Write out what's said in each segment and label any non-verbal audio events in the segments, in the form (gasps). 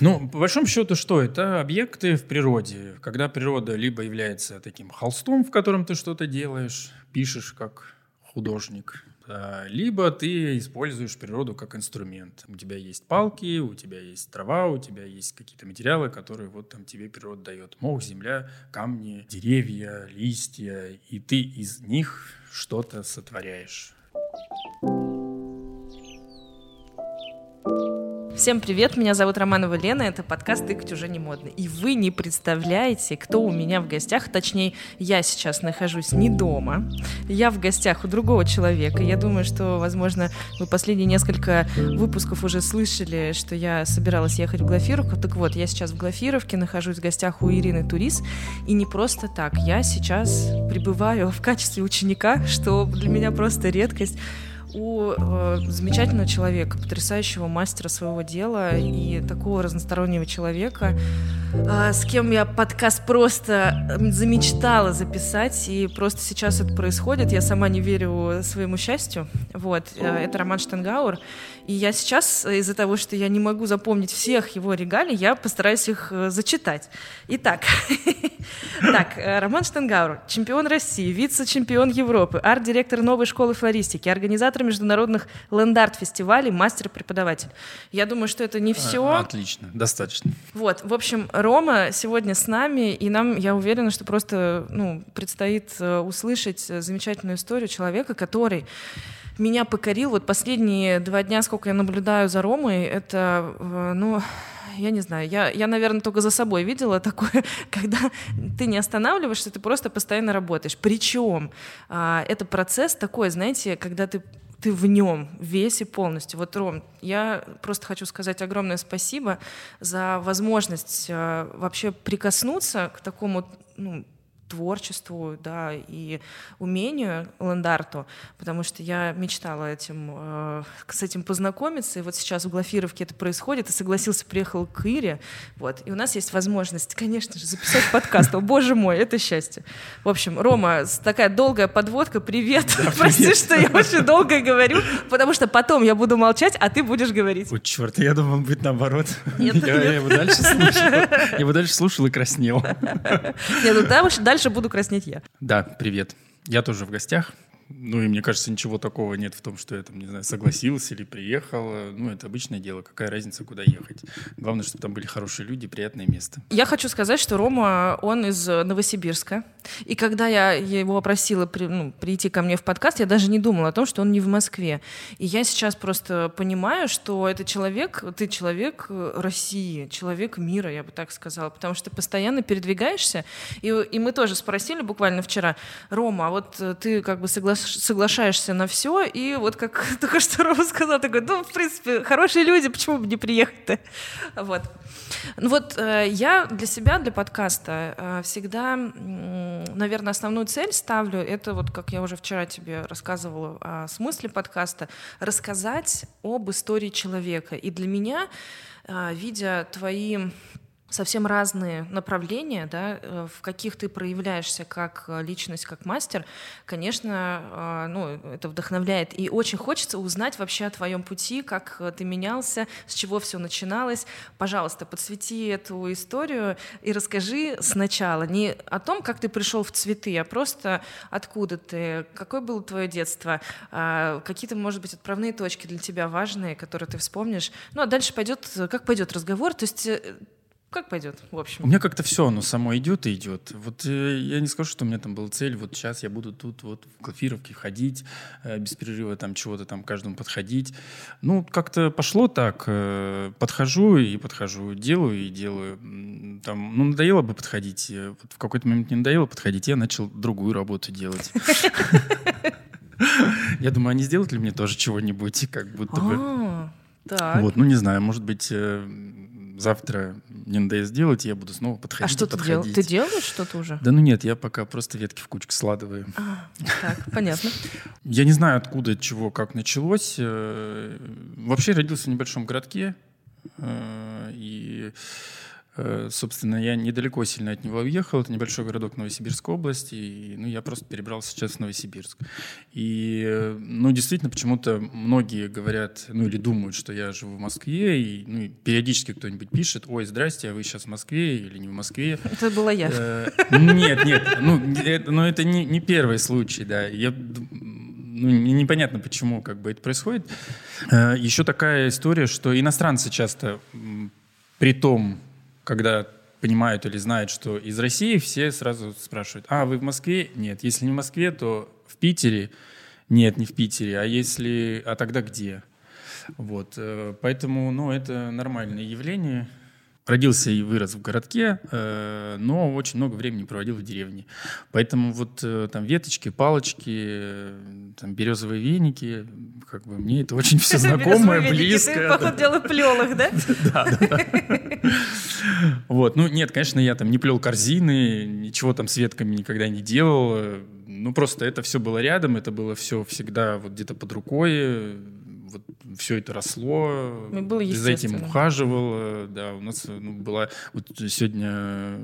Ну, по большому счету, что это? Объекты в природе. Когда природа либо является таким холстом, в котором ты что-то делаешь, пишешь как художник, а, либо ты используешь природу как инструмент. У тебя есть палки, у тебя есть трава, у тебя есть какие-то материалы, которые вот там тебе природа дает. Мох, земля, камни, деревья, листья. И ты из них что-то сотворяешь. Всем привет, меня зовут Романова Лена, это подкаст «Тыкать уже не модно». И вы не представляете, кто у меня в гостях, точнее, я сейчас нахожусь не дома, я в гостях у другого человека. Я думаю, что, возможно, вы последние несколько выпусков уже слышали, что я собиралась ехать в Глафировку. Так вот, я сейчас в Глафировке, нахожусь в гостях у Ирины Турис, и не просто так. Я сейчас пребываю в качестве ученика, что для меня просто редкость у э, замечательного человека, потрясающего мастера своего дела и такого разностороннего человека, э, с кем я подкаст просто замечтала записать, и просто сейчас это происходит. Я сама не верю своему счастью. Вот, э, это Роман Штангауэр. И я сейчас, из-за того, что я не могу запомнить всех его регалий, я постараюсь их э, зачитать. Итак, (laughs) так, э, Роман Штангауэр, чемпион России, вице-чемпион Европы, арт-директор новой школы флористики, организатор международных ленд-арт-фестивалей, мастер-преподаватель. Я думаю, что это не все. А, отлично, достаточно. Вот, в общем, Рома сегодня с нами, и нам, я уверена, что просто ну, предстоит э, услышать замечательную историю человека, который меня покорил. Вот последние два дня, сколько я наблюдаю за Ромой, это, э, ну, я не знаю, я, я, наверное, только за собой видела такое, (laughs) когда ты не останавливаешься, ты просто постоянно работаешь. Причем а, это процесс такой, знаете, когда ты ты в нем весь и полностью. Вот, Ром, я просто хочу сказать огромное спасибо за возможность э, вообще прикоснуться к такому ну, творчеству, да, и умению ландарту, потому что я мечтала этим, э, с этим познакомиться, и вот сейчас в Глафировке это происходит, и согласился, приехал к Ире, вот, и у нас есть возможность, конечно же, записать подкаст, о боже мой, это счастье. В общем, Рома, такая долгая подводка, привет, да, (laughs) прости, привет. что я очень долго говорю, потому что потом я буду молчать, а ты будешь говорить. О, черт, я думал, будет наоборот. Нет, (laughs) я, нет. я его дальше слушал, (laughs) я его дальше слушал и краснел. Нет, ну дальше дальше буду краснеть я. Да, привет. Я тоже в гостях. Ну и мне кажется, ничего такого нет в том, что я там, не знаю, согласился или приехал. Ну, это обычное дело. Какая разница, куда ехать? Главное, чтобы там были хорошие люди, приятное место. Я хочу сказать, что Рома, он из Новосибирска. И когда я его попросила при, ну, прийти ко мне в подкаст, я даже не думала о том, что он не в Москве. И я сейчас просто понимаю, что это человек, ты человек России, человек мира, я бы так сказала, потому что ты постоянно передвигаешься. И, и мы тоже спросили буквально вчера, Рома, а вот ты как бы согласился соглашаешься на все, и вот как (laughs) только что Рома сказал, такой, ну, в принципе, хорошие люди, почему бы не приехать-то? Вот. Ну вот э, я для себя, для подкаста э, всегда, наверное, основную цель ставлю, это вот, как я уже вчера тебе рассказывала о смысле подкаста, рассказать об истории человека. И для меня, э, видя твои совсем разные направления, да, э, в каких ты проявляешься как э, личность, как мастер, конечно, э, ну, это вдохновляет. И очень хочется узнать вообще о твоем пути, как ты менялся, с чего все начиналось. Пожалуйста, подсвети эту историю и расскажи сначала не о том, как ты пришел в цветы, а просто откуда ты, какое было твое детство, а, какие-то, может быть, отправные точки для тебя важные, которые ты вспомнишь. Ну, а дальше пойдет, как пойдет разговор. То есть как пойдет, в общем? У меня как-то все, оно само идет и идет. Вот э, я не скажу, что у меня там была цель, вот сейчас я буду тут вот в Глафировке ходить, э, без перерыва там чего-то там каждому подходить. Ну, как-то пошло так, э, подхожу и подхожу, делаю и делаю. Там, ну, надоело бы подходить, э, вот в какой-то момент не надоело подходить, я начал другую работу делать. (laughs) Я думаю, они сделают ли мне тоже чего-нибудь, как будто бы. А, так. Вот, ну не знаю, может быть, э, завтра не надоест делать, я буду снова подходить. А что ты делаешь? Ты делаешь что-то уже? Да ну нет, я пока просто ветки в кучку складываю. А, так, понятно. (laughs) Я не знаю, откуда, чего, как началось. Э, вообще родился в небольшом городке. Э, и собственно, я недалеко сильно от него уехал. Это небольшой городок Новосибирской области. И, ну, я просто перебрался сейчас в Новосибирск. И, э, ну, действительно, почему-то многие говорят, ну, или думают, что я живу в Москве. И, ну, и периодически кто-нибудь пишет, ой, здрасте, а вы сейчас в Москве или не в Москве? Это была я. Э, нет, нет. Ну, это, ну, это не, не первый случай, да. Я ну, непонятно, почему как бы это происходит. Еще такая история, что иностранцы часто при том, когда понимают или знают, что из России, все сразу спрашивают, а вы в Москве? Нет. Если не в Москве, то в Питере? Нет, не в Питере. А если, а тогда где? Вот, э, поэтому, ну, это нормальное явление. Родился и вырос в городке, э, но очень много времени проводил в деревне. Поэтому вот э, там веточки, палочки, там березовые веники, как бы мне это очень все знакомое, близко. Ты, походу, дела плел их, да? Да, да. Вот, ну нет, конечно, я там не плел корзины, ничего там с ветками никогда не делал. Ну просто это все было рядом, это было все всегда вот где-то под рукой вот все это росло, ну, было за этим ухаживал. Да, у нас ну, была... Вот сегодня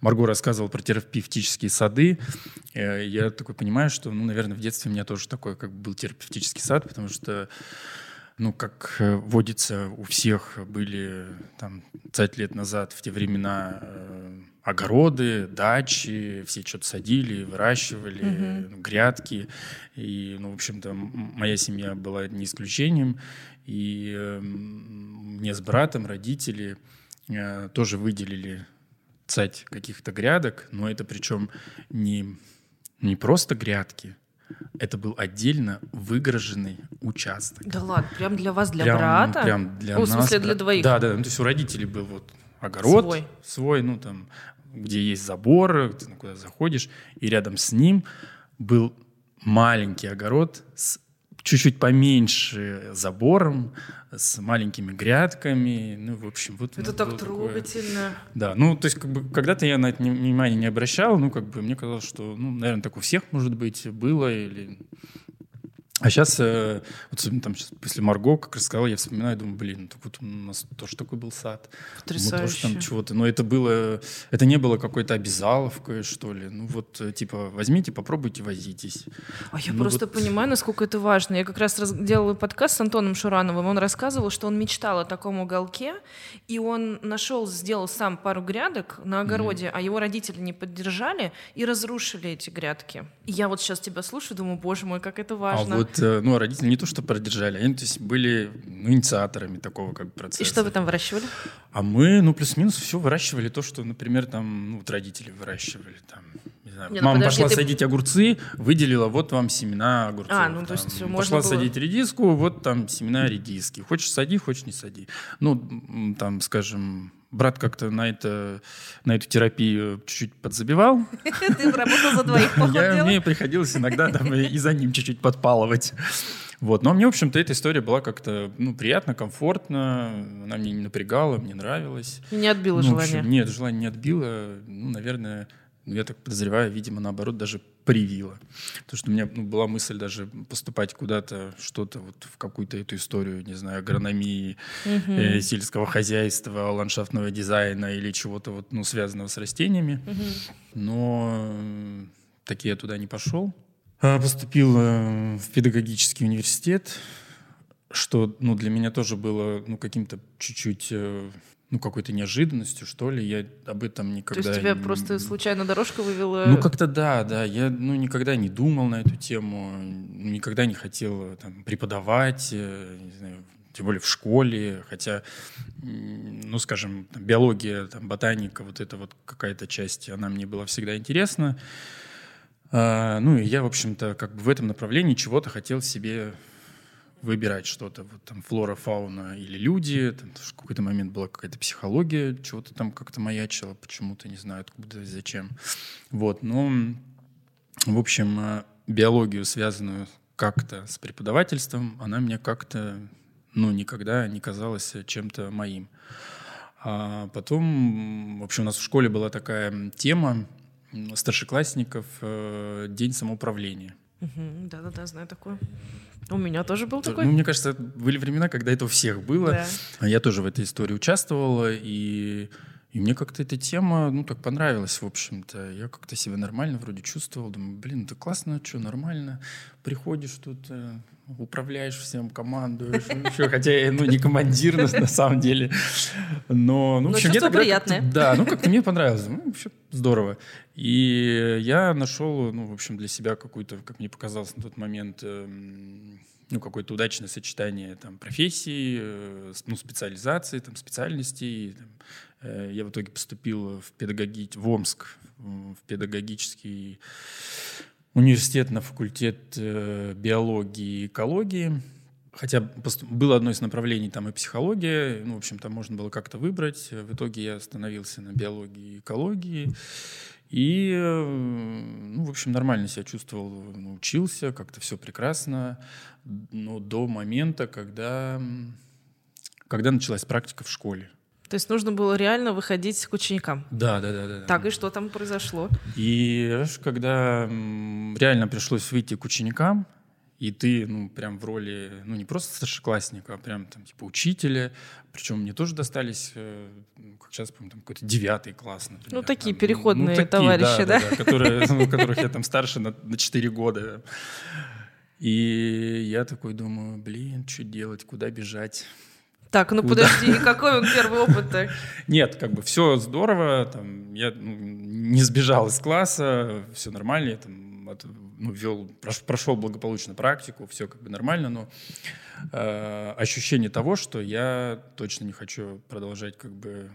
Марго рассказывала про терапевтические сады. Э, я такой понимаю, что, ну, наверное, в детстве у меня тоже такой как бы был терапевтический сад, потому что ну, как э, водится, у всех были там 20 лет назад в те времена э, огороды, дачи, все что-то садили, выращивали, mm-hmm. грядки. И, ну, в общем-то, моя семья была не исключением. И э, мне с братом родители э, тоже выделили цать каких-то грядок, но это причем не, не просто грядки, это был отдельно выгороженный участок. Да ладно, прям для вас, для прям, брата? Прям для О, нас. В смысле, для двоих? Да, да, ну, то есть у родителей был вот огород свой, свой ну там где есть забор, ты куда заходишь, и рядом с ним был маленький огород с чуть-чуть поменьше забором, с маленькими грядками, ну, в общем, вот... Это так трогательно. Такое... Да, ну, то есть, как бы, когда-то я на это внимание не обращал, ну, как бы, мне казалось, что, ну, наверное, так у всех, может быть, было, или а сейчас, э, вот там, сейчас, после Марго, как рассказал, я вспоминаю, думаю, блин, ну, так вот у нас тоже такой был сад. Потрясающе. Мы тоже там чего-то. Но это было, это не было какой-то обязаловкой, что ли. Ну вот, э, типа, возьмите, попробуйте, возитесь. А я ну, просто вот... понимаю, насколько это важно. Я как раз делала подкаст с Антоном Шурановым. Он рассказывал, что он мечтал о таком уголке, и он нашел, сделал сам пару грядок на огороде, mm-hmm. а его родители не поддержали и разрушили эти грядки. И я вот сейчас тебя слушаю, думаю, боже мой, как это важно. А вот, э, ну, родители не то что продержали, они то есть, были ну, инициаторами такого как процесса. И что вы там выращивали? А мы, ну, плюс-минус все выращивали то, что, например, там, ну, вот родители выращивали, там, не знаю, не, ну, мама подожди, пошла ты... садить огурцы, выделила, вот вам семена огурцов. А, ну, то есть там, можно Пошла было... садить редиску, вот там семена редиски. Хочешь сади, хочешь не сади. Ну, там, скажем, брат как-то на, это, на эту терапию чуть-чуть подзабивал. (laughs) Ты работал за двоих, Я, Мне приходилось иногда там, и за ним чуть-чуть подпалывать. Вот. Но мне, в общем-то, эта история была как-то ну, приятно, комфортно, она мне не напрягала, мне нравилась. Не отбила ну, желание? Общем, нет, желание не отбило. Ну, наверное, я так подозреваю, видимо, наоборот, даже привило. Потому что у меня ну, была мысль даже поступать куда-то, что-то вот в какую-то эту историю, не знаю, агрономии, угу. э, сельского хозяйства, ландшафтного дизайна или чего-то вот, ну, связанного с растениями. Угу. Но э, таки я туда не пошел. А поступил э, в педагогический университет, что ну, для меня тоже было ну, каким-то чуть-чуть э, ну, какой-то неожиданностью, что ли. Я об этом никогда... То есть тебя просто случайно дорожка вывела? Ну, как-то да, да. Я ну, никогда не думал на эту тему, никогда не хотел там, преподавать, э, не знаю, тем более в школе, хотя, ну, скажем, там, биология, там, ботаника, вот эта вот какая-то часть, она мне была всегда интересна. А, ну, и я, в общем-то, как бы в этом направлении чего-то хотел себе выбирать что-то, вот там флора, фауна или люди, там в какой-то момент была какая-то психология, чего-то там как-то маячило, почему-то, не знаю, откуда зачем. Вот, но, в общем, э, биологию, связанную как-то с преподавательством, она мне как-то, ну, никогда не казалась чем-то моим. А потом, в общем, у нас в школе была такая тема старшеклассников э, «День самоуправления». Да-да-да, знаю такое. У меня тоже был Ну, такой. мне кажется, были времена, когда это у всех было. Да. А Я тоже в этой истории участвовала, и, и мне как-то эта тема, ну, так понравилась, в общем-то. Я как-то себя нормально вроде чувствовал. Думаю, блин, это классно, что, нормально. Приходишь тут, э, управляешь всем, командуешь. Еще, хотя я, ну, не командир на, самом деле. Но, ну, в общем, мне тогда приятное. Да, ну, как-то мне понравилось. Ну, вообще здорово. И я нашел, ну, в общем, для себя какую-то, как мне показалось на тот момент, эм, ну, какое-то удачное сочетание там, профессий, э, ну, специализации, там, специальностей. Там. Э, Я в итоге поступил в, педагоги... в Омск, в педагогический университет на факультет э, биологии и экологии. Хотя было одно из направлений там и психология, ну, в общем, там можно было как-то выбрать. В итоге я остановился на биологии и экологии. И, э, ну, в общем, нормально себя чувствовал, учился, как-то все прекрасно, но до момента, когда, когда началась практика в школе. То есть нужно было реально выходить к ученикам. Да, да, да, да. да. Так, и что там произошло? И когда реально пришлось выйти к ученикам, и ты, ну, прям в роли, ну, не просто старшеклассника, а прям там, типа, учителя. Причем мне тоже достались, э, ну, как сейчас помню, там какой-то девятый класс, например. Ну, такие Там, переходные товарищи, да? которые, (laughs) ну, которых я там старше на, на 4 года. И я такой думаю, блин, что делать, куда бежать? Так, ну Куда? подожди, какой он первый опыт-то? (laughs) Нет, как бы все здорово, там, я ну, не сбежал из класса, все нормально, я там от- ну, вел, прош- прошел благополучно практику, все как бы нормально, но э, ощущение того, что я точно не хочу продолжать как бы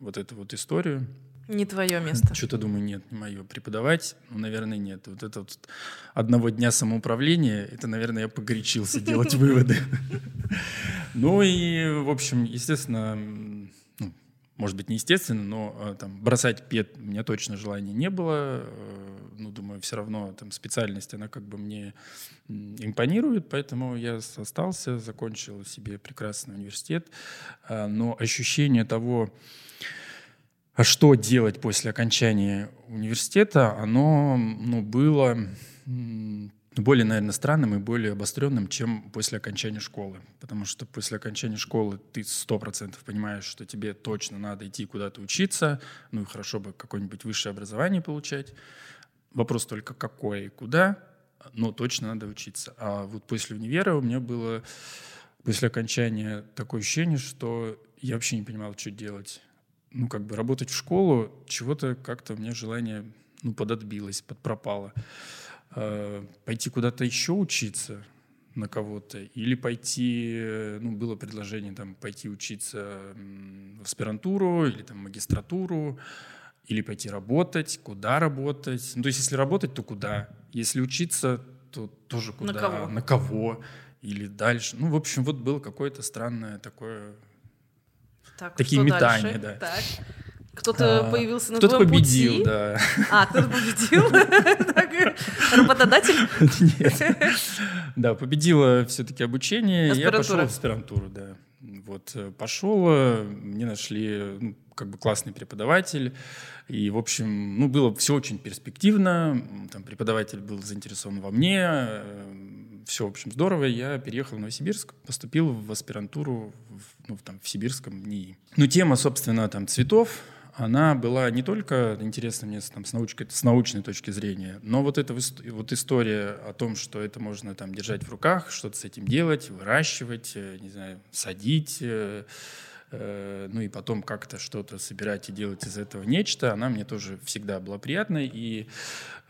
вот эту вот историю. Не твое место. Что-то думаю, нет, не мое. Преподавать, ну, наверное, нет. Вот это вот одного дня самоуправления, это, наверное, я погорячился делать выводы. Ну и, в общем, естественно, ну, может быть, не естественно, но э, там бросать пет у меня точно желания не было. Э, Ну, думаю, все равно там специальность, она как бы мне импонирует, поэтому я остался, закончил себе прекрасный университет. А, Но ощущение того, а что делать после окончания университета, оно ну, было более, наверное, странным и более обостренным, чем после окончания школы. Потому что после окончания школы ты сто процентов понимаешь, что тебе точно надо идти куда-то учиться, ну и хорошо бы какое-нибудь высшее образование получать. Вопрос только какое и куда, но точно надо учиться. А вот после универа у меня было после окончания такое ощущение, что я вообще не понимал, что делать. Ну, как бы работать в школу, чего-то как-то у меня желание ну, подотбилось, подпропало. Э, Пойти куда-то еще учиться на кого-то или пойти, э, ну, было предложение там пойти учиться в аспирантуру или там магистратуру, или пойти работать, куда работать. Ну, то есть, если работать, то куда? Если учиться, то тоже На куда? кого? На кого? Или дальше. Ну, в общем, вот было какое-то странное такое... Так, Такие метания, дальше? да. Так. Кто-то А, появился на Кто-то твоем победил, пути? да. А, кто-то победил? (laughs) Работодатель? Нет. Да, победило все-таки обучение. Я пошел в аспирантуру, да. Вот э, пошел, э, мне нашли ну, как бы классный преподаватель. И, в общем, ну, было все очень перспективно. Там преподаватель был заинтересован во мне. Все, в общем, здорово. Я переехал в Новосибирск, поступил в аспирантуру ну, там, в сибирском НИИ. Ну, тема, собственно, там, цветов, она была не только интересна мне там, с, научкой- с научной точки зрения, но вот эта вот история о том, что это можно там держать в руках, что-то с этим делать, выращивать, э, не знаю, садить, э, э, ну и потом как-то что-то собирать и делать из этого нечто, она мне тоже всегда была приятной. И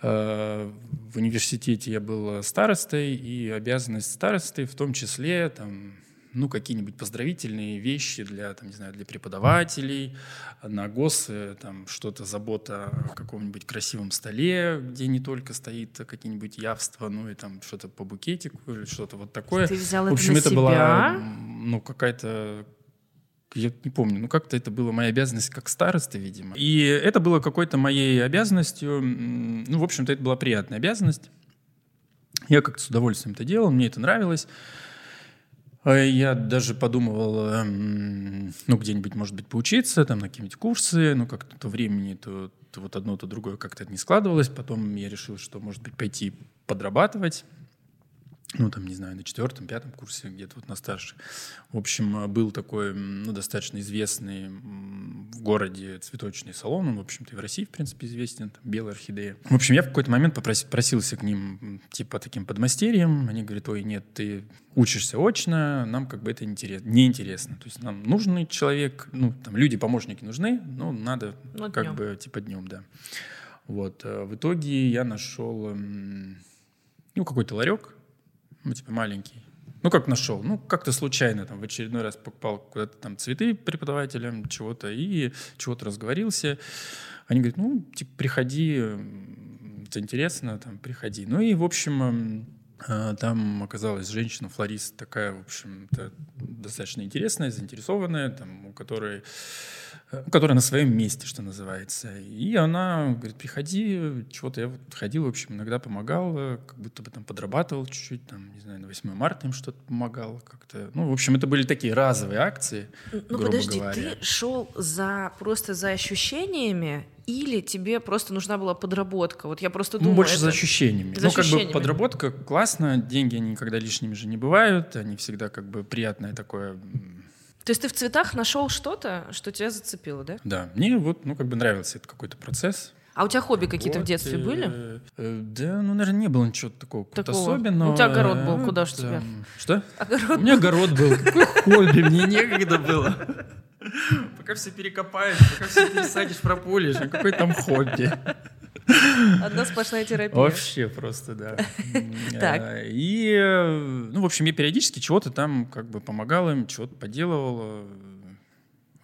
э, в университете я был старостой, и обязанность старосты в том числе там, ну, какие-нибудь поздравительные вещи для, там, не знаю, для преподавателей, на ГОС, э, там, что-то, забота о каком-нибудь красивом столе, где не только стоит какие-нибудь явства, ну, и там что-то по букетику или что-то вот такое. Ты взял В это общем, это была, себя? м, ну, какая-то я не помню, ну как-то это была моя обязанность как староста, видимо. И это было какой-то моей обязанностью. Ну, в общем-то, это была приятная обязанность. Я как-то с удовольствием это делал, мне это нравилось. Я даже подумывал, эм, ну, где-нибудь, может быть, поучиться, там, на какие-нибудь курсы, но как-то то времени, то, то вот одно, то другое как-то не складывалось. Потом я решил, что, может быть, пойти подрабатывать ну, там, не знаю, на четвертом, пятом курсе, где-то вот на старших. В общем, э, был такой, ну, достаточно известный в городе цветочный салон, он, в общем-то, и в России, в принципе, известен, там, «Белая орхидея». В общем, я в какой-то момент попросился к ним, типа, таким подмастерьем, они говорят, ой, нет, ты учишься очно, нам как бы это неинтересно. неинтересно. То есть нам нужный человек, ну, там, люди-помощники нужны, но надо ну, как днем. бы, типа, днем, да. Вот. Э, в итоге я нашел, ну, какой-то ларек, ну, типа маленький. Ну, как нашел? Ну, как-то случайно там в очередной раз покупал куда-то там цветы преподавателям, чего-то, и чего-то разговорился. Они говорят, ну, типа, приходи, это интересно, там, приходи. Ну, и, в общем, э, там оказалась женщина-флорист такая, в общем-то, достаточно интересная, заинтересованная, там, у которой которая на своем месте, что называется. И она говорит, приходи, чего-то я вот ходил, в общем, иногда помогал, как будто бы там подрабатывал чуть-чуть, там, не знаю, на 8 марта им что-то помогал как-то. Ну, в общем, это были такие разовые акции, Ну, подожди, говоря. ты шел за, просто за ощущениями или тебе просто нужна была подработка? Вот я просто ну, думаю... Ну, больше это... за ощущениями. За ну, ощущениями. как бы подработка классно, деньги, они никогда лишними же не бывают, они всегда как бы приятное такое то есть ты в цветах нашел что-то, что тебя зацепило, да? Да, мне вот, ну, как бы нравился этот какой-то процесс. А у тебя хобби какие-то в детстве были? Э, да, ну, наверное, не было ничего такого, такого. особенного. У тебя огород был, куда же тебя? Что? Огород у меня огород был. Какой хобби? Мне некогда было. Пока все перекопаешь, пока все пересадишь, прополишь, а какой там хобби? Одна сплошная терапия. Вообще просто, да. (laughs) Так. И, ну, в общем, я периодически чего-то там как бы помогал им, чего-то поделывал.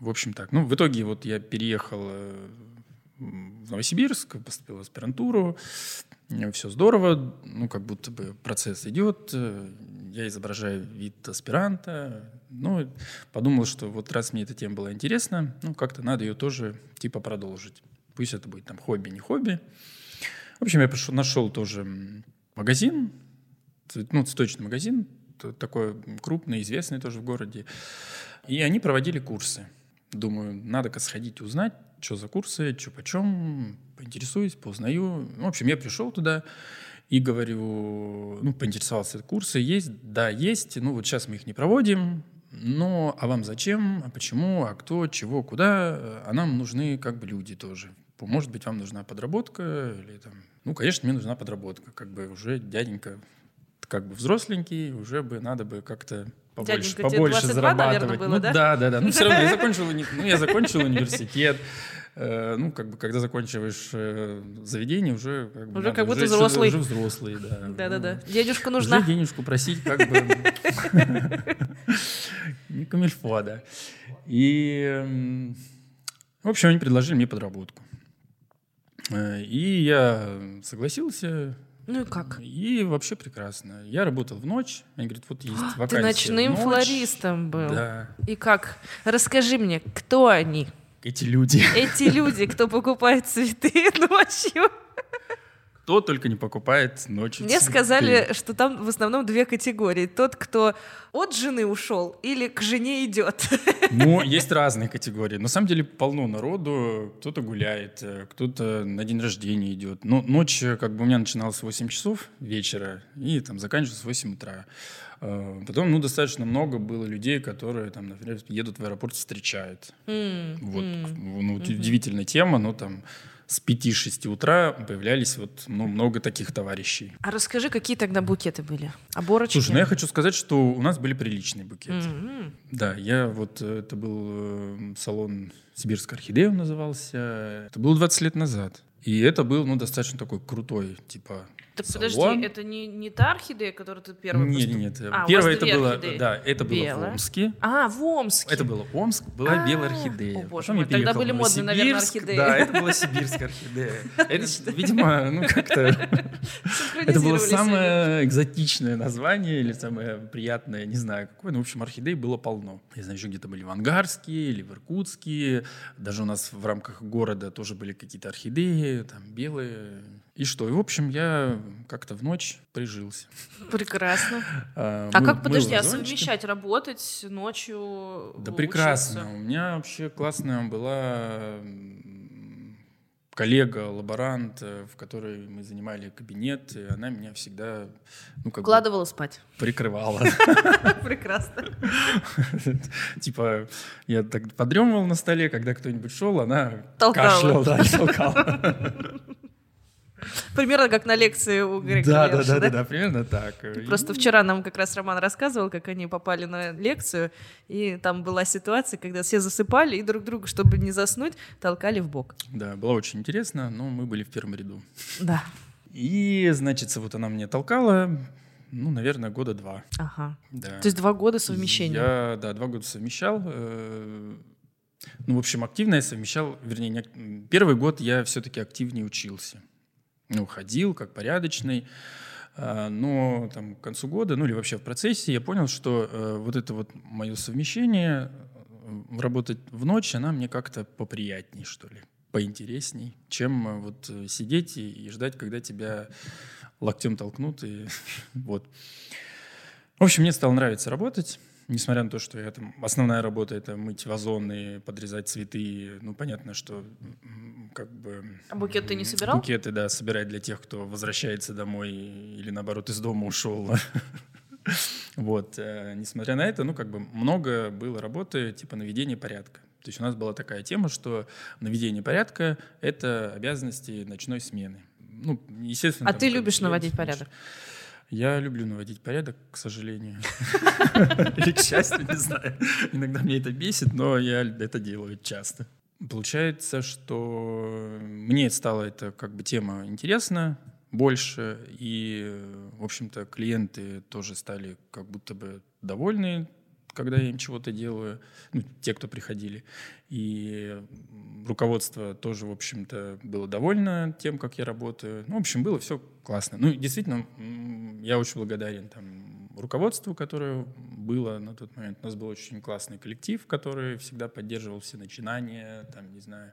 В общем так. Ну, в итоге вот я переехал э, в Новосибирск, поступил в аспирантуру. Все здорово, ну, как будто бы процесс идет. Я изображаю вид аспиранта. Ну, подумал, что вот раз мне эта тема была интересна, ну, как-то надо ее тоже типа продолжить. Пусть это будет там хобби, не хобби. В общем, я пришел, нашел тоже магазин, ну, цветочный магазин, такой крупный, известный тоже в городе. И они проводили курсы. Думаю, надо-ка сходить узнать, что за курсы, что почем, поинтересуюсь, поузнаю. В общем, я пришел туда и говорю, ну, поинтересовался, курсы есть? Да, есть. Ну, вот сейчас мы их не проводим, но а вам зачем, а почему, а кто, чего, куда? А нам нужны как бы люди тоже может быть, вам нужна подработка или там... Ну, конечно, мне нужна подработка. Как бы уже дяденька как бы взросленький, уже бы надо бы как-то побольше, Дяденька, побольше 22, зарабатывать. Наверное, было, ну, да? да, да, да. Ну, все равно я (laughs) закончил, ну, я закончил университет. Э, ну, как бы, когда заканчиваешь э, заведение, уже как бы... Уже как будто взрослый. Уже взрослый, да. (laughs) Да-да-да. Дедушка нужна. Уже денежку просить как бы... (laughs) Не камильфо, да. И, в общем, они предложили мне подработку. Э, и я согласился. Ну и как? И вообще прекрасно. Я работал в ночь. Они говорят, вот есть (gasps) вакансия Ты ночным ночь. флористом был. Да. И как? Расскажи мне, кто они? Эти люди. (laughs) Эти люди, кто покупает цветы (laughs) ночью. Кто только не покупает ночью. Мне сказали, что там в основном две категории. Тот, кто от жены ушел или к жене идет. (laughs) Ну, есть разные категории. На самом деле полно народу. Кто-то гуляет, кто-то на день рождения идет. Но ночь как бы у меня начиналась в 8 часов вечера и там заканчивалась в 8 утра. А, потом, ну, достаточно много было людей, которые, там, например, едут в аэропорт, встречают. Mm, вот, mm, ну, mm-hmm. удивительная тема, но там с 5-6 утра появлялись вот ну, много таких товарищей. А расскажи, какие тогда букеты были? Оборочки? Слушай, ну я хочу сказать, что у нас были приличные букеты. Mm-hmm. Да, я вот, э, это был э, салон «Сибирская орхидея» он назывался. Это было 20 лет назад. И это был, ну, достаточно такой крутой, типа, так подожди, это не, не та орхидея, которую ты первый Нет, поступ... нет, а, Первое это было, орхидеи. да, это было в Омске. А, в Омске. Это было Омск, была а, белая орхидея. О, боже Потом мой, тогда были модные, наверное, орхидеи. Да, это была сибирская орхидея. Это, видимо, ну как-то... Это было самое экзотичное название или самое приятное, не знаю какое. Ну, в общем, орхидей было полно. Я знаю, еще где-то были в Ангарске или в Иркутске. Даже у нас в рамках города тоже были какие-то орхидеи, там белые, И что? И, в общем, я как-то в ночь прижился. Прекрасно. (laughs) А, А как, подожди, а совмещать работать ночью? Да учиться? прекрасно. У меня вообще классная была коллега, лаборант, э, в которой мы занимали кабинет, и она меня всегда ну, как бы Укладывала спать. прикрывала. (laughs) Прекрасно. (laughs) Типа, я так подремывал на столе, когда кто-нибудь шел, она кашляла, да, толкала. (laughs) Примерно как на лекции у Грега Да, да, да, да, да, примерно так. Просто вчера нам как раз Роман рассказывал, как они попали на лекцию, и там была ситуация, когда все засыпали, и друг друга, чтобы не заснуть, толкали в бок. Да, было очень интересно, но мы были в первом ряду. Да. И, значит, вот она мне толкала, ну, наверное, года два. Ага. Да. То есть два года совмещения. Я, да, два года совмещал. э, Ну, в общем, активно я совмещал, вернее, не первый год я все-таки активнее учился. Ну, ходил как порядочный. а, Но там, к концу года, ну или вообще в процессе, я понял, что э, вот это вот мое совмещение, э, работать в ночь, она мне как-то поприятней, что ли, поинтересней, чем э, вот э, сидеть и, и ждать, когда тебя локтем толкнут. И (laughs) вот. В общем, мне стало нравиться работать. Несмотря на то, что я там основная работа это мыть вазоны, подрезать цветы. Ну, понятно, что как бы... А букет ты не собирал? Букеты, да, собирать для тех, кто возвращается домой или, наоборот, из дома ушел. (laughs) Вот. э, Несмотря на это, ну, как бы много было работы, типа наведения порядка. То есть у нас была такая тема, что наведение порядка — это обязанности ночной смены. Ну, естественно... А ты любишь наводить порядок? Я люблю наводить порядок, к сожалению. (laughs) Или к счастью, не знаю. Иногда меня это бесит, но я это делаю часто. Получается, что мне стала эта как бы тема интересна больше, и, в общем-то, клиенты тоже стали как будто бы довольны, когда я им чего-то делаю, ну, те, кто приходили. И руководство тоже, в общем-то, было довольно тем, как я работаю. Ну, в общем, было все классно. Ну, действительно, я очень благодарен там, руководству, которое было на тот момент. У нас был очень классный коллектив, который всегда поддерживал все начинания, там, не знаю,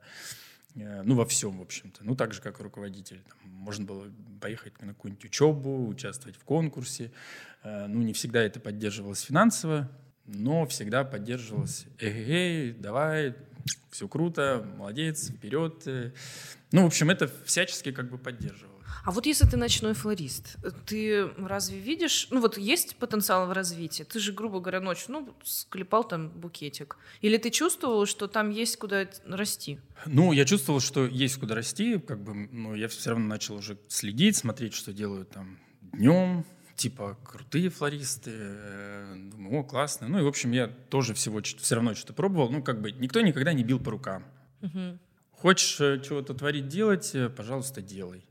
э, ну, во всем, в общем-то. Ну, так же, как и руководитель. Там, можно было поехать на какую-нибудь учебу, участвовать в конкурсе. Э, Ну, не всегда это поддерживалось финансово, но всегда поддерживалось «Эй, давай, все круто, молодец, вперед». Ну, в общем, это всячески как бы поддерживалось. А вот если ты ночной флорист, ты разве видишь, ну вот есть потенциал в развитии? Ты же, грубо говоря, ночью, ну, склепал там букетик. Или ты чувствовал, что там есть куда расти? Ну, я чувствовал, что есть куда расти, как бы, но я все равно начал уже следить, смотреть, что делают там днем, типа крутые флористы, э, думаю, о, классно. Ну и, в общем, я тоже всего все равно что-то пробовал, ну, как бы никто никогда не бил по рукам. Мгм. Хочешь э, чего-то творить, делать, э, пожалуйста, делай.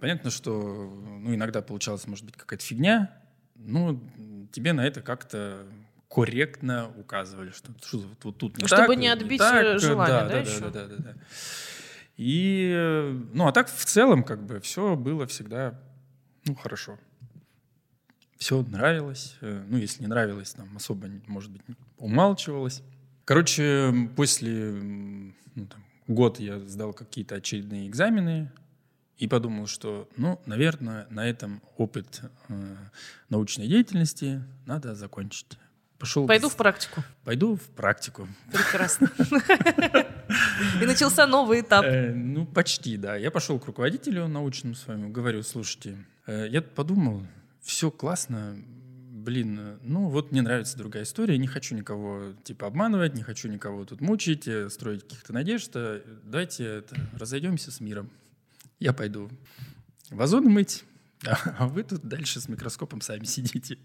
Понятно, что ну, иногда получалась, может быть, какая-то фигня, но тебе на это как-то корректно указывали, что, что вот, тут не Ну, так, чтобы не отбить, так, э, желание, да, да, еще? да, да, да, да. И, ну, а так в целом, как бы, все было всегда, ну, хорошо. Все нравилось. э, Ну, если не нравилось, там особо, может быть, умалчивалось. Короче, после ну, там, год я сдал какие-то очередные экзамены и подумал, что, ну, наверное, на этом опыт э, научной деятельности надо закончить. Пошел Пойду в практику. Пойду в практику. Прекрасно. (laughs) И начался новый этап. Э, ну, почти, да. Я пошел к руководителю научному своему, говорю, слушайте, э, я подумал, все классно, блин, ну вот мне нравится другая история, не хочу никого типа обманывать, не хочу никого тут мучить, э, строить каких-то надежд, э, давайте это, разойдемся с миром. Я пойду вазоны мыть, (laughs) а вы тут дальше с микроскопом сами сидите.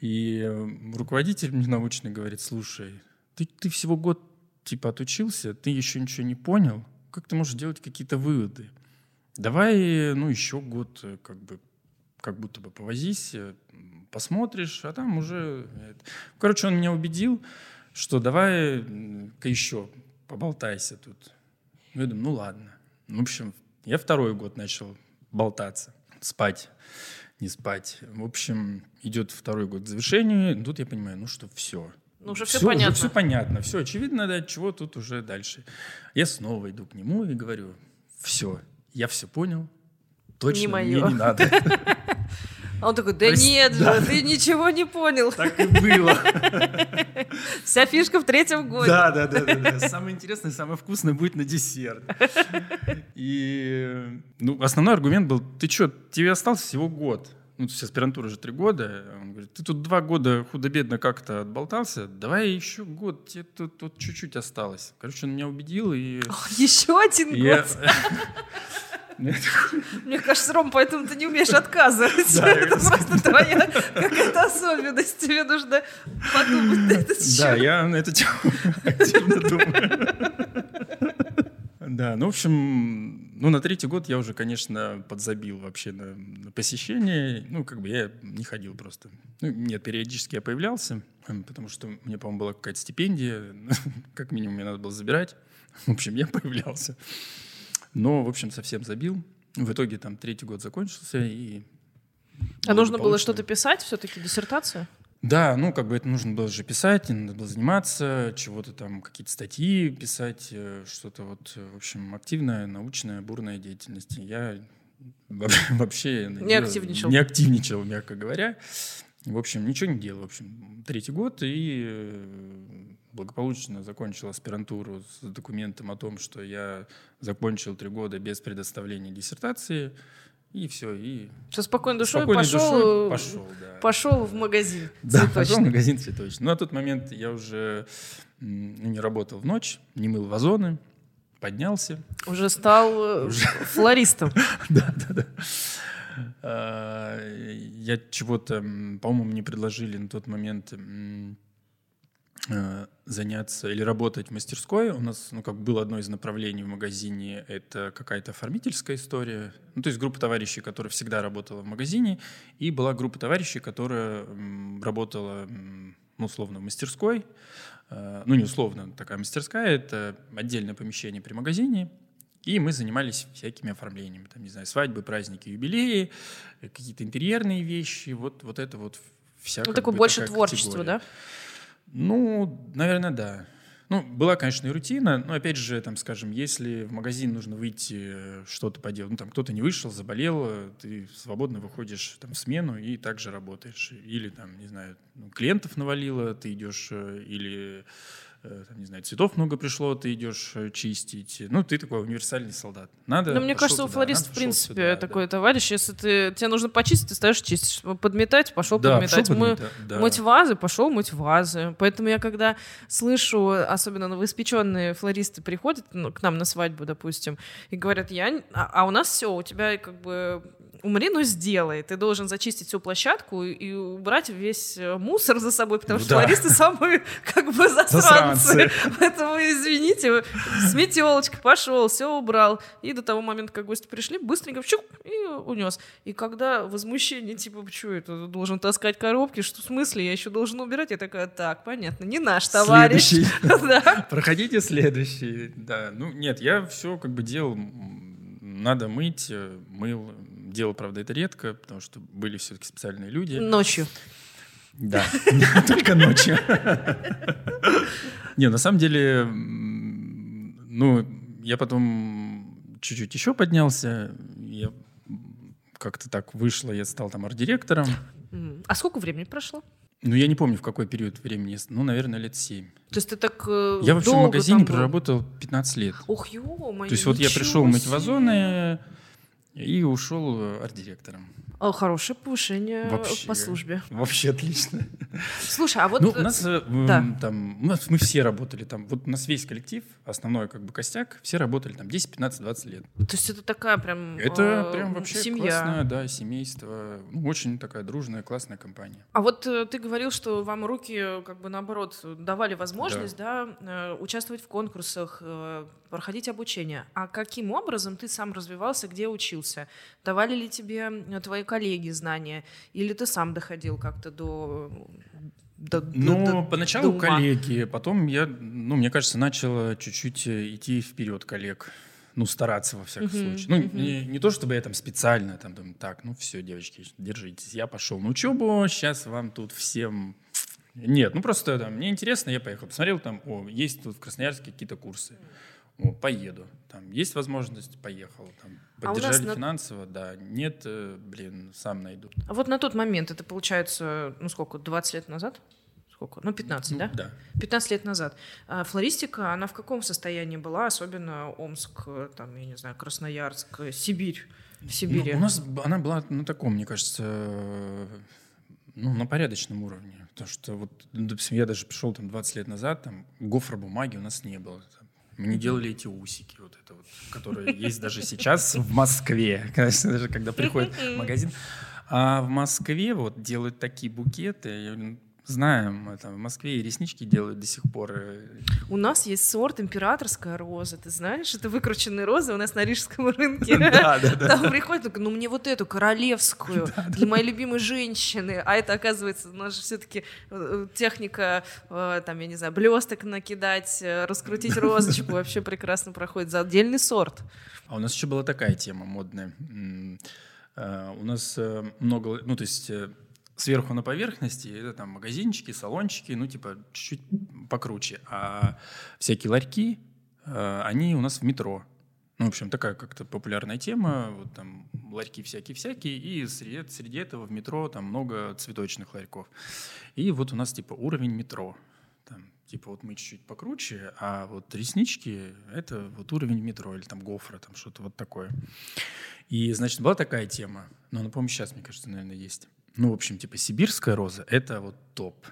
И э, руководитель мне научный говорит, слушай, ты, ты всего год типа отучился, ты еще ничего не понял, как ты можешь делать какие-то выводы? Давай, ну, еще год э, как бы как будто бы повозись, э, посмотришь, а там уже... это». Короче, он меня убедил, что давай-ка еще поболтайся тут. Я думаю, ну ладно. В общем, я второй год начал болтаться, спать, не спать. В общем, идет второй год к завершению, тут я понимаю, ну что, все. Ну, уже всё понятно. все понятно, все очевидно, да, чего тут уже дальше. Я снова иду к нему и говорю, все, я все понял, точно Не мне моё. не надо. А (laughs) он такой, да Прости, нет же, да. ты ничего не понял. Так и было. (laughs) Вся фишка в третьем годе. Да, да, да, да, да. Самое интересное, самое вкусное будет на десерт. И ну, основной аргумент был: ты что, тебе остался всего год. Ну, то есть аспирантура же три года. Он говорит, ты тут два года худо-бедно как-то отболтался, давай еще год, тебе тут, тут чуть-чуть осталось. Короче, он меня убедил, и (laughs) Еще один год. Мне кажется, Ром, поэтому ты не умеешь отказывать. Да, Это просто твоя какая-то особенность. Тебе нужно подумать на этот Да, счет. я на эту тему активно думаю. Да, ну, в общем, ну, на третий год я уже, конечно, подзабил вообще на, на посещение. Ну, как бы я не ходил просто. Ну, нет, периодически я появлялся, м, потому что мне, по-моему, была какая-то стипендия, (laughs) как минимум мне надо было забирать. В общем, я появлялся. Но, в общем, совсем забил. В итоге там третий год закончился, и... А нужно было что-то писать, все-таки диссертацию? Да, ну, как бы это нужно было же писать, надо было заниматься, чего-то там, какие-то статьи писать, э, что-то вот, э, в общем, активная, научная, бурная деятельность. Я вообще- (laughs) вообще Не активничал. Не активничал, мягко говоря. В общем, ничего не делал. В общем, третий год и э, благополучно закончил аспирантуру с документом о том, что я закончил три года без предоставления диссертации. И все, и Со спокойной душой спокойной пошел, душой э, пошел, да. пошел в магазин. (laughs) Да, цветочный. пошел в магазин цветочный. Но на тот момент я уже ну, не работал в ночь, не мыл вазоны, поднялся. Уже стал э, флористом. (laughs) Да, да, да. А, Я чего-то, по-моему, мне предложили на тот момент э, заняться или работать в мастерской. У нас, ну, как было одно из направлений в магазине, это какая-то оформительская история. Ну, то есть группа товарищей, которая всегда работала в магазине, и была группа товарищей, которая работала, ну, условно, в мастерской. Э, Ну, не условно, такая мастерская, это отдельное помещение при магазине, и мы занимались всякими оформлениями, там, не знаю, свадьбы, праздники, юбилеи, э, какие-то интерьерные вещи, вот, вот это вот вся Ну, как такое бы больше такая творчество, категория. да? Ну, наверное, да. Ну, была, конечно, и рутина, но, опять же, там, скажем, если в магазин нужно выйти э, что-то поделать, ну, там, кто-то не вышел, заболел, э, ты свободно выходишь там в смену и также работаешь. Или, там, не знаю, ну, клиентов навалило, ты идешь, э, или, там, не знаю, цветов много пришло, ты идешь э, чистить. Ну, ты такой универсальный солдат. Надо, Ну, мне кажется, у туда, флориста, надо, в принципе, сюда, да. такой товарищ. Если ты, тебе нужно почистить, ты стоишь чистишь. Подметать, пошел Да, подметать. пошел Мы подметать, да. Мыть вазы, пошел мыть вазы. Поэтому я когда слышу, особенно новоиспеченные флористы приходят ну, к нам на свадьбу, допустим, и говорят, я, а, а у нас все, у тебя как бы умри, но сделай. Ты должен зачистить всю площадку и- убрать весь э, мусор за собой, потому Ну что да. флористы самые (laughs) как бы засранцы. Засранцы. (laughs) Поэтому, извините, с метелочкой пошел, все убрал. И до того момента, как гости пришли, быстренько чук, и унес. И когда возмущение, типа, что это, должен таскать коробки, что в смысле, я еще должен убирать? Я такая, так, понятно, не наш товарищ. (laughs) Проходите следующий. Да, ну нет, я все как бы делал, надо мыть, э, мыл. Делал, правда, это редко, потому что были все-таки специальные люди. Ночью. Да, (laughs) только ночью. Не, на самом деле, ну, я потом чуть-чуть еще поднялся, я как-то так вышло, я стал там арт-директором. А сколько времени прошло? Ну, я не помню, в какой период времени, ну, наверное, лет 7. То есть ты так э, Я вообще в магазине проработал 15 лет. Ох, ё-моё, То есть вот я ничего пришел мыть вазоны и ушел э, арт-директором. О, хорошее повышение Вообще. по службе. Вообще отлично. Слушай, а вот... ну, э, у нас э, да. там, у нас мы все работали там, вот у нас весь коллектив, основной как бы костяк, все работали там 10, 15, 20 лет. То есть это такая прям Это э, прям вообще семья. классное, да, семейство, ну, очень такая дружная, классная компания. А вот э, ты говорил, что вам руки, э, как бы наоборот, давали возможность, да, э, участвовать в конкурсах, э, проходить обучение. А каким образом ты сам развивался, где учился? Давали ли тебе э, твои коллеги знания? Или ты сам доходил как-то до... до- Ну, до- поначалу до ума? коллеги, потом я, ну, мне кажется, начал чуть-чуть э, идти вперед коллег. Ну, стараться во всяком Мгм, случае. Ну, мгм. не, не то, чтобы я там специально там думаю, так, ну все, девочки, держитесь, я пошел на учебу, сейчас вам тут всем... Нет, ну просто там, мне интересно, я поехал, посмотрел там, о, есть тут в Красноярске какие-то курсы. О, поеду. Там есть возможность, поехал. Там, А поддержали на- финансово, да. Нет, э, блин, сам найду. А вот на тот момент, это получается, ну сколько, 20 лет назад? Сколько? Ну, 15, Ну, да? Да. 15 лет назад. А флористика, она в каком состоянии была, особенно Омск, там, я не знаю, Красноярск, Сибирь, в Сибири? Ну, у нас она была на таком, мне кажется, ну, на порядочном уровне. Потому что вот, ну, допустим, я даже пришел там 20 лет назад, там гофробумаги у нас не было. Там, Мы не делали эти усики, вот это вот, которые есть даже сейчас в Москве, (laughs) конечно, даже когда приходит в магазин. А в Москве вот делают такие букеты, говорю, знаем, это в Москве и реснички делают до сих пор. э, У нас есть сорт императорская роза, ты знаешь? Это выкрученные розы у нас на Рижском рынке. (laughs) Да, да, да. Там приходит, такой, ну мне вот эту королевскую для моей любимой женщины, а это оказывается у нас же все-таки техника, э, там я не знаю, блесток накидать, э, раскрутить (laughs) розочку вообще прекрасно проходит за отдельный сорт. А у нас еще была такая тема модная. Э, У нас э, много, ну то есть э, сверху на поверхности это там магазинчики, салончики, ну типа чуть-чуть покруче. А всякие ларьки, э, они у нас в метро. Ну, в общем, такая как-то популярная тема. Вот там ларьки всякие-всякие, и среди, среди этого в метро там много цветочных ларьков. И вот у нас типа уровень метро. Там, типа вот мы чуть-чуть покруче, а вот реснички — это вот уровень метро или там гофра, там что-то вот такое. И, значит, была такая тема, но она, по-моему, сейчас, мне кажется, наверное, есть. Ну, в общем, типа сибирская роза — это вот топ.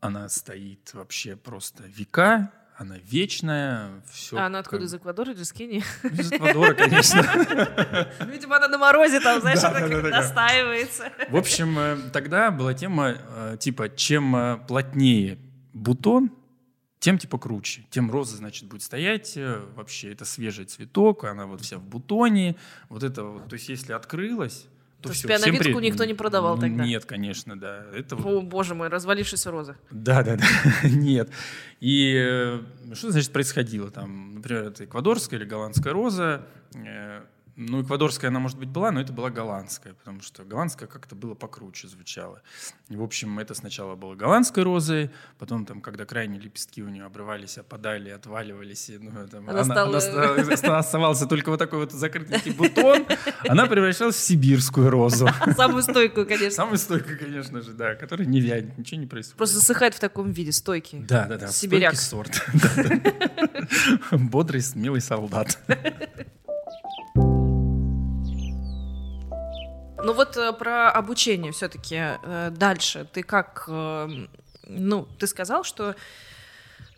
Она стоит вообще просто века, она вечная, все. А она откуда, из Эквадора или из Кении? Из Эквадора, конечно. (laughs) Видимо, она на морозе там, знаешь, Да, так да, да, настаивается. В общем, э, тогда была тема, э, типа, чем э, плотнее бутон, тем, типа, круче. Тем роза, значит, будет стоять. Вообще, это свежий цветок, она вот вся в бутоне. Вот это вот, то есть, если открылась, то, То пиановитку всем при- никто не продавал тогда? Нет, конечно, да. Это О, боже мой, развалившаяся роза. да, да, да, (laughs) нет. И э, что значит происходило там? Например, это эквадорская или голландская роза. Э, Ну, эквадорская она, может быть, была, но это была голландская, потому что голландская как-то было покруче звучало. И, в общем, это сначала было голландской розой, потом, там, когда крайние лепестки у нее обрывались, опадали, отваливались, и, ну, там, Она она, стала- она ста- оста- оставался только вот такой вот закрытый бутон, она превращалась в сибирскую розу. (laughs) Самую стойкую, конечно. Самая стойкая, конечно же, да, которая не вянет, ничего не происходит. Просто засыхает в таком виде, стойкий. Да, да, да. Сибиряк. сорт. (laughs) Бодрый, смелый солдат. (laughs) Ну вот э, про обучение все-таки дальше. Ты как, э, ну, ты сказал, что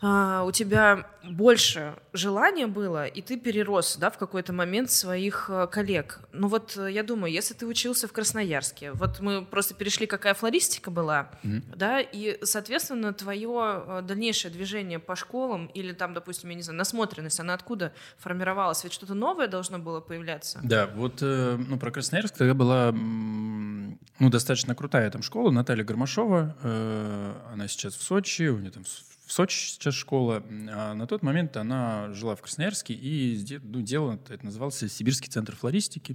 а, у тебя больше желания было, и ты перерос, да, в какой-то момент своих э, коллег. Ну вот э, я думаю, если ты учился в Красноярске, вот мы просто перешли, какая флористика была, Мгм. да, и, соответственно, твое дальнейшее движение по школам или там, допустим, я не знаю, насмотренность, она откуда формировалась? Ведь что-то новое должно было появляться. Да, вот э, ну, про Красноярск тогда была ну, достаточно крутая там школа, Наталья Гармашова. э, Она сейчас в Сочи, у нее там в Сочи сейчас школа. А на тот момент она жила в Красноярске и ну, делала, это назывался Сибирский центр флористики.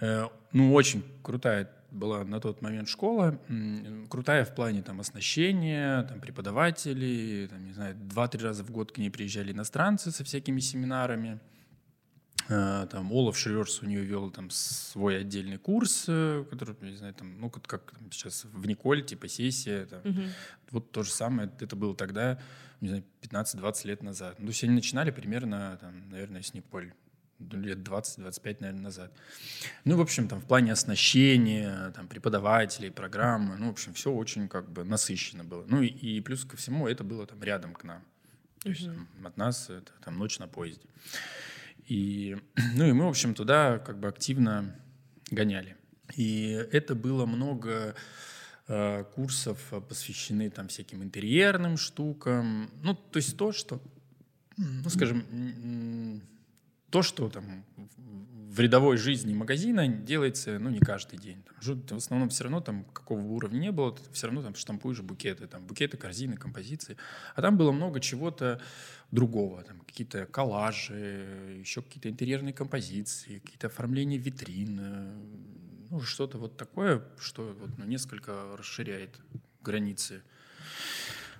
Э, Ну, очень крутая была на тот момент школа, крутая в плане там оснащения, там преподавателей, там, не знаю, два-три раза в год к ней приезжали иностранцы со всякими семинарами. Э, Там Олаф Шриерс у нее вел там свой отдельный курс, э, который, не знаю, там, ну, как, как там сейчас в Николь, типа сессия, там, Мгм. вот то же самое, это было тогда, не знаю, 15-20 лет назад. Ну, то есть они начинали примерно, там, наверное, с Николь, ну, лет 20-25, наверное, назад. Ну, в общем, там, в плане оснащения, там, преподавателей, программы, ну, в общем, все очень, как бы, насыщенно было. Ну, и, и плюс ко всему, это было там рядом к нам. То есть Мгм. там, от нас это там ночь на поезде. И, (clears throat) ну, и мы, в общем, туда как бы активно гоняли. И это было много э, курсов э, посвящены там всяким интерьерным штукам. Ну, то есть то, что, ну, скажем, то, что там в рядовой жизни магазина делается, ну, не каждый день. Там, в основном все равно там какого бы уровня не было, все равно там штампуешь букеты, там букеты, корзины, композиции. А там было много чего-то другого, там какие-то коллажи, еще какие-то интерьерные композиции, какие-то оформления витрин, э, ну, что-то вот такое, что вот, ну, несколько расширяет границы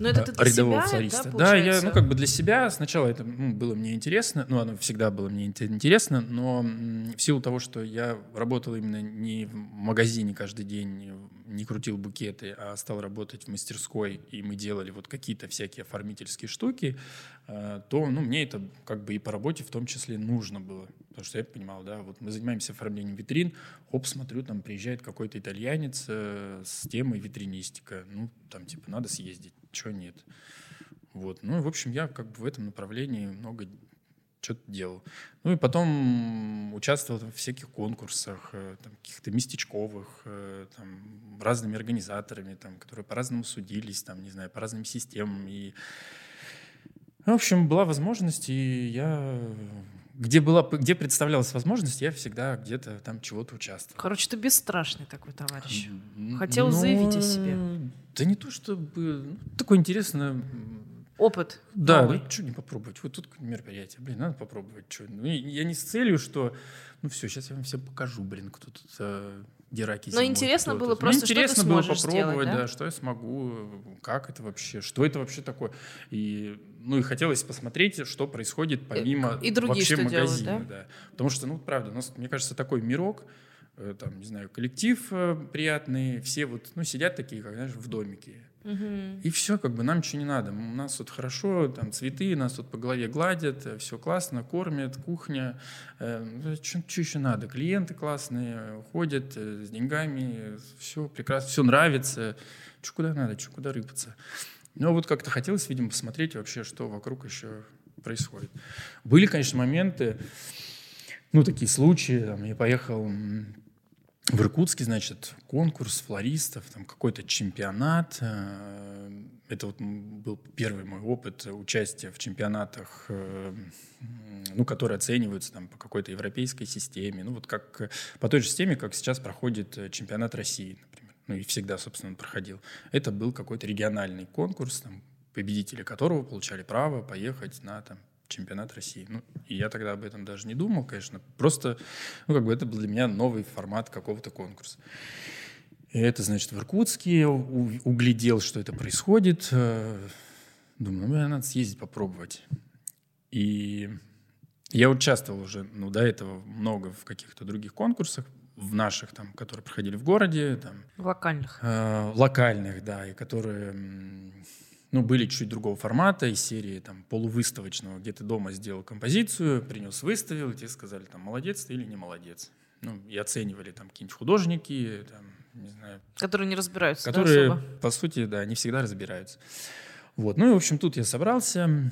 Но это ты для рядового себя, флориста. да, Да, я, ну, как бы для себя сначала это ну, было мне интересно, ну, оно всегда было мне инте- интересно, но в силу того, что я работал именно не в магазине каждый день, не крутил букеты, а стал работать в мастерской, и мы делали вот какие-то всякие оформительские штуки, э, то, ну, мне это как бы и по работе в том числе нужно было. Потому что я понимал, да, вот мы занимаемся оформлением витрин, оп, смотрю, там приезжает какой-то итальянец э, с темой витринистика. Ну, там, типа, надо съездить, чего нет. Вот. Ну, в общем, я как бы в этом направлении много что-то делал. Ну и потом участвовал в всяких конкурсах, э, там, каких-то местечковых, э, там, разными организаторами, там, которые по-разному судились, там, не знаю, по разным системам. И, в общем, была возможность, и я где была, где представлялась возможность, я всегда где-то там чего-то участвовал. Короче, ты бесстрашный такой товарищ. Хотел но, заявить о себе. Да не то чтобы... ну, Такое интересное... Опыт. Да, новый. ну что не попробовать? Вот тут мероприятие, блин, надо попробовать. Что? Ну, я не с целью, что... Ну все, сейчас я вам все покажу, блин, кто тут э, Дераки Но зимой, интересно было просто, Мне что ты интересно было сможешь попробовать, сделать, да? да, что я смогу, как это вообще, что это вообще такое. И, ну и хотелось посмотреть, что происходит помимо и другие вообще что делают, магазина. да? Потому что, ну, правда, у нас, мне кажется, такой мирок, э, там, не знаю, коллектив э, приятный, все вот, ну, сидят такие, как, знаешь, в домике. И все, как бы нам ничего не надо. У нас тут хорошо, там цветы, нас тут по голове гладят, все классно, кормят, кухня. Что еще надо? Клиенты классные, ходят э, с деньгами, все прекрасно, все нравится. Что куда надо, что куда рыпаться. Но вот как-то хотелось, видимо, посмотреть вообще, что вокруг еще происходит. Были, конечно, моменты, ну, такие случаи. Там, я поехал в Иркутске, значит, конкурс флористов, там какой-то чемпионат. э, Это вот был первый мой опыт участия в чемпионатах, э, ну, которые оцениваются там по какой-то европейской системе. Ну, вот как по той же системе, как сейчас проходит э, чемпионат России, например. Ну, и всегда, собственно, он проходил. Это был какой-то региональный конкурс, там, победители которого получали право поехать на там, чемпионат России. Ну, и я тогда об этом даже не думал, конечно. Просто, ну, как бы это был для меня новый формат какого-то конкурса. И это, значит, в Иркутске у- углядел, что это происходит. Э, Думаю, ну, надо съездить попробовать. И я участвовал уже, ну, до этого много в каких-то других конкурсах, в наших, там, которые проходили в городе, там, Локальных. э, локальных, да, и которые ну, были чуть другого формата, из серии там, полувыставочного, где ты дома сделал композицию, принес, выставил, и тебе сказали, там, молодец ты или не молодец. Ну, и оценивали там какие-нибудь художники, там, не знаю, Которые не разбираются, да, которые, особо? по сути, да, не всегда разбираются. Вот. Ну и, в общем, тут я собрался,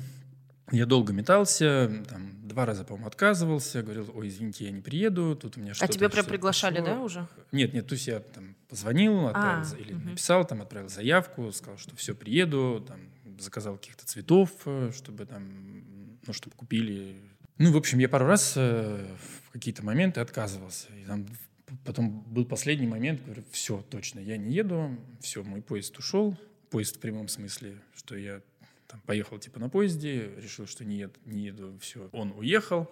я долго метался, там, два раза, по-моему, отказывался, говорил, ой, извините, я не приеду, тут у меня А что-то... тебя прям приглашали, пошло». да, уже? Нет, нет, то есть я там позвонил, отправил, А, или мгм. написал, там отправил заявку, сказал, что все, приеду, там заказал каких-то цветов, э, чтобы там, ну, чтобы купили. Ну, в общем, я пару раз э, в какие-то моменты отказывался. И там потом был последний момент, говорю, все, точно, я не еду, все, мой поезд ушел, поезд в прямом смысле, что я там поехал типа на поезде, решил, что не, ед- не еду, все, он уехал.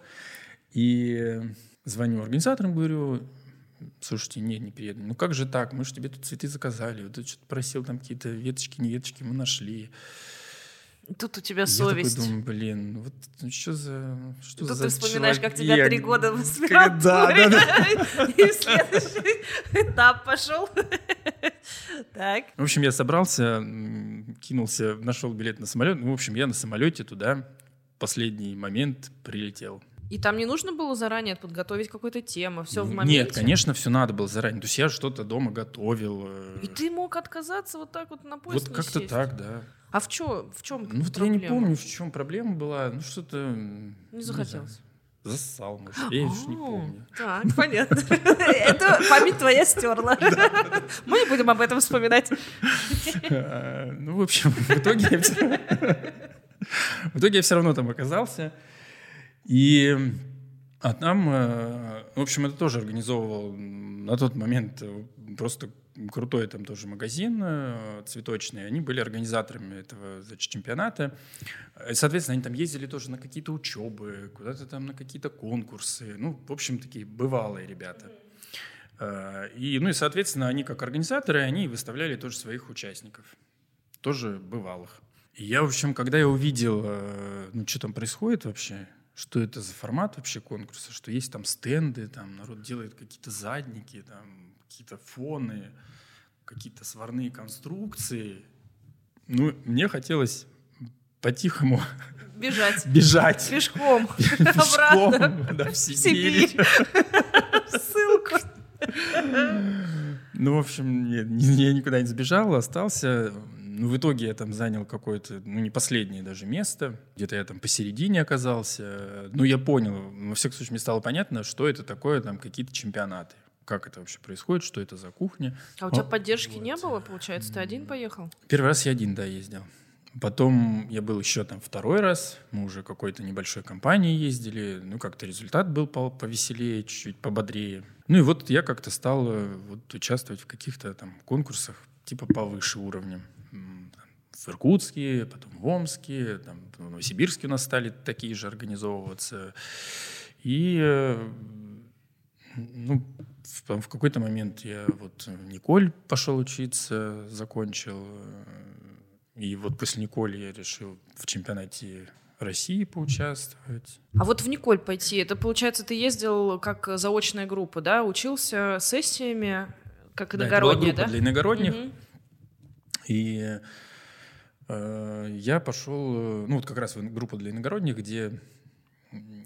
И звоню организаторам, говорю, слушайте, нет, не приеду. Ну как же так? Мы же тебе тут цветы заказали. Вот ты что-то просил там какие-то веточки, не веточки, мы нашли. Тут у тебя Я совесть. такой думаю, блин, ну вот ну что за... Что Тут за ты вспоминаешь, как тебя человек? три года (laughs) в Как- Да, да, да. (laughs) И следующий этап пошел. (laughs) Так. В общем, я собрался, кинулся, нашел билет на самолет. Ну, в общем, я на самолете туда последний момент прилетел. И там не нужно было заранее подготовить какую-то тему, все в моменте? Нет, конечно, все надо было заранее. То есть я что-то дома готовил. э, И ты мог отказаться вот так вот на поезд Вот не как-то так, да. А в чем, в чем Ну, вот я не помню, в чем проблема была. Ну, что-то... Не захотелось. Зассал, может. Я уж не помню. Так, понятно. (laughs) Это память твоя стерла. (laughs) Мы не будем об этом вспоминать. (laughs) Ну, в общем, в итоге я все равно там оказался. И а там, э, в общем, это тоже организовывал на тот момент э, просто крутой там тоже магазин э, цветочный. Они были организаторами этого значит, чемпионата. Э, Соответственно, они там ездили тоже на какие-то учебы, куда-то там на какие-то конкурсы. Ну, в общем, такие бывалые ребята. И, ну и, соответственно, они как организаторы, они выставляли тоже своих участников, тоже бывалых. И я, в общем, когда я увидел, ну, что там происходит вообще, что это за формат вообще конкурса, что есть там стенды, там народ делает какие-то задники, там какие-то фоны, какие-то сварные конструкции. Ну, мне хотелось по-тихому (laughs) Бежать. бежать. Пешком. (laughs) Пешком, Обратно. да, в Сибирь. Сибирь. (laughs) Ссылку. Ну, в общем, ни- я никуда не сбежал, остался. Ну, в итоге я там занял какое-то, ну, не последнее даже место. Где-то я там посередине оказался. Ну, я понял, во всяком случае, мне стало понятно, что это такое, там, какие-то чемпионаты. Как это вообще происходит, что это за кухня. А у тебя Ну, поддержки вот. не было, получается? Ты один поехал? Первый раз я один, да, ездил. Потом я был еще там второй раз. Мы уже какой-то небольшой компанией ездили. Ну, как-то результат был по- повеселее, чуть-чуть пободрее. Ну и вот я как-то стал э, вот, участвовать в каких-то там конкурсах типа повыше уровня. В Иркутске, потом в Омске, там, в Новосибирске у нас стали такие же организовываться. И э, ну, в, в какой-то момент я вот в Николь пошел учиться, закончил. э, И вот после Николи я решил в чемпионате России поучаствовать. А вот в Николь пойти, это, получается, ты ездил как заочная группа, да? Учился сессиями, как Да, это была группа да? для иногородних. Мгм. И э, я пошел, э, ну вот как раз в группу для иногородних, где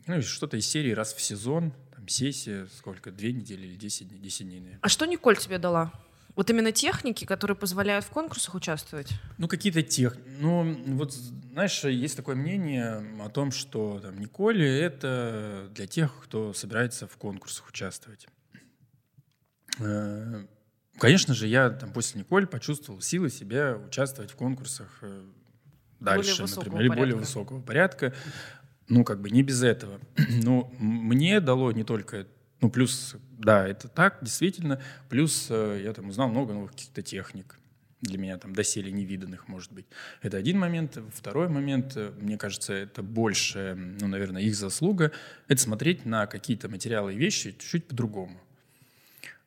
ну, что-то из серии раз в сезон, там сессия, сколько, две недели или 10 дней, 10 дней, наверное. А что Николь тебе дала? Вот именно техники, которые позволяют в конкурсах участвовать? Ну, какие-то тех... Ну, вот, знаешь, есть такое мнение о том, что там, Николи — это для тех, кто собирается в конкурсах участвовать. Конечно же, я там после Николь почувствовал силы себя участвовать в конкурсах э, дальше, высокого например, или более высокого порядка. Ну, как бы не без этого. (clears throat) М- мне дало не только... Ну, плюс, да, это так, действительно. Плюс э, я там узнал много новых каких-то техник. Для меня там доселе невиданных, может быть. Это один момент. Второй момент, э, мне кажется, это больше, ну, наверное, их заслуга. Это смотреть на какие-то материалы и вещи чуть-чуть по-другому.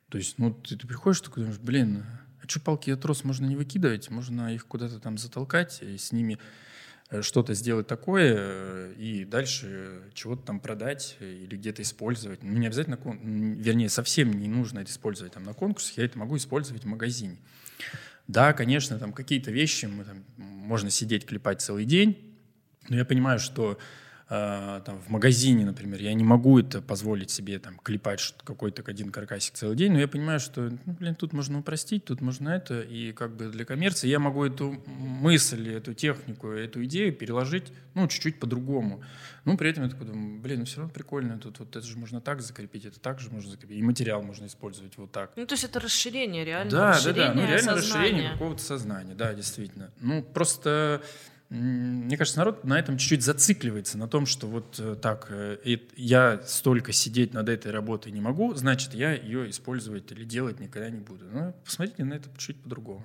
То есть, ну, ты, ты приходишь, такой думаешь, блин, а что палки и трос можно не выкидывать? Можно их куда-то там затолкать и с ними э, что-то сделать такое э, и дальше чего-то там продать или где-то использовать. Ну, не обязательно, вернее, совсем не нужно это использовать там на конкурсах, я это могу использовать в магазине. Да, конечно, там какие-то вещи мы там, можно сидеть, клепать целый день, но я понимаю, что э, там, в магазине, например, я не могу это позволить себе там, клепать какой-то один каркасик целый день, но я понимаю, что ну, блин, тут можно упростить, тут можно это, и как бы для коммерции я могу эту мысль, эту технику, эту идею переложить ну, чуть-чуть по-другому. Ну, при этом я такой думаю, блин, ну все равно прикольно, тут вот это же можно так закрепить, это так же можно закрепить, и материал можно использовать вот так. Ну, то есть это расширение, реально Да, да, расширение да. Ну, реально сознания. расширение какого-то сознания, да, действительно. Ну, просто мне кажется, народ на этом чуть-чуть зацикливается, на том, что вот э, так, э, я столько сидеть над этой работой не могу, значит, я ее использовать или делать никогда не буду. Ну, посмотрите на это чуть по-другому.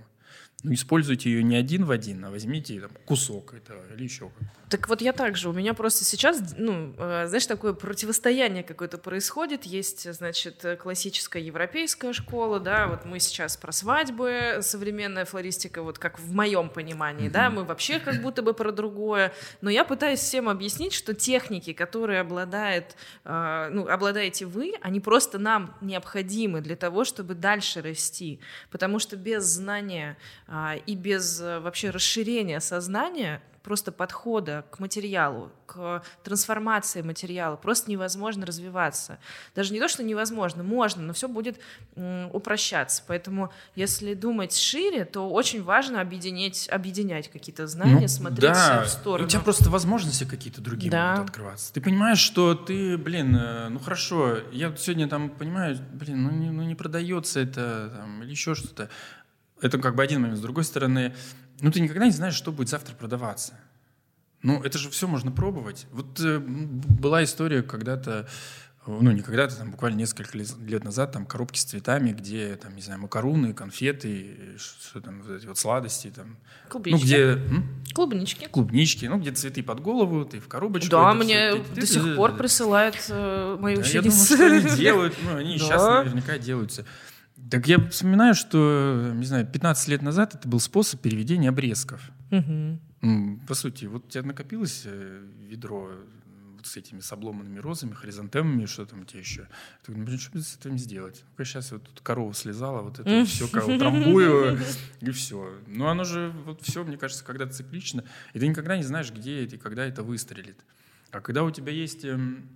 Ну, используйте ее не один в один, а возьмите там, кусок этого или еще как Так вот я также. У меня просто сейчас, ну, э, знаешь, такое противостояние какое-то происходит. Есть, значит, классическая европейская школа, да, вот мы сейчас про свадьбы, современная флористика, вот как в моем понимании, да, мы вообще как будто бы про другое. Но я пытаюсь всем объяснить, что техники, которые обладает, э, ну, обладаете вы, они просто нам необходимы для того, чтобы дальше расти. Потому что без знания и без э, вообще расширения сознания просто подхода к материалу, к трансформации материала просто невозможно развиваться. Даже не то, что невозможно, можно, но все будет упрощаться. Поэтому, если думать шире, то очень важно объединять, объединять какие-то знания, Ну, смотреть да. в сторону. У тебя просто возможности какие-то другие Да. могут открываться. Ты понимаешь, что ты, блин, э, ну хорошо, я сегодня там понимаю, блин, ну не, ну не продается это там, или еще что-то. Это как бы один момент. С другой стороны, ну ты никогда не знаешь, что будет завтра продаваться. Ну, это же все можно пробовать. Вот э, была история когда-то, ну, не когда-то, там, буквально несколько лет назад, там, коробки с цветами, где, там, не знаю, макаруны, конфеты, что там, вот эти вот сладости, там. Клубнички. Ну, где... м? Клубнички. клубнички, ну, где цветы под голову, ты в коробочку. Да, мне всё, ты- до сих пор да, присылают э, мои я думаю, ученицы. что они делают, ну, они (laughs) Да. сейчас наверняка делаются. Так я вспоминаю, что, не знаю, 15 лет назад это был способ переведения обрезков. Мгм. По сути, вот у тебя накопилось э, ведро вот с этими с обломанными розами, хризантемами, что там у тебя еще. Ты говоришь, ну, что с этим сделать? Ну-ка, сейчас вот тут корова слезала, вот это все, (laughs) трамбую, (laughs) и все. Но оно же, вот все, мне кажется, когда циклично, и ты никогда не знаешь, где это и когда это выстрелит. А когда у тебя есть эм,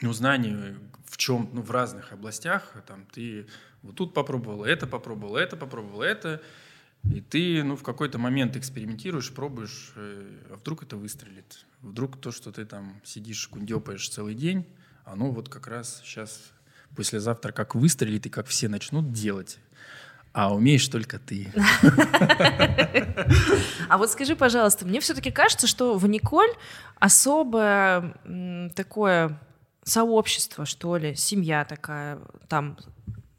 ну, знания в чем, ну, в разных областях, там, ты вот тут попробовал, это попробовал, это попробовал, это, и ты, ну, в какой-то момент экспериментируешь, пробуешь, э, а вдруг это выстрелит. Вдруг то, что ты там сидишь, кундепаешь целый день, оно вот как раз сейчас, послезавтра, как выстрелит, и как все начнут делать. А умеешь только ты. А вот скажи, пожалуйста, мне все-таки кажется, что в Николь особое такое сообщество, что ли, семья такая, там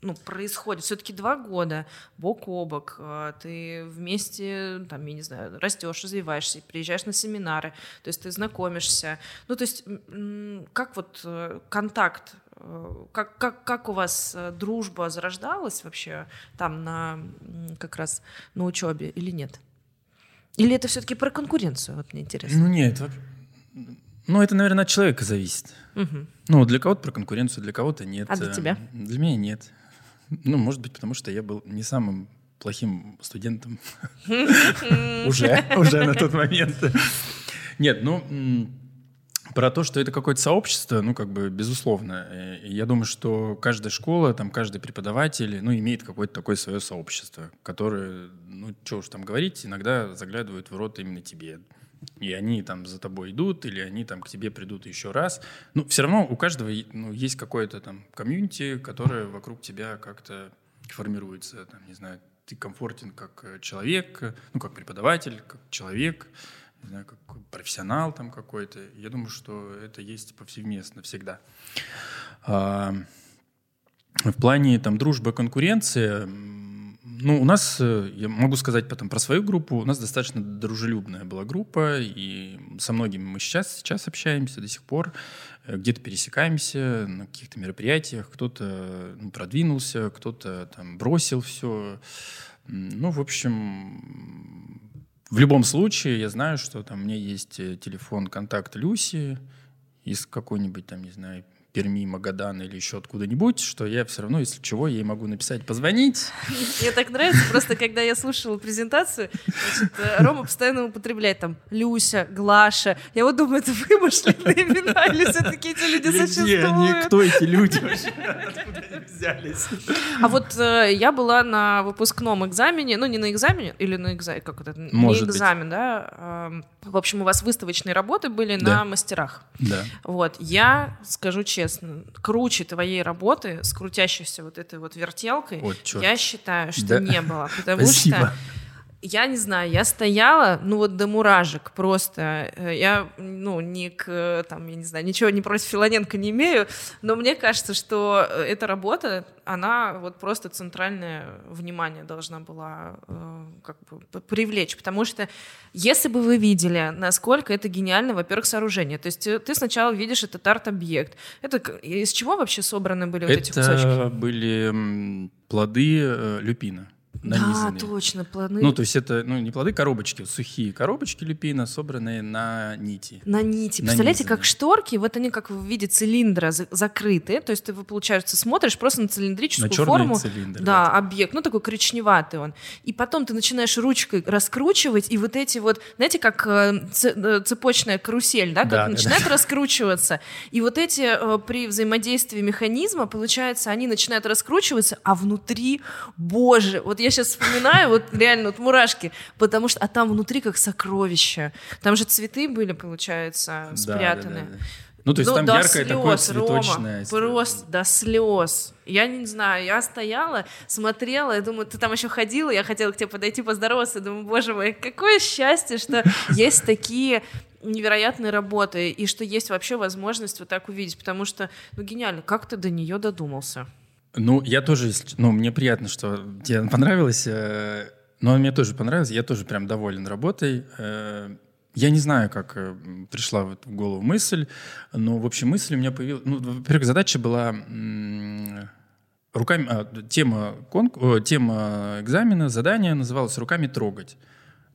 ну, происходит. Все-таки два года бок о бок, а, ты вместе, там, я не знаю, растешь, развиваешься, приезжаешь на семинары, то есть ты знакомишься. Ну, то есть как вот э, контакт, э, как, как, как у вас э, дружба зарождалась вообще там на как раз на учебе или нет? Или это все-таки про конкуренцию? Вот мне интересно. Ну нет, ну это, наверное, от человека зависит. Угу. Ну для кого-то про конкуренцию, для кого-то нет. А для тебя? Для меня нет. Ну, может быть, потому что я был не самым плохим студентом (laughs) уже, уже на тот момент. Нет, ну, про то, что это какое-то сообщество, ну, как бы, безусловно. Я думаю, что каждая школа, там, каждый преподаватель, ну, имеет какое-то такое свое сообщество, которое, ну, что уж там говорить, иногда заглядывают в рот именно тебе и они там за тобой идут, или они там к тебе придут еще раз. Ну, все равно у каждого ну, есть какое-то там комьюнити, которое вокруг тебя как-то формируется. Там, не знаю, ты комфортен как э, человек, ну, как преподаватель, как человек, не знаю, как профессионал там какой-то. Я думаю, что это есть повсеместно всегда. А, в плане там дружбы, конкуренции, ну, у нас, э, я могу сказать потом про свою группу, у нас достаточно дружелюбная была группа, и со многими мы сейчас, сейчас общаемся до сих пор, э, где-то пересекаемся на каких-то мероприятиях, кто-то ну, продвинулся, кто-то там бросил все. Ну, в общем, в любом случае я знаю, что там у меня есть э, телефон контакт Люси из какой-нибудь там, не знаю, Перми, Магадана или еще откуда-нибудь, что я все равно, если чего, ей могу написать, позвонить. Мне так нравится, просто когда я слушала презентацию, значит, э, Рома постоянно употребляет там Люся, Глаша. Я вот думаю, это вымышленные имена или все-таки эти люди существуют? Кто эти люди вообще? Откуда они взялись? А вот э, я была на выпускном экзамене, ну не на экзамене, или на экзамен, как это? Может не экзамен, быть. да? В общем, у вас выставочные работы были да. на мастерах. Да. Вот, я скажу честно, честно, круче твоей работы с крутящейся вот этой вот вертелкой, вот, я считаю, что да. не было. Потому Спасибо. что я не знаю, я стояла, ну вот до муражек просто. Э, я, ну, не к, там, я не знаю, ничего не против Филоненко не имею, но мне кажется, что э, эта работа, она вот просто центральное внимание должна была э, как бы привлечь, потому что если бы вы видели, насколько это гениально, во-первых, сооружение, то есть ты сначала видишь этот арт-объект. Это из чего вообще собраны были это вот эти кусочки? Это были плоды люпина нанизаны. Да, точно, плоды. Ну, то есть это ну, не плоды, коробочки, сухие коробочки люпина, собранные на нити. На нити. Представляете, как шторки, вот они как в виде цилиндра закрыты, то есть ты, получается, смотришь просто на цилиндрическую на форму. цилиндр. Да, вот. объект, ну такой коричневатый он. И потом ты начинаешь ручкой раскручивать, и вот эти вот, знаете, как э, э, цепочная карусель, да, как да, начинает да. раскручиваться. И вот эти э, при взаимодействии механизма, получается, они начинают раскручиваться, а внутри, боже, вот я сейчас вспоминаю, вот реально, вот мурашки, потому что, а там внутри как сокровища. Там же цветы были, получается, спрятаны. Да, да, да. Ну, то есть ну, там яркое слез, такое цветочное. Рома, просто до слез. Я не знаю, я стояла, смотрела, я думаю, ты там еще ходила, я хотела к тебе подойти поздороваться, думаю, боже мой, какое счастье, что (laughs) есть такие невероятные работы, и что есть вообще возможность вот так увидеть, потому что, ну, гениально, как ты до нее додумался? Ну, я тоже, ну, мне приятно, что тебе понравилось. Э, но мне тоже понравилось. Я тоже прям доволен работой. Э, я не знаю, как э, пришла в голову мысль, но, в общем, мысль у меня появилась... Ну, во-первых, задача была руками... А, тема, конк... тема экзамена, задание называлась «Руками трогать».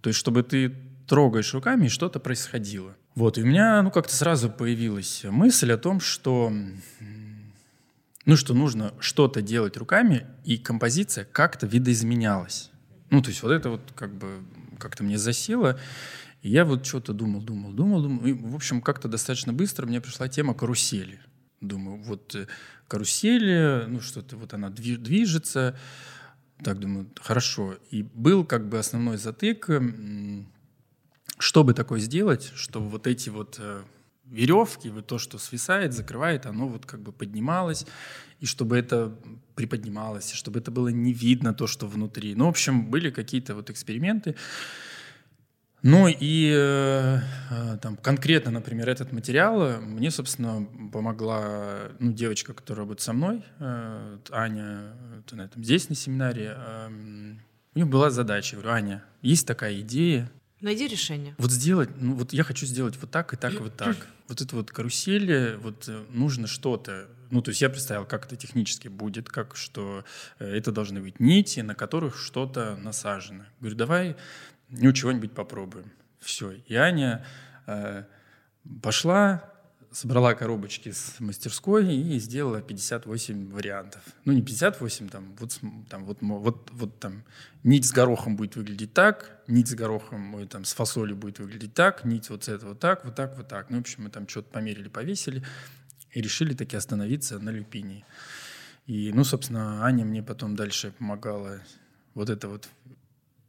То есть, чтобы ты трогаешь руками, и что-то происходило. Вот, и у меня, ну, как-то сразу появилась мысль о том, что, ну, что нужно что-то делать руками, и композиция как-то видоизменялась. Ну, то есть вот это вот как бы как-то мне засело. И я вот что-то думал, думал, думал, думал. И, в общем, как-то достаточно быстро мне пришла тема карусели. Думаю, вот э, карусели, ну, что-то вот она движется. Так думаю, хорошо. И был как бы основной затык, чтобы такое сделать, чтобы вот эти вот э, веревки, вот то, что свисает, закрывает, оно вот как бы поднималось, и чтобы это приподнималось, и чтобы это было не видно то, что внутри. Ну, в общем, были какие-то вот эксперименты. Ну и э, э, там конкретно, например, этот материал э, мне, собственно, помогла ну, девочка, которая работает со мной, э, Аня, на этом, здесь на семинаре. Э, у нее была задача, я говорю, Аня, есть такая идея. Найди решение. Вот сделать, ну вот я хочу сделать вот так и так и вот так. (clears throat) Вот это вот карусели, вот э, нужно что-то. Ну, то есть я представил, как это технически будет, как что э, это должны быть нити, на которых что-то насажено. Говорю, давай ну, чего-нибудь попробуем. Все. И Аня э, пошла, собрала коробочки с мастерской и сделала 58 вариантов. Ну, не 58, там, вот, там, вот, вот, вот там нить с горохом будет выглядеть так, нить с горохом, ой, там, с фасолью будет выглядеть так, нить вот с этого так, вот так, вот так. Ну, в общем, мы там что-то померили, повесили и решили таки остановиться на люпинии. И, ну, собственно, Аня мне потом дальше помогала вот это вот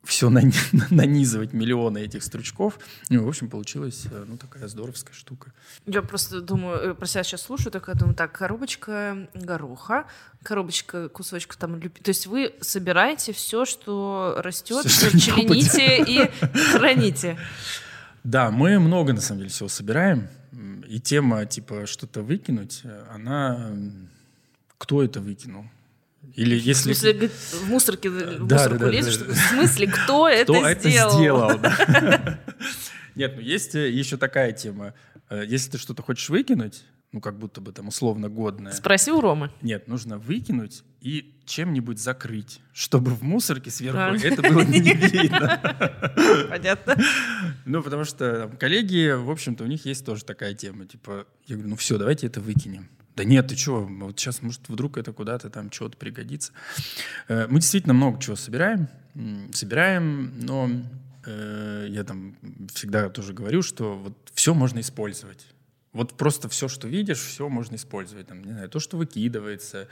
все (laughs) нанизывать миллионы этих стручков. Ну, в общем, получилась э, ну, такая здоровская штука. Я просто думаю, э, про себя сейчас слушаю, такая думаю, так, коробочка гороха, коробочка кусочка там люпи. То есть вы собираете все, что растет, все, члените и храните. Да, мы много, на самом деле, всего собираем. И тема, типа, что-то выкинуть, э, она... Кто это выкинул? Или если... В смысле, в мусорке в да, мусорку да, да, лезешь? Да, В смысле, кто, это сделал? Кто это сделал? (laughs) Нет, ну есть э, еще такая тема. Э, если ты что-то хочешь выкинуть, ну, как будто бы там условно годное. Спроси у Ромы. Нет, нужно выкинуть и чем-нибудь закрыть, чтобы в мусорке сверху а. это было не (laughs) видно. Понятно. Ну, потому что коллеги, в общем-то, у них есть тоже такая тема. Типа, я говорю, ну все, давайте это выкинем. Да нет, ты что, вот сейчас, может, вдруг это куда-то там что-то пригодится. Э, мы действительно много чего собираем, собираем, но э, я там всегда тоже говорю, что вот все можно использовать. Вот просто все, что видишь, все можно использовать. Там, не знаю, то, что выкидывается,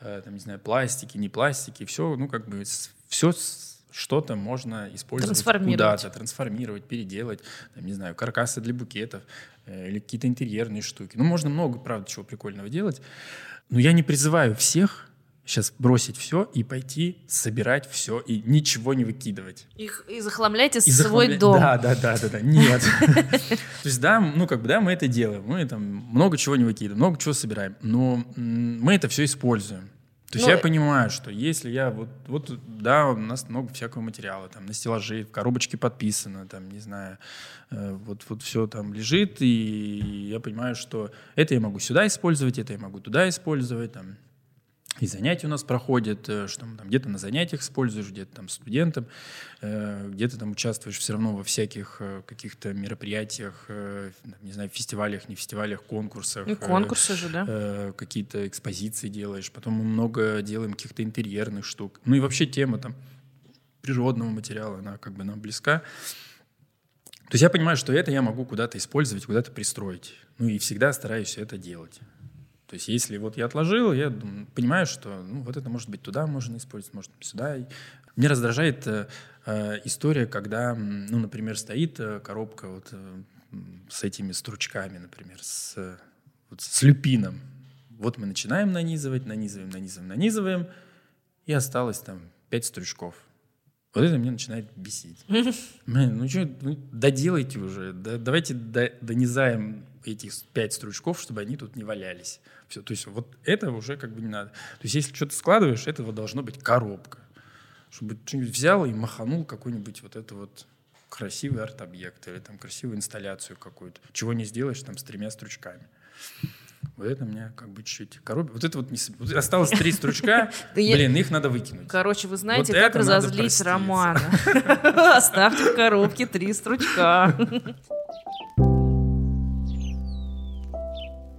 э, там, не знаю, пластики, не пластики, все, ну, как бы, все что-то можно использовать куда-то, трансформировать, переделать, там, не знаю, каркасы для букетов э, или какие-то интерьерные штуки. Ну, можно много, правда, чего прикольного делать. Но я не призываю всех сейчас бросить все и пойти собирать все и ничего не выкидывать. Их, и захламляйте и свой захламля... дом. Да, да, да, да, да. Нет. То есть, да, ну, как бы, да, мы это делаем. Мы там много чего не выкидываем, много чего собираем. Но мы это все используем. То есть ну, я понимаю, что если я вот, вот, да, у нас много всякого материала, там на стеллаже, в коробочке подписано, там, не знаю, э, вот, вот все там лежит, и я понимаю, что это я могу сюда использовать, это я могу туда использовать, там, и занятия у нас проходят, э, что там где-то на занятиях используешь, где-то там студентам, э, где-то там участвуешь все равно во всяких э, каких-то мероприятиях, не знаю, фестивалях, не фестивалях, конкурсах. И конкурсы же, да. Какие-то экспозиции делаешь. Потом мы много делаем каких-то интерьерных штук. Ну и вообще тема там природного материала, она как бы нам близка. То есть я понимаю, что это я могу куда-то использовать, куда-то пристроить. Ну и всегда стараюсь это делать. То есть если вот я отложил, я думаю, понимаю, что ну, вот это может быть туда можно использовать, может сюда. И мне раздражает э, э, история, когда, ну, например, стоит э, коробка вот э, с этими стручками, например, с, вот, с люпином. Вот мы начинаем нанизывать, нанизываем, нанизываем, нанизываем, и осталось там пять стручков. Вот это меня начинает бесить. (laughs) ну что, ну, доделайте уже, да, давайте до, донизаем этих пять стручков, чтобы они тут не валялись. Все, то есть вот это уже как бы не надо. То есть если что-то складываешь, этого должно быть коробка. Чтобы что-нибудь взял и маханул какой-нибудь вот это вот красивый арт-объект или там красивую инсталляцию какую-то. Чего не сделаешь там с тремя стручками. Вот это меня как бы чуть-чуть коробит. Вот это вот, не... вот осталось три стручка, (laughs) блин, их надо выкинуть. Короче, вы знаете, как разозлить Романа. (laughs) (laughs) Оставьте в коробке три стручка.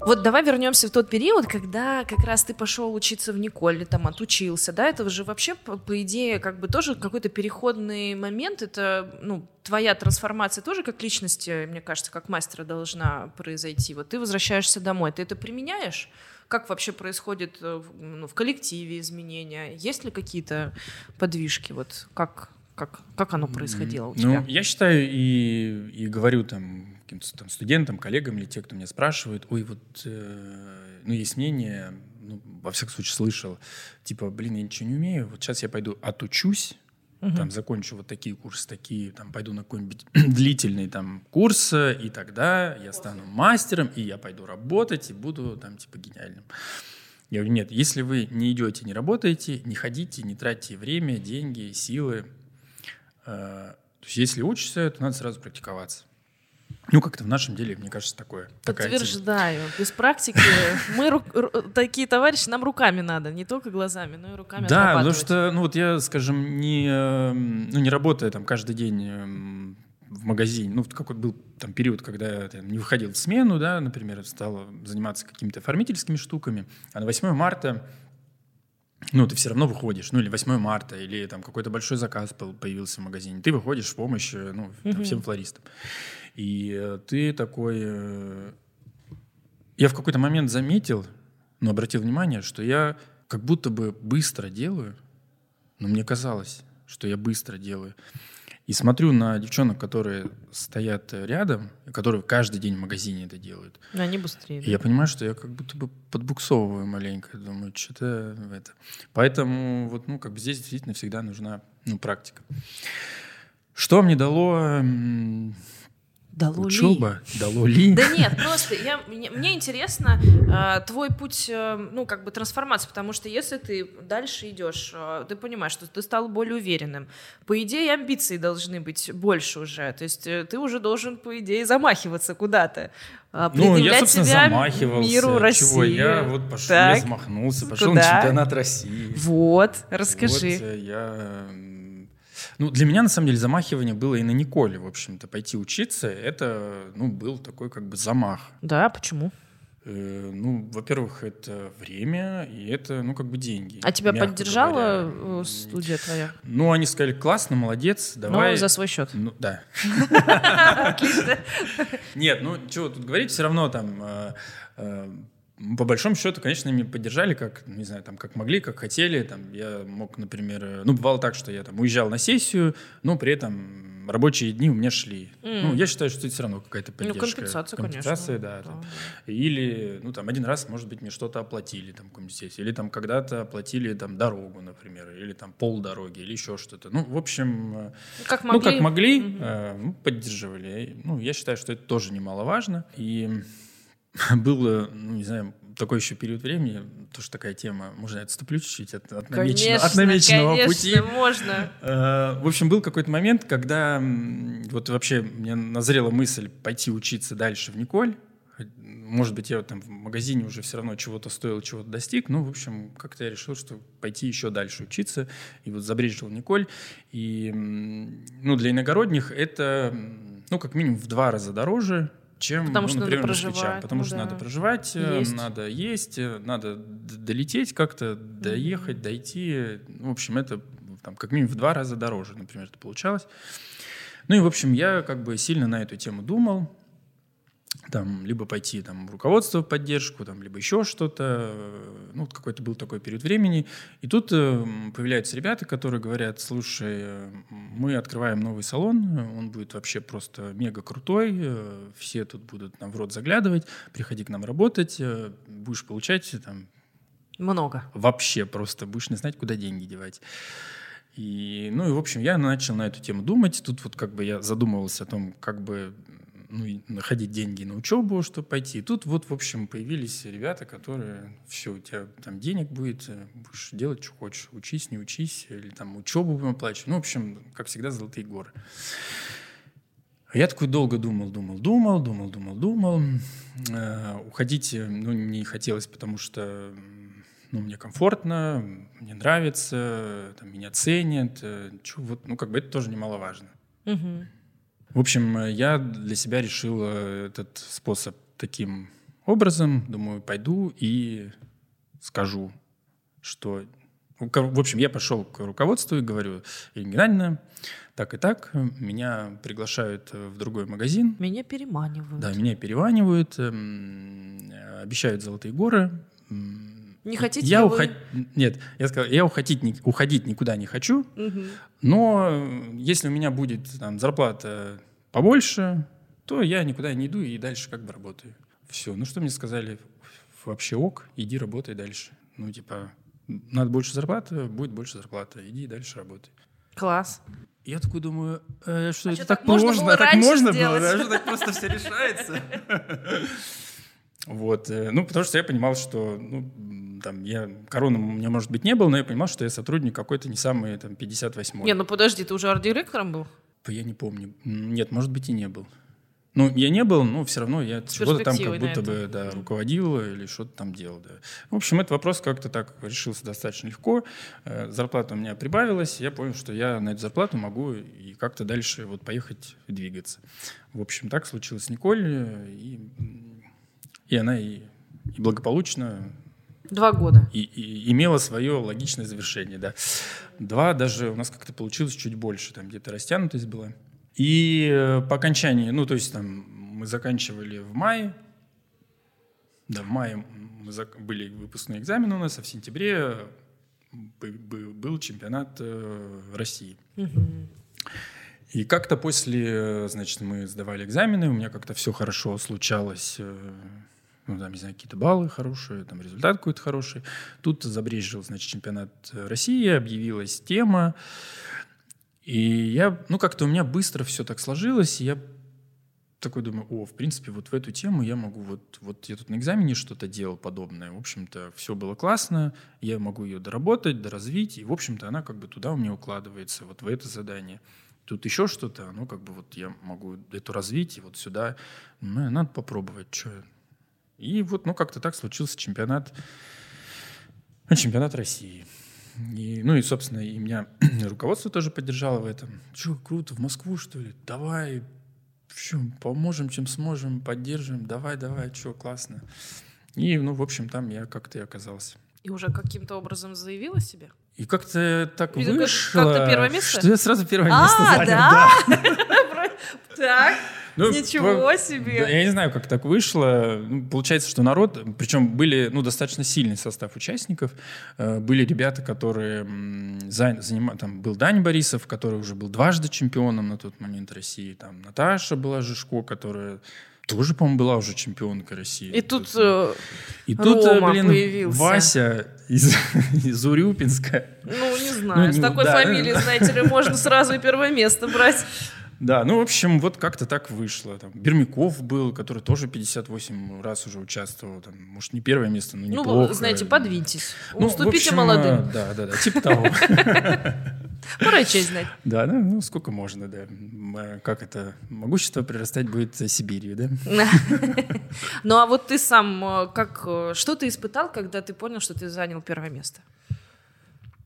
Вот давай вернемся в тот период, когда как раз ты пошел учиться в Николе, там отучился, да, это же вообще, по, по идее, как бы тоже какой-то переходный момент, это, ну, твоя трансформация тоже как личности, мне кажется, как мастера должна произойти. Вот ты возвращаешься домой, ты это применяешь? Как вообще происходит э, ну, в коллективе изменения? Есть ли какие-то подвижки? Вот как, как, как оно происходило у тебя? Ну, я считаю и, и говорю там каким-то там студентам, коллегам или те, кто меня спрашивает, ой, вот, э, ну, есть мнение, ну, во всяком случае слышал, типа, блин, я ничего не умею, вот сейчас я пойду отучусь, угу. там, закончу вот такие курсы, такие, там, пойду на какой-нибудь (clears throat) длительный там курс, и тогда я стану мастером, и я пойду работать, и буду там, типа, гениальным. Я говорю, нет, если вы не идете, не работаете, не ходите, не тратите время, деньги, силы, э, то есть если учишься, то надо сразу практиковаться. Ну, как-то в нашем деле, мне кажется, такое. Подтверждаю. Без практики мы ру- такие товарищи, нам руками надо, не только глазами, но и руками Да, потому что, ну вот я, скажем, не, эм, ну, не работая там каждый день эм, в магазине, ну, какой был там период, когда я там, не выходил в смену, да, например, стал заниматься какими-то оформительскими штуками, а на 8 марта ну, ты все равно выходишь, ну, или 8 марта, или там какой-то большой заказ появился в магазине, ты выходишь в помощь, э, ну, там, всем флористам. И ты такой... Э, я в какой-то момент заметил, но обратил внимание, что я как будто бы быстро делаю, но мне казалось, что я быстро делаю. И смотрю на девчонок, которые стоят рядом, которые каждый день в магазине это делают. Но они быстрее. И я понимаю, что я как будто бы подбуксовываю маленько. Думаю, что-то это. Поэтому вот, ну, как бы здесь действительно всегда нужна ну, практика. Что мне дало Дало Учеба? Ли? Дало ли? Да нет, просто я, мне, мне интересно э, твой путь, э, ну, как бы трансформации, потому что если ты дальше идешь, э, ты понимаешь, что ты стал более уверенным. По идее, амбиции должны быть больше уже. То есть э, ты уже должен, по идее, замахиваться куда-то. Э, ну, я, собственно, себя замахивался. миру России. Чего? Я вот пошел, так. я замахнулся, пошел Куда? на чемпионат России. Вот, расскажи. Вот, э, я ну, для меня, на самом деле, замахивание было и на Николе, в общем-то. Пойти учиться, это, ну, был такой как бы замах. Да, почему? Э, ну, во-первых, это время, и это, ну, как бы деньги. А тебя поддержала говоря. Э, студия твоя? Ну, они сказали, классно, молодец, давай. Ну, за свой счет. Ну, да. (laughs) (laughs) Отлично. Нет, ну, чего тут говорить, все равно там э, по большому счету, конечно, меня поддержали, как, не знаю, там, как могли, как хотели. Там, я мог, например, э, ну, бывало так, что я там уезжал на сессию, но при этом рабочие дни у меня шли. Mm. Ну, я считаю, что это все равно какая-то ну, поддержка. Ну, компенсация, компенсация конечно. да. Там. Или, ну, там, один раз, может быть, мне что-то оплатили, там, какую-нибудь сессию. Или там когда-то оплатили, там, дорогу, например, или там полдороги, или еще что-то. Ну, в общем, э, как могли, ну, как могли mm-hmm. э, поддерживали. Ну, я считаю, что это тоже немаловажно. И (laughs) было, ну, не знаю, такой еще период времени, тоже такая тема, можно я отступлю чуть-чуть от, от, намеченного, конечно, от намеченного конечно, пути. можно. (laughs) Э, в общем, был какой-то момент, когда вот вообще мне назрела мысль пойти учиться дальше в Николь. Может быть, я там в магазине уже все равно чего-то стоил, чего-то достиг. Ну, в общем, как-то я решил, что пойти еще дальше учиться. И вот забрежил Николь. И, ну, для иногородних это, ну, как минимум в два раза дороже, чем, потому ну, что например, надо проживать, Потому ну, что да. надо проживать, есть. надо есть, э, надо долететь как-то, доехать, дойти. В общем, это там, как минимум в два раза дороже, например, это получалось. Ну и, в общем, я как бы сильно на эту тему думал там, либо пойти там, в руководство в поддержку, там, либо еще что-то. Ну, вот какой-то был такой период времени. И тут э, появляются ребята, которые говорят, слушай, э, мы открываем новый салон, он будет вообще просто мега крутой, э, все тут будут нам в рот заглядывать, приходи к нам работать, э, будешь получать там... Много. Вообще просто будешь не знать, куда деньги девать. И, ну и, в общем, я начал на эту тему думать. Тут вот как бы я задумывался о том, как бы ну, находить деньги на учебу, чтобы пойти. Тут вот, в общем, появились ребята, которые, все, у тебя там денег будет, э, будешь делать, что хочешь. Учись, не учись, или там учебу будем оплачивать. Ну, в общем, как всегда, золотые горы. Я такой долго думал, думал, думал, думал, думал, думал. Э, уходить ну, не хотелось, потому что ну, мне комфортно, мне нравится, там, меня ценят. Э, чё, вот, ну, как бы это тоже немаловажно. Мгм. В общем, э, я для себя решил э, этот способ таким образом. Думаю, пойду и скажу, что... В общем, я пошел к руководству и говорю, Ирина Геннадьевна, так и так, меня приглашают э, в другой магазин, Меня переманивают. да, меня переванивают, эм, обещают золотые горы. Не хотите я вы? уход- Нет, я сказал, я уходить, ни- уходить никуда не хочу, Мгм. но э, если у меня будет там, зарплата побольше, то я никуда не иду и дальше как бы работаю. Все. Ну что мне сказали? Вообще ок, иди работай дальше. Ну типа, надо больше зарплаты, будет больше зарплаты, иди дальше работай. Класс. Я такой думаю, э, что А это так, так можно можно, было так можно сделать? было, да, что так просто все решается. (laughs) Вот, э, ну, потому что я понимал, что, ну, там, я, короны у меня, может быть, не было, но я понимал, что я сотрудник какой-то не самый, там, 58-й. Не, ну подожди, ты уже арт-директором был? Я не помню. Нет, может быть, и не был. Ну, я не был, но все равно я чего-то там как будто бы да, руководил или что-то там делал. Да. В общем, этот вопрос как-то так решился достаточно легко. Э, Зарплата у меня прибавилась. Я понял, что я на эту зарплату могу и как-то дальше вот поехать и двигаться. В общем, так случилось с Николь. э, И, и она и, и благополучно Два года. и, и имела свое логичное завершение, да. Два, даже у нас как-то получилось чуть больше, там где-то растянутость была. И э, по окончании, ну, то есть там мы заканчивали в мае, да, в мае мы зак- были выпускные экзамены у нас, а в сентябре бы- был чемпионат э, России. И как-то после, э, значит, мы сдавали экзамены, у меня как-то все хорошо случалось, э, ну, там, не знаю, какие-то баллы хорошие, там, результат какой-то хороший. Тут забрежил, значит, чемпионат России, объявилась тема, и я, ну, как-то у меня быстро все так сложилось, и я такой думаю, о, в принципе, вот в эту тему я могу, вот, вот я тут на экзамене что-то делал подобное, в общем-то, все было классно, я могу ее доработать, доразвить, и, в общем-то, она как бы туда у меня укладывается, вот в это задание. Тут еще что-то, оно как бы вот я могу эту развить, и вот сюда, ну, надо попробовать, что. И вот, ну, как-то так случился чемпионат, ну, чемпионат России. И, ну и, собственно, и меня (clears throat) руководство тоже поддержало в этом. Че, круто, в Москву, что ли? Давай, что, поможем, чем сможем, поддержим. Давай, давай, что, классно. И, ну, в общем, там я как-то и оказался. И уже каким-то образом заявила себе? И как-то так Видно, вышло, как-то первое место? что я сразу первое А, место занял. да? (laughs) Так, Ну, ничего по- себе. Да, я не знаю, как так вышло. Ну, получается, что народ, причем были ну, достаточно сильный состав участников. Э, Были ребята, которые за- занима- там был Дань Борисов, который уже был дважды чемпионом на тот момент России. Там Наташа была Жишко, которая тоже, по-моему, была уже чемпионкой России. И тут э, И тут, э, Рома блин, появился. Вася из, (laughs) из Урюпинска. Ну, не знаю, Ну, с такой да. фамилией, знаете ли, можно сразу и первое место брать. Да, ну, в общем, вот как-то так вышло. Там, Бермяков был, который тоже 58 раз уже участвовал. Там, может, не первое место, но неплохо. Ну, знаете, подвиньтесь. Ну, Уступите общем, молодым. э, Да, да, да, типа того. (laughs) Пора честь знать. Да, да, ну, сколько можно, да. Э, Как это, могущество прирастать будет Сибирью, да? (laughs) Ну, а вот ты сам, э, как, что ты испытал, когда ты понял, что ты занял первое место?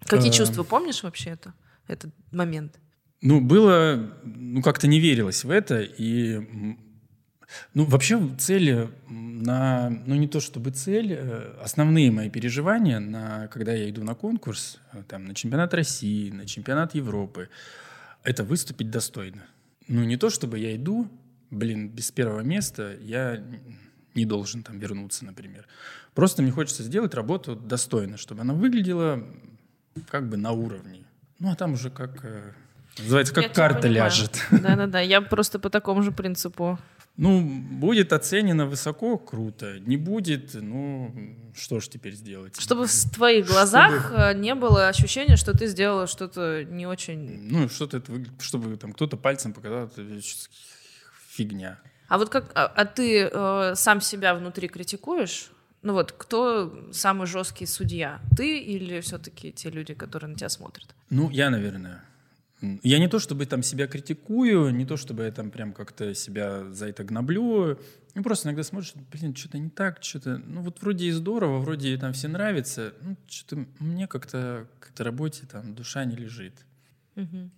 Какие чувства помнишь вообще это, этот момент? Ну, было, ну, как-то не верилось в это, и, ну, вообще цели на, ну, не то чтобы цель, э, основные мои переживания, на, когда я иду на конкурс, э, там, на чемпионат России, на чемпионат Европы, это выступить достойно. Ну, не то чтобы я иду, блин, без первого места я не должен там вернуться, например. Просто мне хочется сделать работу достойно, чтобы она выглядела как бы на уровне. Ну, а там уже как... Называется, как Я карта понимаю. ляжет. Да-да-да, я просто по такому же принципу. Ну, будет оценено высоко, круто. Не будет, ну, что ж теперь сделать? Чтобы в твоих глазах э, не было ощущения, что ты сделала что-то не очень... Ну, что-то это выглядит, чтобы там кто-то пальцем показал, это фигня. А вот как... А, а ты э, сам себя внутри критикуешь? Ну вот, кто самый жесткий судья? Ты или все-таки те люди, которые на тебя смотрят? Ну, я, наверное. Я не то чтобы там себя критикую, не то чтобы я там прям как-то себя за это гноблю. Ну, просто иногда смотришь, блин, что-то не так, что-то... Ну, вот вроде и здорово, вроде и там все нравится. Ну, что-то мне как-то к этой работе там душа не лежит. Мгм.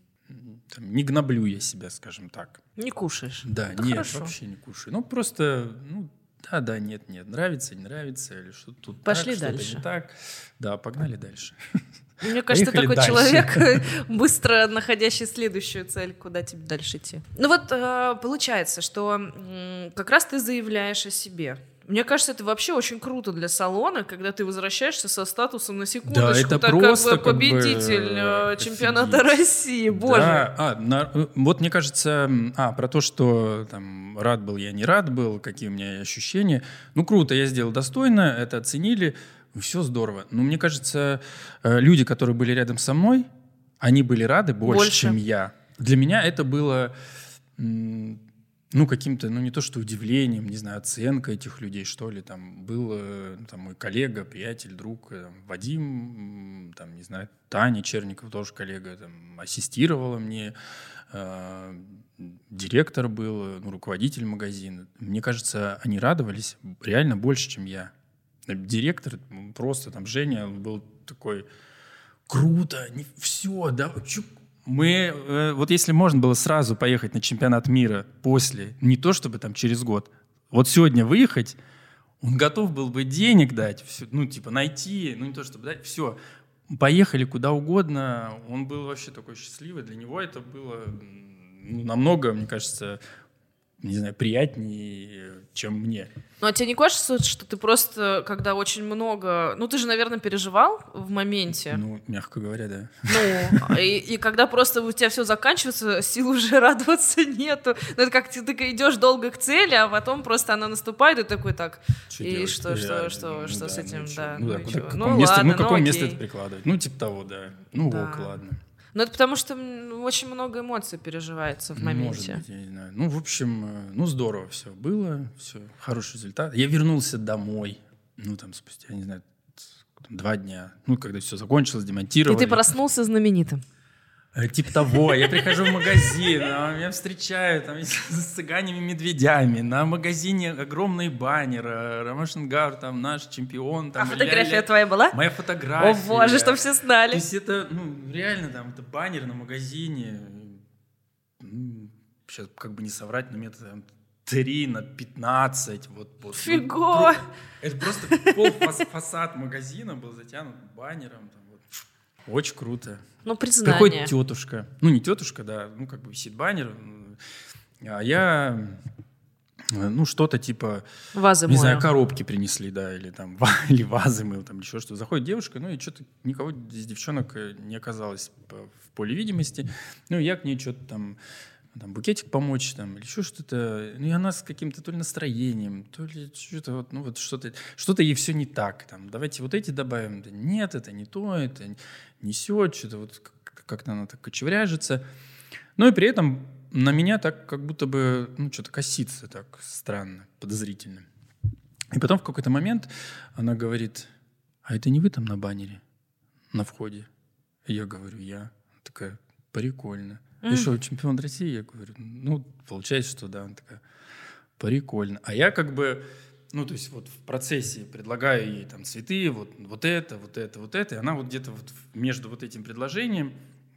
Там, не гноблю я себя, скажем так. Не кушаешь. Да, Это нет, хорошо. вообще не кушаю. Ну, просто, ну, да, да, нет, нет, нравится, не нравится, или что-то тут Пошли так, что-то дальше. не так. Да, погнали дальше. (laughs) Мне кажется, такой дальше. человек, (laughs) быстро находящий следующую цель, куда тебе дальше идти. Ну вот э, получается, что как раз ты заявляешь о себе. Мне кажется, это вообще очень круто для салона, когда ты возвращаешься со статусом на секундочку. это так просто как бы как бы, победитель э, офигеть. чемпионата России. Боже. Да, а, на- э, вот мне кажется, а, про то, что там рад был я, не рад был, какие у меня ощущения. Ну, круто, я сделал достойно, это оценили, все здорово. Но мне кажется, э, люди, которые были рядом со мной, они были рады больше, Больше. чем я. Для меня это было, ну, каким-то, ну, не то что удивлением, не знаю, оценка этих людей, что ли. Там был э, там, мой коллега, приятель, друг, э, Вадим, м, там, не знаю, Таня Черников, тоже коллега, там, ассистировала мне, э, директор был, ну, руководитель магазина. Мне кажется, они радовались реально больше, чем я. Э, Директор просто, там, Женя был такой, круто, не, все, да, чё- мы, э, вот если можно было сразу поехать на чемпионат мира после, не то чтобы там через год, вот сегодня выехать, он готов был бы денег дать, всё, ну, типа, найти, ну, не то чтобы дать, все, поехали куда угодно, он был вообще такой счастливый, для него это было ну, намного, мне кажется, не знаю, приятнее, чем мне. Ну, а тебе не кажется, что ты просто, когда очень много... Ну, ты же, наверное, переживал в моменте. Ну, мягко говоря, да. Ну, и, и когда просто у тебя все заканчивается, сил уже (laughs) радоваться нету. Ну, это как ты, ты идешь долго к цели, а потом просто она наступает, и такой так. Чё И делать? что, что, Реально, что, ну что да, с ну этим, чё? да. Ну, ну да, куда, чё? какое Ну место, ладно, ну, какое ну место это прикладывать? Ну, типа того, да. Ну, Да. ок, ладно. Ну, это потому что очень много эмоций переживается в Ну, Может моменте. быть, я не знаю. Ну, в общем, э, ну, здорово все было, все, хороший результат. Я вернулся домой, ну, там, спустя, я не знаю, два дня. Ну, когда все закончилось, И демонтировали. ты проснулся знаменитым. Э, Типа того. Я прихожу в магазин, а меня встречают там, (laughs) с цыганями медведями. На магазине огромный баннер. э, Ромашин Гар, там наш чемпион. Там, а фотография ля-ля. твоя была? Моя фотография. О боже, чтобы все То знали. есть это, ну, реально там, это баннер на магазине. сейчас как бы не соврать, но метра там 3 на 15. Вот, вот. Фиго! Ну, это просто пол фас- фасад магазина был затянут баннером. там. Очень круто. Ну, признание. Приходит тетушка. Ну, не тетушка, да, ну, как бы висит баннер. А я, ну, что-то типа, Вазы не мою. знаю, коробки принесли, да, или там, (laughs) или вазы мыл, там, еще что. Заходит девушка, ну, и что-то никого из девчонок э, не оказалось в поле видимости. Ну, я к ней что-то там, там, букетик помочь, там, или еще что-то. Ну, и она с каким-то то ли настроением, то ли что-то вот, ну, вот что-то, что-то ей все не так, там, давайте вот эти добавим. Да нет, это не то, это несет, что-то вот как- как-то она так кочевряжется. Ну, и при этом на меня так как будто бы, ну, что-то косится так странно, подозрительно. И потом в какой-то момент она говорит, а это не вы там на баннере, на входе? Я говорю, я. Такая, прикольно. Ты что, чемпион России? Я говорю, ну, получается, что да. Она такая, прикольно. А я как бы, ну, то есть вот в процессе предлагаю ей там цветы, вот, вот это, вот это, вот это, и она вот где-то вот между вот этим предложением,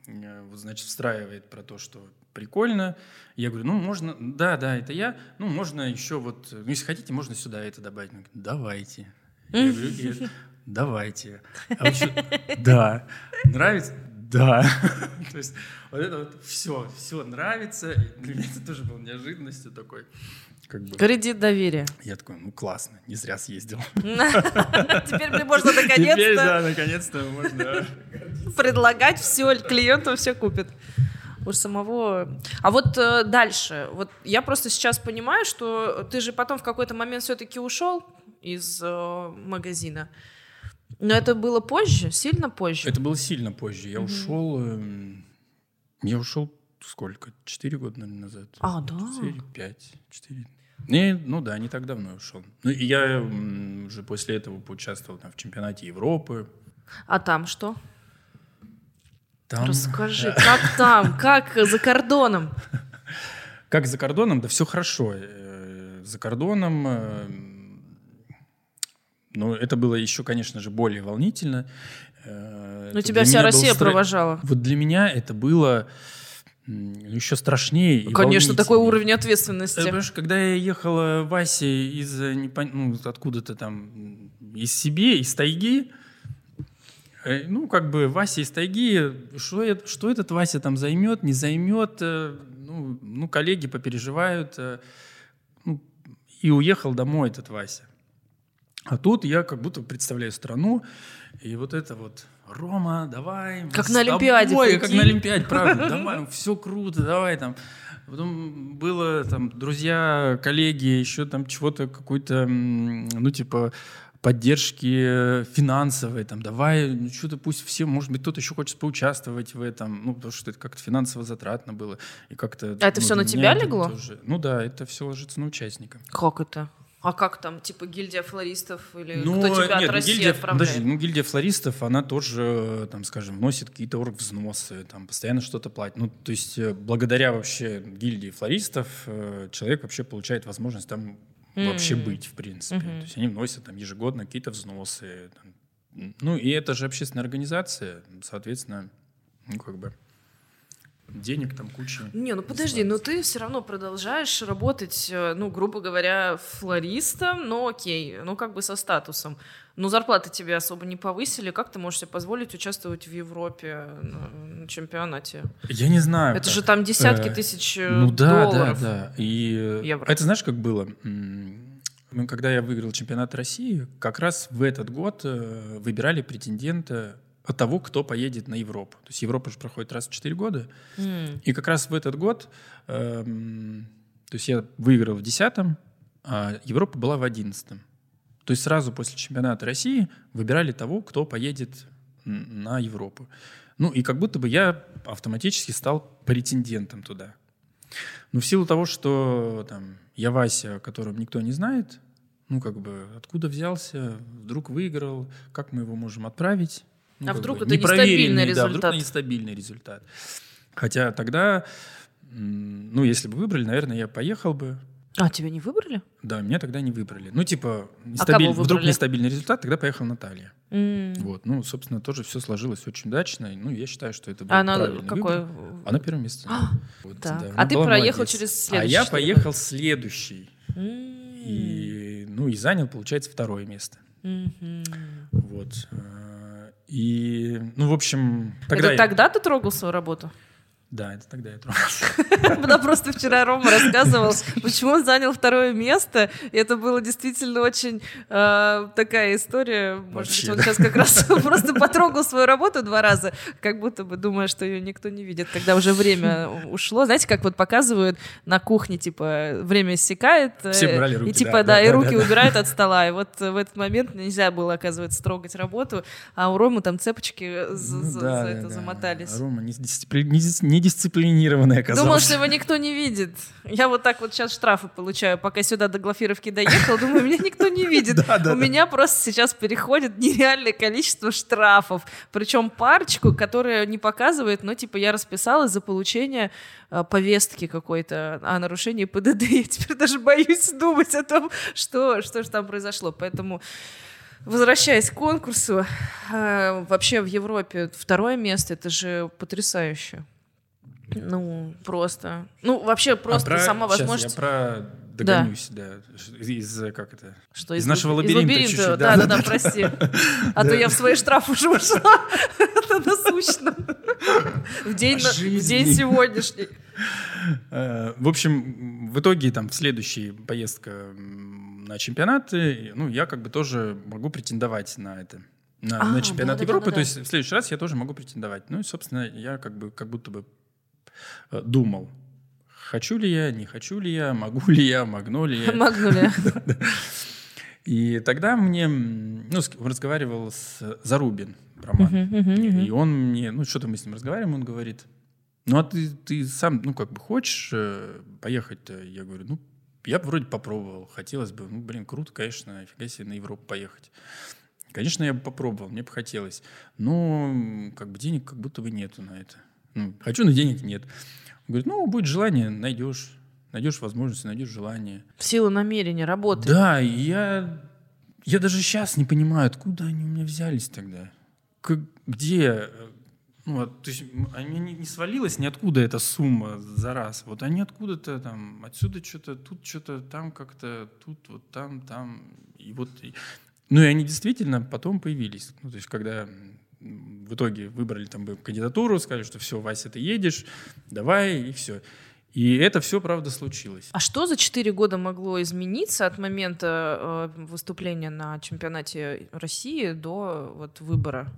э, вот, значит, встраивает про то, что прикольно. Я говорю, ну, можно, да, да, это я, ну, можно еще вот, ну, если хотите, можно сюда это добавить. Она говорит, давайте. Я говорю, «Э, (laughs) давайте. А чё- Да. Нравится? Да. (laughs) То есть вот это вот все, все нравится. И Для меня это тоже было неожиданностью такой. Как бы, Кредит доверия. я такой, ну классно, не зря съездил. (laughs) Теперь мне можно Теперь, наконец-то да, наконец-то можно. (laughs) предлагать все, клиенту все купит. У самого... А вот э, дальше. Вот я просто сейчас понимаю, что ты же потом в какой-то момент все-таки ушел из э, магазина. Но это было позже, сильно позже. Это было сильно позже. Я ушел... эм, Я ушел сколько? Четыре года, наверное, назад. А, да. Четыре, пять, четыре. Не, ну да, не так давно ушел. Ну, и я м, уже после этого поучаствовал там, в чемпионате Европы. А там что? Там... Расскажи, (laughs) как там, как за кордоном? Как за кордоном? Да все хорошо. Э, за кордоном... э, Ну, это было еще, конечно же, более волнительно. Э, Ну, это тебя вся Россия стра- провожала. Вот для меня это было еще страшнее. и Конечно, такой уровень Э, ответственности. Понимаешь, когда я ехала Вася из э, непон- ну, откуда-то там из себе, из тайги, э, ну, как бы Вася из тайги, что, что этот Вася там займет, не займет, э, ну, ну, коллеги попереживают, э, ну, и уехал домой этот Вася. А тут я как будто представляю страну, и вот это вот Рома, давай. Как на Олимпиаде тобой, как на Олимпиаде, правда. (laughs) Давай, все круто, давай там. Потом было там друзья, коллеги, еще там чего-то, какой-то, ну, типа, поддержки финансовой, там, давай, ну, что-то пусть все, может быть, кто-то еще хочет поучаствовать в этом, ну, потому что это как-то финансово затратно было, и как-то... А это ну, всё для на тебя это легло? тоже- ну да, это все ложится на участника. Как это? А как там, типа гильдия флористов или Ну, кто тебя нет, от России гильдия, отправляет? подожди, ну, гильдия флористов, она тоже, э, там, скажем, вносит какие-то оргвзносы, там, постоянно что-то платит. Ну, то есть, э, благодаря вообще гильдии флористов э, человек вообще получает возможность там вообще М. быть, в принципе. Мгм. То есть, они вносят там ежегодно какие-то взносы. там. Ну, и это же общественная организация, соответственно, ну, как бы, денег там куча. Не, ну подожди, но ты все равно продолжаешь работать, э, ну, грубо говоря, флористом, но окей, ну, как бы со статусом. Но зарплаты тебе особо не повысили. Как ты можешь себе позволить участвовать в Европе на, на чемпионате? Я не знаю. Это как. же там десятки Э, тысяч э, Ну да, долларов. да, да. И Евро. это знаешь, как было? Ну, Когда я выиграл чемпионат России, как раз в этот год э, выбирали претендента того, кто поедет на Европу. То есть Европа же проходит раз в 4 года. М. И как раз в этот год, эм, то есть я выиграл в 10 а Европа была в 11 То есть сразу после чемпионата России выбирали того, кто поедет на Европу. Ну и как будто бы я автоматически стал претендентом туда. Но в силу того, что там я Вася, о котором никто не знает, ну как бы откуда взялся, вдруг выиграл, как мы его можем отправить? Ну, А вдруг бы это нестабильный да, вдруг результат? нестабильный результат. Хотя тогда, ну если бы выбрали, наверное, я поехал бы. А, тебя не выбрали? Да, меня тогда не выбрали. Ну, типа, А нестабиль- кого вдруг нестабильный результат, тогда поехала Наталья. М. Вот, ну, собственно, тоже все сложилось очень удачно. Ну, я считаю, что это был А она правильный какой? выбор. Она первое место. А, Вот, так. да, А ты проехал молодец. через А следующий, я что ли? поехал следующий. М. И, ну, и занял, получается, второе место. Мгм. Вот. И, ну, в общем, тогда... Это я- тогда ты трогал свою работу? Да, это тогда я трогался. (laughs) Да, просто вчера Рома рассказывал, почему он занял второе место. И это было действительно очень э, такая история. Может быть, он сейчас как раз (laughs) просто потрогал свою работу два раза, как будто бы думая, что ее никто не видит, когда уже время ушло. Знаете, как вот показывают на кухне, типа, время иссякает. э, Все брали руки, И типа, да, да, да, и руки да, да. убирают от стола. И вот в этот момент нельзя было, оказывается, трогать работу, а у Ромы там цепочки за, Ну за- да, за это да. замотались. Рома не не дис- недисциплинированный оказался. Думал, что его никто не видит. Я вот так вот сейчас штрафы получаю, пока сюда до Глафировки доехал. Думаю, меня никто не видит. (laughs) У меня просто сейчас переходит нереальное количество штрафов. Причем парочку, которая не показывает, но типа я расписалась за получение э, повестки какой-то о нарушении ПДД. Я теперь даже боюсь думать о том, что, что же там произошло. Поэтому Возвращаясь к конкурсу, э, вообще в Европе второе место, это же потрясающе. Ну, просто. Ну, вообще просто А про- сама возможность... я про догонюсь, да. Из, э, как это? Что из нашего из лабиринта чуть-чуть, Да, да, да, да, да, прости. (laughs) А то я в свои штрафы уже ушла. (laughs) Это насущно. В день, в день сегодняшний. Э, В общем, в итоге там в следующей поездка на чемпионаты, ну, я как бы тоже могу претендовать на это. На, А, на чемпионат. Европы, то есть в следующий раз я тоже могу претендовать. Ну и, собственно, я как бы как будто бы думал, хочу ли я, не хочу ли я, могу ли я, могу ли я. (laughs) Магнулия. И тогда мне, ну, разговаривал с Зарубин, Роман. Мгм, мгм, мгм. И он мне, ну, что-то мы с ним разговариваем, он говорит, ну, а ты, ты сам, ну, как бы хочешь э, поехать-то? Я говорю, ну, я бы вроде попробовал, хотелось бы, ну, блин, круто, конечно, офига себе на Европу поехать. Конечно, я бы попробовал, мне бы хотелось. Но как бы денег как будто бы нету на это. Ну, хочу, но денег нет. Он говорит, ну, будет желание, найдешь. Найдешь возможность, найдешь желание. В силу намерения, работы. Да, и я, я даже сейчас не понимаю, откуда они у меня взялись тогда. Как, где? Ну, вот, то есть они не, не свалилась ниоткуда эта сумма за раз. Вот они откуда-то там, отсюда что-то, тут что-то, там как-то, тут вот там, там. И вот, и, ну и они действительно потом появились. Ну, то есть когда в итоге выбрали там кандидатуру, сказали, что все, Вася, ты едешь, давай, и все. И это все, правда, случилось. А что за четыре года могло измениться от момента э, выступления на чемпионате России до вот, выбора?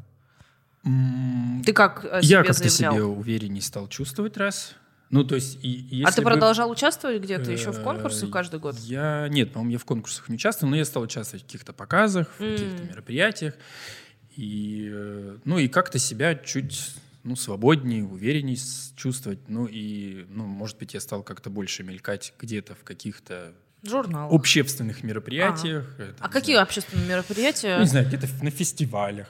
Mm, ты как о Я как-то себе увереннее стал чувствовать раз. Ну, то есть, и, а ты продолжал бы, участвовать где-то еще в конкурсах каждый год? Я нет, по-моему, я в конкурсах не участвовал, но я стал участвовать в каких-то показах, в mm. каких-то мероприятиях. И, э, ну, и как-то себя чуть ну, свободнее, увереннее чувствовать. Ну и, ну, может быть, я стал как-то больше мелькать где-то в каких-то Журналах. общественных мероприятиях. А, там, а какие знаю, общественные мероприятия? Ну, не знаю, где-то на фестивалях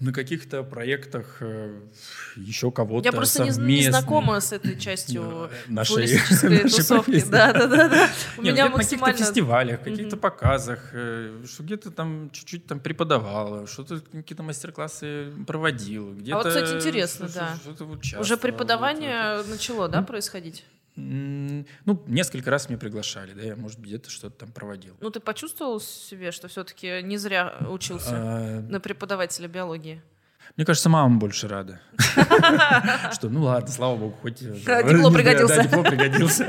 на каких-то проектах э, еще кого-то Я просто не, не знакома с этой частью нашей, (laughs) нашей тусовки. Да, да, да, да. (laughs) У Нет, меня максимально... на каких-то фестивалях, каких-то показах, э, что где-то там чуть-чуть там преподавала, что-то какие-то мастер-классы проводила. А вот, кстати, интересно, да. Уже преподавание начало, да, происходить? Ну, несколько раз меня приглашали, да, я, может, где-то что-то там проводил. Ну, ты почувствовал себе, что все-таки не зря учился а... на преподавателя биологии? Мне кажется, мама больше рада. (laughs) Что, ну ладно, слава богу, хоть... Э, диплом пригодился. диплом пригодился.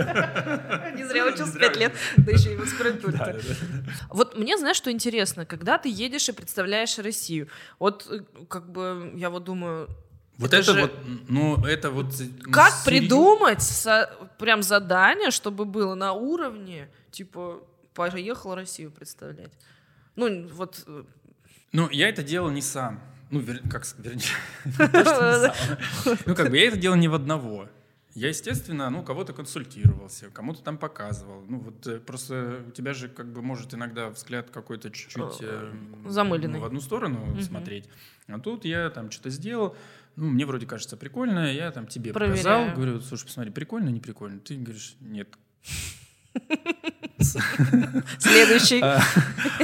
(laughs) Не зря учился пять лет, да еще и в аспирантуре. Вот мне, знаешь, что интересно, когда ты едешь и представляешь Россию, вот э, как бы я вот думаю, вот это, это же... вот, ну, это вот... Как серьез... придумать со... прям задание, чтобы было на уровне, типа, поехал Россию представлять? Ну, вот... Э, ну, я это делал не сам. Ну, вер... как, вернее, (laughs) (laughs) Ну, как бы, я это делал не в одного. Я, естественно, ну, кого-то консультировался, кому-то там показывал. Ну, вот э, просто у тебя же, как бы, может иногда взгляд какой-то чуть-чуть... Э, Замыленный. Ну, в одну сторону смотреть. А тут я там что-то сделал, ну, мне вроде кажется прикольно, я там тебе Проверяю. показал, говорю, слушай, посмотри, прикольно, не прикольно. Ты говоришь, нет. Следующий. А,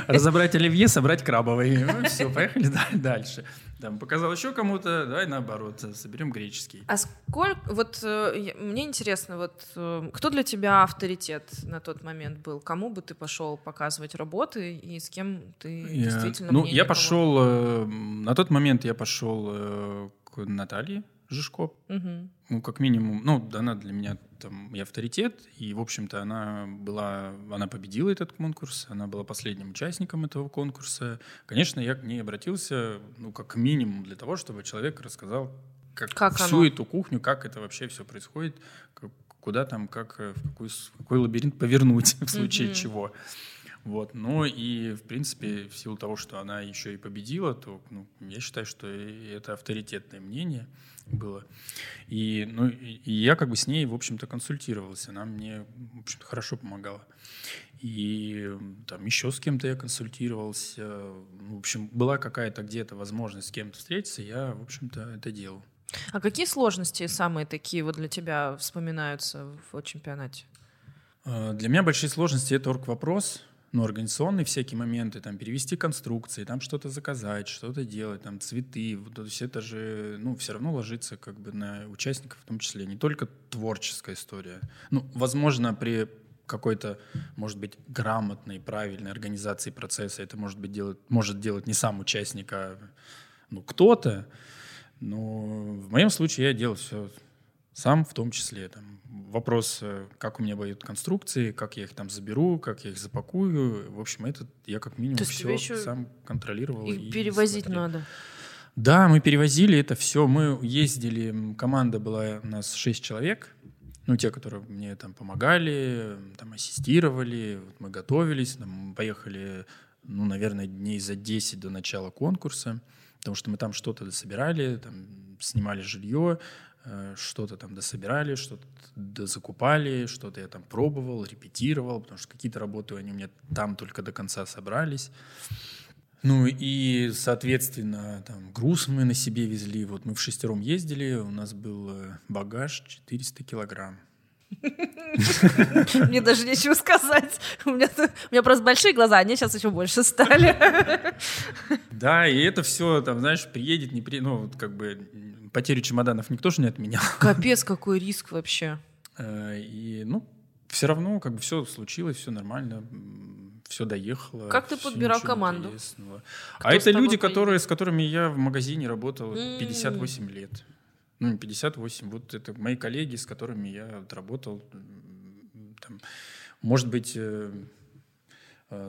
разобрать оливье, собрать крабовый. Ну, все, поехали дальше. Там показал еще кому-то, давай наоборот, соберем греческий. А сколько, вот э, мне интересно, вот э, кто для тебя авторитет на тот момент был? Кому бы ты пошел показывать работы и с кем ты я, действительно Ну, я пошел, э, на тот момент я пошел к Наталье Жишко. Угу. Ну, как минимум, ну, она для меня там и авторитет, и, в общем-то, она была, она победила этот конкурс, она была последним участником этого конкурса. Конечно, я к ней обратился, ну, как минимум для того, чтобы человек рассказал, как, как всю оно? эту кухню, как это вообще все происходит, как, куда там, как, в какой, в какой лабиринт повернуть (laughs) в случае угу. чего. Вот. Ну и, в принципе, в силу того, что она еще и победила, то ну, я считаю, что это авторитетное мнение было. И, ну, и я как бы с ней, в общем-то, консультировался. Она мне, в общем-то, хорошо помогала. И там еще с кем-то я консультировался. В общем, была какая-то где-то возможность с кем-то встретиться, я, в общем-то, это делал. А какие сложности самые такие вот для тебя вспоминаются в чемпионате? А, для меня большие сложности — это орг-вопрос — ну, организационные всякие моменты, там, перевести конструкции, там что-то заказать, что-то делать, там, цветы, то есть это же, ну, все равно ложится как бы на участников в том числе, не только творческая история. Ну, возможно, при какой-то, может быть, грамотной, правильной организации процесса это может быть делать, может делать не сам участник, а ну, кто-то, но в моем случае я делал все сам в том числе. Там, вопрос, э, как у меня будут конструкции, как я их там заберу, как я их запакую. В общем, это я как минимум все еще сам контролировал. Их и перевозить смотрел. надо. Да, мы перевозили это все. Мы ездили, команда была у нас 6 человек. Ну, те, которые мне там помогали, там ассистировали, вот мы готовились, там, мы поехали, ну, наверное, дней за 10 до начала конкурса, потому что мы там что-то собирали, там, снимали жилье, что-то там дособирали, что-то дозакупали, что-то я там пробовал, репетировал, потому что какие-то работы они у меня там только до конца собрались. Ну и, соответственно, там груз мы на себе везли. Вот мы в шестером ездили, у нас был э, багаж 400 килограмм. Мне даже нечего сказать. У меня, у меня просто большие глаза, они сейчас еще больше стали. Да, и это все, там, знаешь, приедет, не приедет, ну, вот как бы потерю чемоданов никто же не отменял. (laughs) Капец, какой риск вообще. Э, и, ну, все равно, как бы все случилось, все нормально, все доехало. Как ты подбирал команду? а это люди, которые, с которыми я в магазине работал 58 лет ну, не 58, вот это мои коллеги, с которыми я работал, там, может быть, э,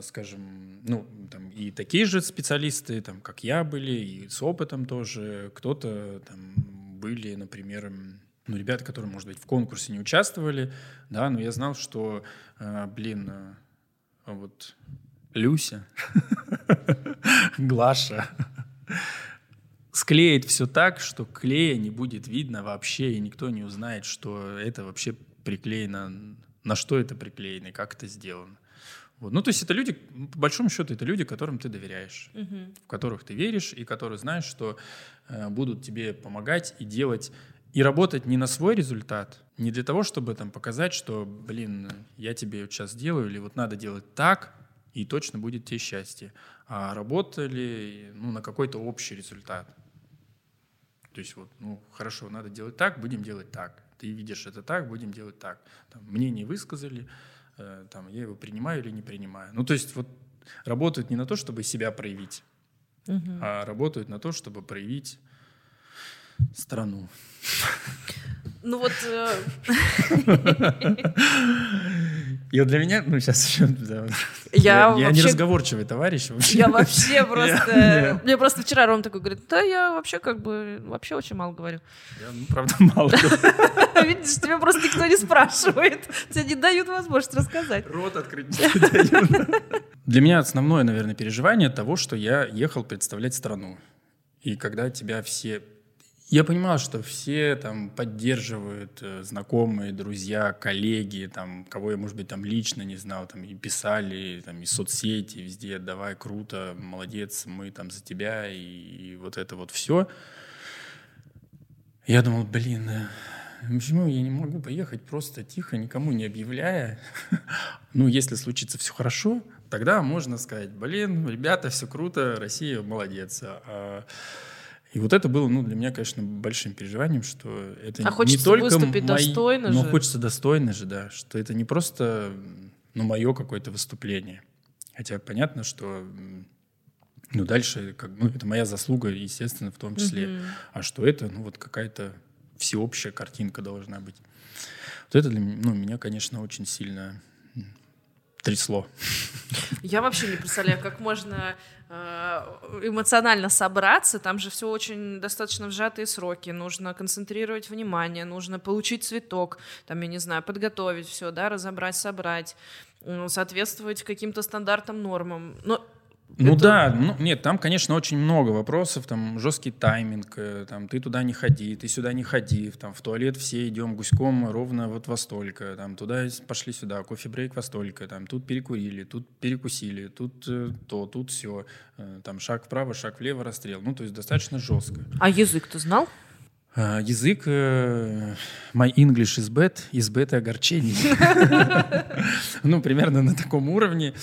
скажем, ну, там и такие же специалисты, там, как я были, и с опытом тоже, кто-то там были, например, ну, ребята, которые, может быть, в конкурсе не участвовали, да, но я знал, что, э, блин, э, вот Люся, (laughs) Глаша, (laughs) склеить все так, что клея не будет видно вообще, и никто не узнает, что это вообще приклеено, на что это приклеено как это сделано. Вот. Ну, то есть это люди, по большому счету, это люди, которым ты доверяешь, угу. в которых ты веришь и которые знаешь, что э, будут тебе помогать и делать и работать не на свой результат, не для того, чтобы там показать, что, блин, я тебе вот сейчас делаю, или вот надо делать так, и точно будет тебе счастье, а работали ну, на какой-то общий результат. То есть вот, ну, хорошо, надо делать так, будем делать так. Ты видишь это так, будем делать так. Там, мнение высказали, там, я его принимаю или не принимаю. Ну, то есть вот работают не на то, чтобы себя проявить, угу. а работают на то, чтобы проявить страну. Ну вот... (laughs) Э, И вот для меня, ну сейчас еще, да, я, я, я не разговорчивый товарищ вообще. Я вообще просто, мне просто вчера Ром такой говорит, да я вообще как бы, вообще очень мало говорю. Я, ну, правда, мало (laughs) Видишь, тебя просто никто не спрашивает, тебе не дают возможность рассказать. Рот открыть. Для меня основное, наверное, переживание того, что я ехал представлять страну. И когда тебя все я понимал, что все там поддерживают э, знакомые, друзья, коллеги, там, кого я, может быть, там лично не знал, там, и писали, там, из соцсети, везде, давай, круто, молодец, мы там за тебя, и, и вот это вот все. Я думал, блин, почему я не могу поехать просто тихо, никому не объявляя? (laughs) ну, если случится все хорошо, тогда можно сказать, блин, ребята, все круто, Россия молодец. И вот это было, ну, для меня, конечно, большим переживанием, что это а не только выступить мои, достойно но же. хочется достойно же, да, что это не просто, ну, мое какое-то выступление. Хотя понятно, что ну, дальше, как, ну, это моя заслуга, естественно, в том числе. Mm-hmm. А что это, ну, вот какая-то всеобщая картинка должна быть. Вот это для ну, меня, конечно, очень сильно трясло. Я вообще не представляю, как можно э, эмоционально собраться. Там же все очень достаточно в сжатые сроки. Нужно концентрировать внимание, нужно получить цветок, там, я не знаю, подготовить все, да, разобрать, собрать, соответствовать каким-то стандартам, нормам. Но ну это... да, ну, нет, там, конечно, очень много вопросов, там жесткий тайминг, э, там ты туда не ходи, ты сюда не ходи, там в туалет все идем гуськом ровно вот во столько, там туда пошли сюда, кофе-брейк во столько, там тут перекурили, тут перекусили, тут э, то, тут все, э, там шаг вправо, шаг влево, расстрел, ну то есть достаточно жестко. А язык ты знал? А, язык my English is bad, is bad огорчений. (laughs) Ну, примерно на таком уровне.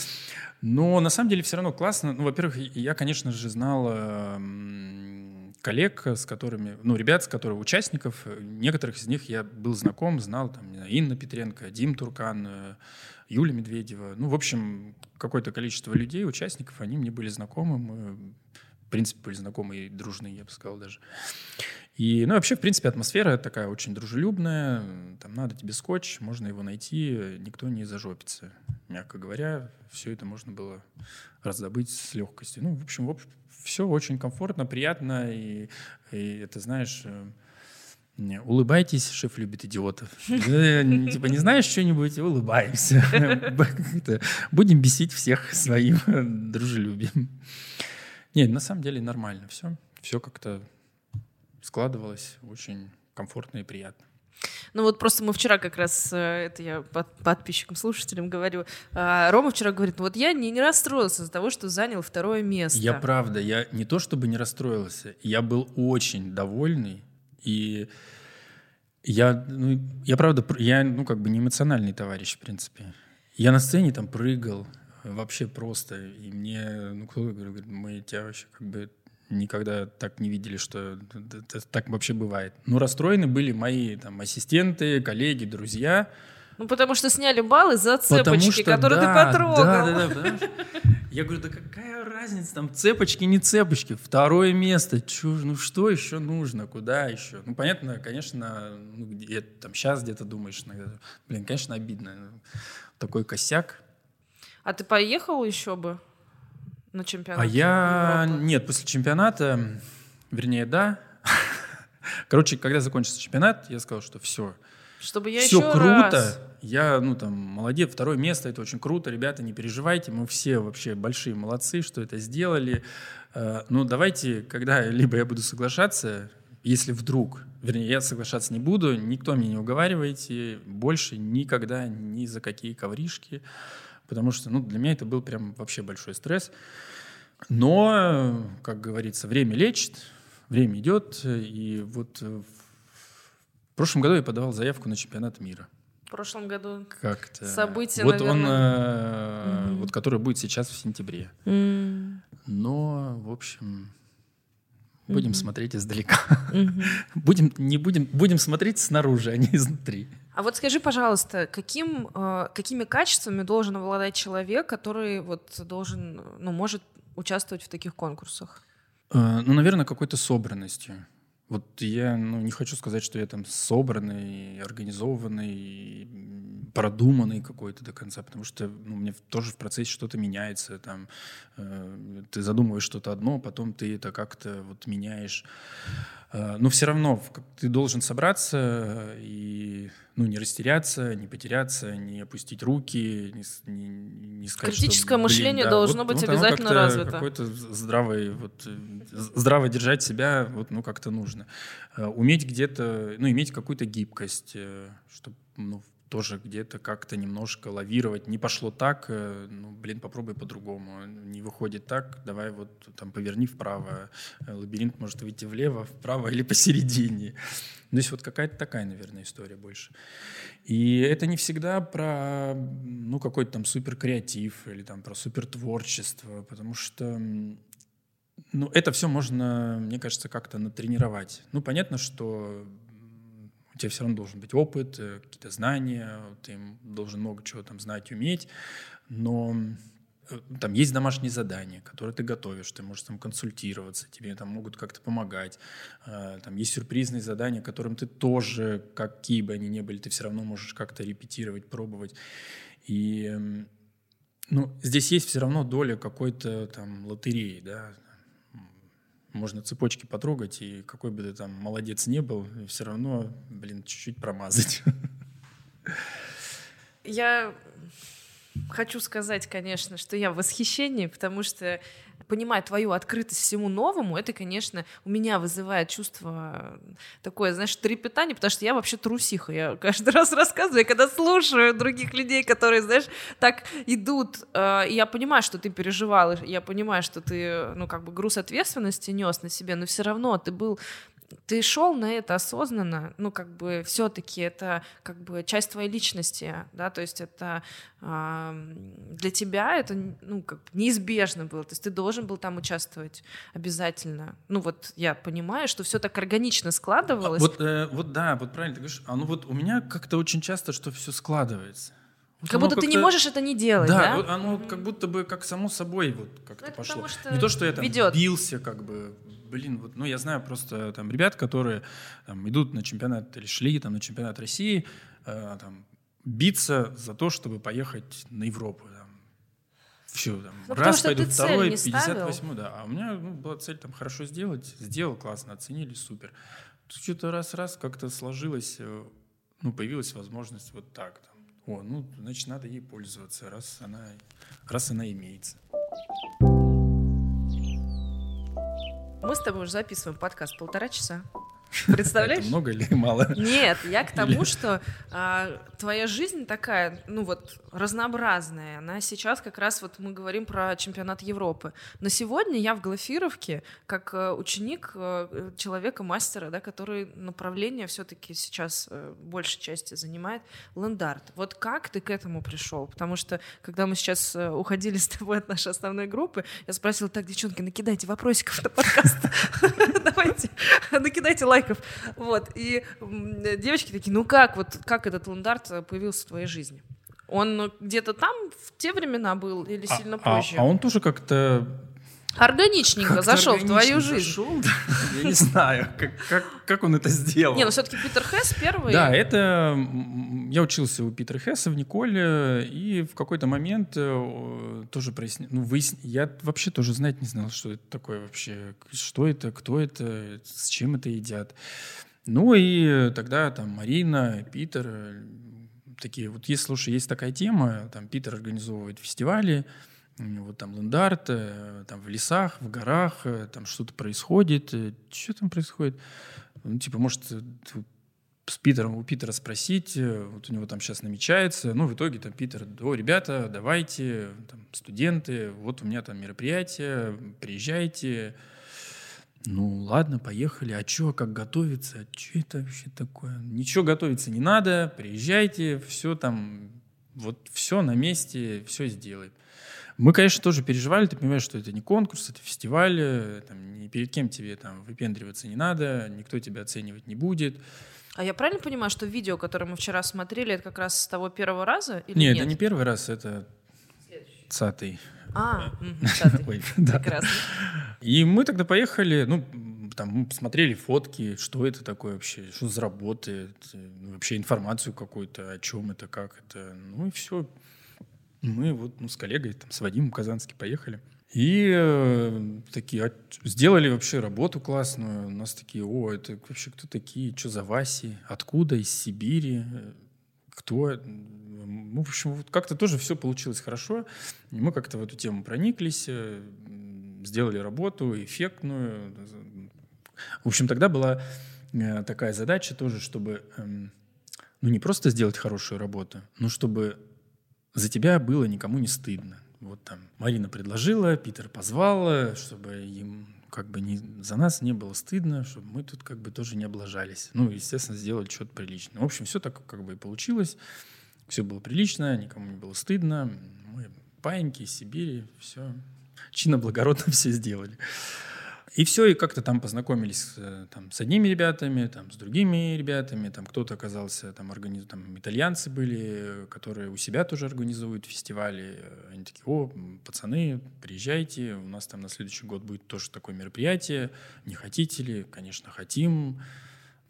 Но на самом деле все равно классно. Ну, во-первых, я, конечно же, знал э, коллег, с которыми, ну, ребят, с которых, участников, некоторых из них я был знаком, знал, там, Инна Петренко, Дим Туркан, э, Юля Медведева. Ну, в общем, какое-то количество людей, участников, они мне были знакомы. Мы, в принципе, были знакомы и дружные, я бы сказал даже. И, ну, вообще, в принципе, атмосфера такая очень дружелюбная. Там надо тебе скотч, можно его найти, никто не зажопится. Мягко говоря, все это можно было раздобыть с легкостью. Ну, в общем, в общем все очень комфортно, приятно. И, и это, знаешь, не, э, улыбайтесь, шеф любит идиотов. Типа не знаешь что-нибудь, улыбаемся. (laughs) Будем бесить всех своим дружелюбием. Нет, на самом деле нормально все. Все как-то складывалось очень комфортно и приятно. Ну вот просто мы вчера как раз, э, это я под, подписчикам, слушателям говорю, а, Рома вчера говорит, ну вот я не, не расстроился из-за того, что занял второе место. Я правда, я не то чтобы не расстроился, я был очень довольный, и я, ну, я правда, я, ну, как бы не эмоциональный товарищ, в принципе. Я на сцене там прыгал, вообще просто, и мне, ну, кто говорит, мы тебя вообще как бы никогда так не видели, что так вообще бывает. Ну, расстроены были мои там ассистенты, коллеги, друзья. Ну, потому что сняли баллы за цепочки, что, которые да, ты потрогал. Да, да, да. Я говорю, да какая разница, там цепочки, не цепочки. Второе место, чё, ну что еще нужно, куда еще? Ну, понятно, конечно, ну, где, там сейчас где-то думаешь, иногда, блин, конечно, обидно. Такой косяк. А ты поехал еще бы? На чемпионат? А я... Европы? Нет, после чемпионата, вернее, да. (laughs) Короче, когда закончился чемпионат, я сказал, что все. Чтобы я все еще круто. Раз... Я, ну, там, молодец, второе место, это очень круто. Ребята, не переживайте, мы все вообще большие молодцы, что это сделали. Э, ну, давайте, когда либо я буду соглашаться, если вдруг, вернее, я соглашаться не буду, никто мне не уговаривайте, больше никогда ни за какие ковришки потому что ну, для меня это был прям вообще большой стресс. Но, как говорится, время лечит, время идет, и вот в прошлом году я подавал заявку на чемпионат мира. В прошлом году как-то событие, вот наверное. он, э, mm-hmm. вот который будет сейчас в сентябре. Mm-hmm. Но, в общем, будем mm-hmm. смотреть издалека. Mm-hmm. (laughs) будем не будем будем смотреть снаружи, а не изнутри. А вот скажи, пожалуйста, каким, э, какими качествами должен обладать человек, который вот должен, ну, может участвовать в таких конкурсах? Э, ну, наверное, какой-то собранностью. Вот я ну, не хочу сказать, что я там собранный, организованный, продуманный какой-то до конца, потому что ну, мне тоже в процессе что-то меняется. Там, э, ты задумываешь что-то одно, потом ты это как-то вот меняешь. Э, но все равно ты должен собраться и ну, не растеряться, не потеряться, не опустить руки, не, не, не сказать, Критическое что, мышление да, должно вот, быть вот обязательно развито. Какой-то здравый, вот, здраво держать себя вот, ну, как-то нужно. Э, уметь где-то, ну, иметь какую-то гибкость, э, чтобы ну, тоже где-то как-то немножко лавировать. Не пошло так, э, ну, блин, попробуй по-другому. Не выходит так, давай вот там поверни вправо. Э, лабиринт может выйти влево, вправо или посередине. То есть вот какая-то такая, наверное, история больше. И это не всегда про ну, какой-то там супер креатив или там про супер творчество, потому что ну, это все можно, мне кажется, как-то натренировать. Ну, понятно, что у тебя все равно должен быть опыт, э, какие-то знания, ты должен много чего там знать, уметь, но э, там есть домашние задания, которые ты готовишь, ты можешь там консультироваться, тебе там могут как-то помогать. Э, там есть сюрпризные задания, которым ты тоже, какие бы они ни были, ты все равно можешь как-то репетировать, пробовать. И ну, здесь есть все равно доля какой-то там лотереи, да, можно цепочки потрогать, и какой бы ты там молодец не был, все равно, блин, чуть-чуть промазать. Я хочу сказать, конечно, что я в восхищении, потому что понимая твою открытость всему новому, это, конечно, у меня вызывает чувство такое, знаешь, трепетание, потому что я вообще трусиха. Я каждый (laughs) раз рассказываю, когда слушаю других людей, которые, знаешь, так идут, э, я понимаю, что ты переживал, я понимаю, что ты, ну, как бы груз ответственности нес на себе, но все равно ты был ты шел на это осознанно, ну, как бы все-таки это как бы часть твоей личности, да, то есть это э, для тебя это, ну, как неизбежно было, то есть ты должен был там участвовать обязательно. Ну, вот я понимаю, что все так органично складывалось. Вот, э, вот да, вот правильно ты говоришь, а ну вот у меня как-то очень часто, что все складывается. Как будто ты не можешь это не делать, да? Да, оно как будто бы как само собой вот как-то ну, пошло. Не то, что я там ведет. бился как бы блин, вот, ну, я знаю просто там ребят, которые там, идут на чемпионат или шли там на чемпионат России, э, там, биться за то, чтобы поехать на Европу. Там. Все, там, ну, раз пойду, второй, 58 да. А у меня ну, была цель там хорошо сделать, сделал классно, оценили, супер. Что-то раз-раз как-то сложилось, э, ну, появилась возможность вот так. Там. О, ну, значит, надо ей пользоваться, раз она, раз она имеется. Мы с тобой уже записываем подкаст полтора часа. Представляешь? Это много или мало? Нет, я к тому, что а, твоя жизнь такая, ну вот, разнообразная. Она сейчас как раз вот мы говорим про чемпионат Европы. Но сегодня я в Глафировке как э, ученик э, человека-мастера, да, который направление все-таки сейчас э, большей части занимает лендарт. Вот как ты к этому пришел? Потому что когда мы сейчас уходили с тобой от нашей основной группы, я спросила, так, девчонки, накидайте вопросиков на подкаст. (laughs) Давайте, накидайте лайков. Вот. И девочки такие, ну как, вот как этот лендарт появился в твоей жизни? Он где-то там в те времена был или а, сильно а, позже? А он тоже как-то Органичненько как зашел в твою жизнь. Зашел? Я не знаю, как, как, как он это сделал. Не, ну все-таки Питер Хесс первый. Да, это... Я учился у Питера Хесса в Николе, и в какой-то момент э, тоже прояснил... Ну, выясн... Я вообще тоже знать не знал, что это такое вообще. Что это, кто это, с чем это едят. Ну и тогда там Марина, Питер, такие, вот есть, слушай, есть такая тема, там Питер организовывает фестивали, вот там Лендарт, э, там в лесах, в горах, э, там что-то происходит. Э, что там происходит? Ну, типа, может, с Питером, у Питера спросить, вот у него там сейчас намечается. Ну, в итоге там Питер, о, ребята, давайте, там, студенты, вот у меня там мероприятие, приезжайте. Ну, ладно, поехали. А что, как готовиться? А что это вообще такое? Ничего готовиться не надо, приезжайте, все там, вот все на месте, все сделаем. Мы, конечно, тоже переживали, ты понимаешь, что это не конкурс, это фестиваль, э, там, ни перед кем тебе там выпендриваться не надо, никто тебя оценивать не будет. А я правильно понимаю, что видео, которое мы вчера смотрели, это как раз с того первого раза? Или нет, нет, это не первый раз, это цатый. А, цатый. Ой, (laughs) да. Прекрасно. И мы тогда поехали, ну, там мы посмотрели фотки, что это такое вообще, что за работы, вообще информацию какую-то, о чем это, как это. Ну и все, мы вот ну, с коллегой, там, с Вадимом Казанский поехали. И э, такие а, сделали вообще работу классную. У нас такие, о, это вообще кто такие, что за Васи, откуда, из Сибири, кто. Ну, в общем, вот как-то тоже все получилось хорошо. И мы как-то в эту тему прониклись, э, сделали работу эффектную. В общем, тогда была э, такая задача тоже, чтобы эм, ну, не просто сделать хорошую работу, но чтобы за тебя было никому не стыдно. Вот там Марина предложила, Питер позвал, чтобы им как бы не, за нас не было стыдно, чтобы мы тут как бы тоже не облажались. Ну, естественно, сделали что-то приличное. В общем, все так как бы и получилось. Все было прилично, никому не было стыдно. Мы паиньки из Сибири, все чинно благородно (laughs) все сделали. И все, и как-то там познакомились э, там, с одними ребятами, там, с другими ребятами, там кто-то оказался, там, организ... там итальянцы были, которые у себя тоже организуют фестивали. Они такие, о, пацаны, приезжайте, у нас там на следующий год будет тоже такое мероприятие, не хотите ли? Конечно, хотим.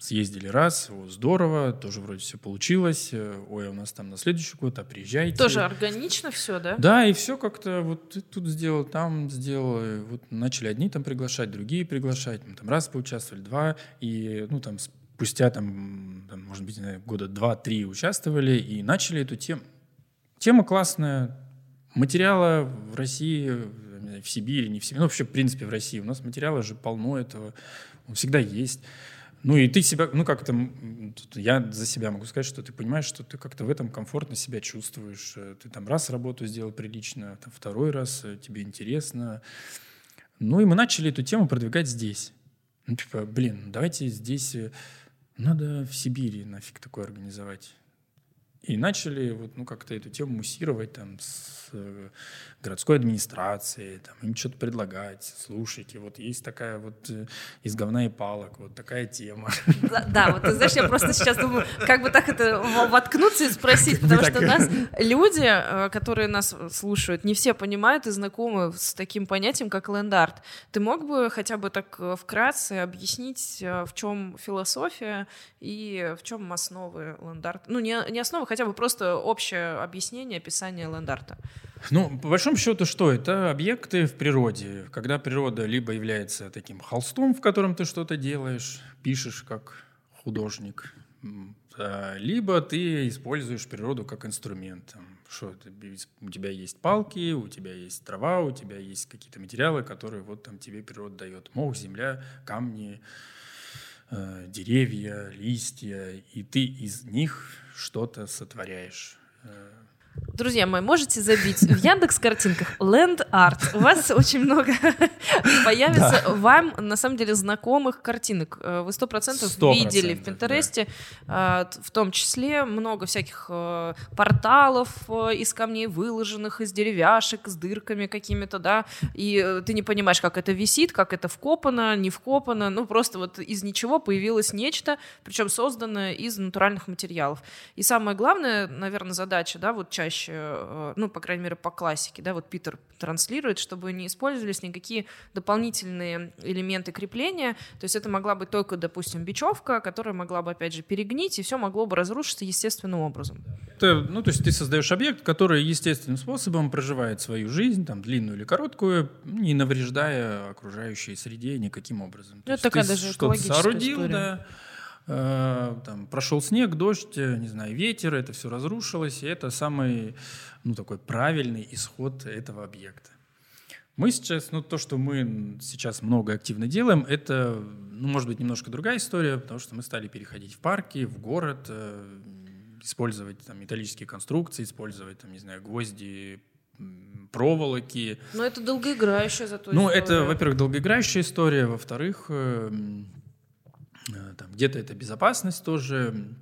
Съездили раз, о, здорово, тоже вроде все получилось. Э, ой, у нас там на следующий год, а приезжайте. Тоже органично все, да? Да, и все как-то вот ты тут сделал, там сделал. Вот начали одни там приглашать, другие приглашать. Мы там раз поучаствовали, два. И, ну, там спустя, там, там может быть, года два-три участвовали и начали эту тему. Тема классная. Материала в России, в Сибири, не в Сибири, ну, вообще, в принципе, в России. У нас материала же полно этого. Он всегда есть. Ну и ты себя, ну как то я за себя могу сказать, что ты понимаешь, что ты как-то в этом комфортно себя чувствуешь. Э, ты там раз работу сделал прилично, там второй раз э, тебе интересно. Ну и мы начали эту тему продвигать здесь. Ну типа, блин, давайте здесь, э, надо в Сибири нафиг такое организовать. И начали вот, ну, как-то эту тему муссировать там с э, городской администрацией, там, им что-то предлагать, слушайте, вот есть такая вот э, из говна и палок, вот такая тема. Да, да, вот ты знаешь, я просто сейчас думаю, как бы так это воткнуться и спросить, потому что нас люди, э, которые нас слушают, не все понимают и знакомы с таким понятием, как ленд-арт. Ты мог бы хотя бы так вкратце объяснить, в чем философия и в чем основы ленд-арта? Ну, не, не основы, хотя бы просто общее объяснение, описание ленд-арта? Ну, по большому счету, что это? Объекты в природе. Когда природа либо является таким холстом, в котором ты что-то делаешь, пишешь как художник, либо ты используешь природу как инструмент. Что у тебя есть палки, у тебя есть трава, у тебя есть какие-то материалы, которые вот там тебе природа дает. Мох, земля, камни, э, деревья, листья, и ты из них что-то сотворяешь. Э, Друзья мои, можете забить в Яндекс картинках Land Art. У вас очень много (laughs) появится вам на самом деле знакомых картинок. Э, вы сто процентов видели в Пинтересте, да. в том числе много всяких э, порталов э, из камней выложенных, из деревяшек, с дырками какими-то, да, и ты не понимаешь, как это висит, как это вкопано, не вкопано, ну просто вот из ничего появилось нечто, причем созданное из натуральных материалов. И самое главное, наверное, задача, да, вот чаще, э, ну, по крайней мере, по классике, да, вот Питер транслирует, чтобы не использовались никакие дополнительные элементы крепления, то есть это могла быть только, допустим, бечевка, которая могла бы, опять же, перегнить, и все могло бы разрушиться естественным образом. Это, ну, то есть ты создаешь объект, который естественным способом проживает свою жизнь, там, длинную или короткую, не навреждая окружающей среде никаким образом. Ну, это такая даже что-то соорудил, история. да, Э, там, прошел снег, дождь, э, не знаю, ветер, это все разрушилось, и это самый, ну, такой правильный исход этого объекта. Мы сейчас, ну, то, что мы сейчас много активно делаем, это, ну, может быть, немножко другая история, потому что мы стали переходить в парки, в город, э, использовать там металлические конструкции, использовать, там, не знаю, гвозди, проволоки. Но это долгоиграющая зато Ну, это, во-первых, долгоиграющая история, во-вторых, Э, там, где-то это безопасность тоже,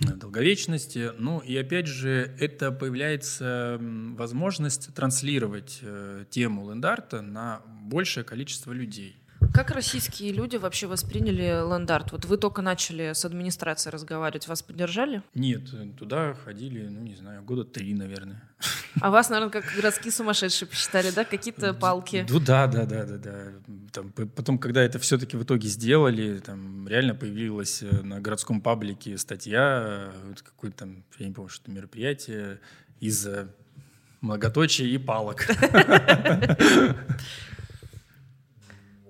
долговечности. Ну и опять же, это появляется возможность транслировать э, тему лендарта на большее количество людей. Как российские люди вообще восприняли ландарт? Вот вы только начали с администрацией разговаривать, вас поддержали? Нет, туда ходили, ну не знаю, года три, наверное. А вас, наверное, как городские сумасшедшие посчитали, да? Какие-то палки? Ну да, да, да, да, да. Там, потом, когда это все-таки в итоге сделали, там реально появилась э, на городском паблике статья, э, вот какое-то там, я не помню, что мероприятие из многоточий и палок. (laughs)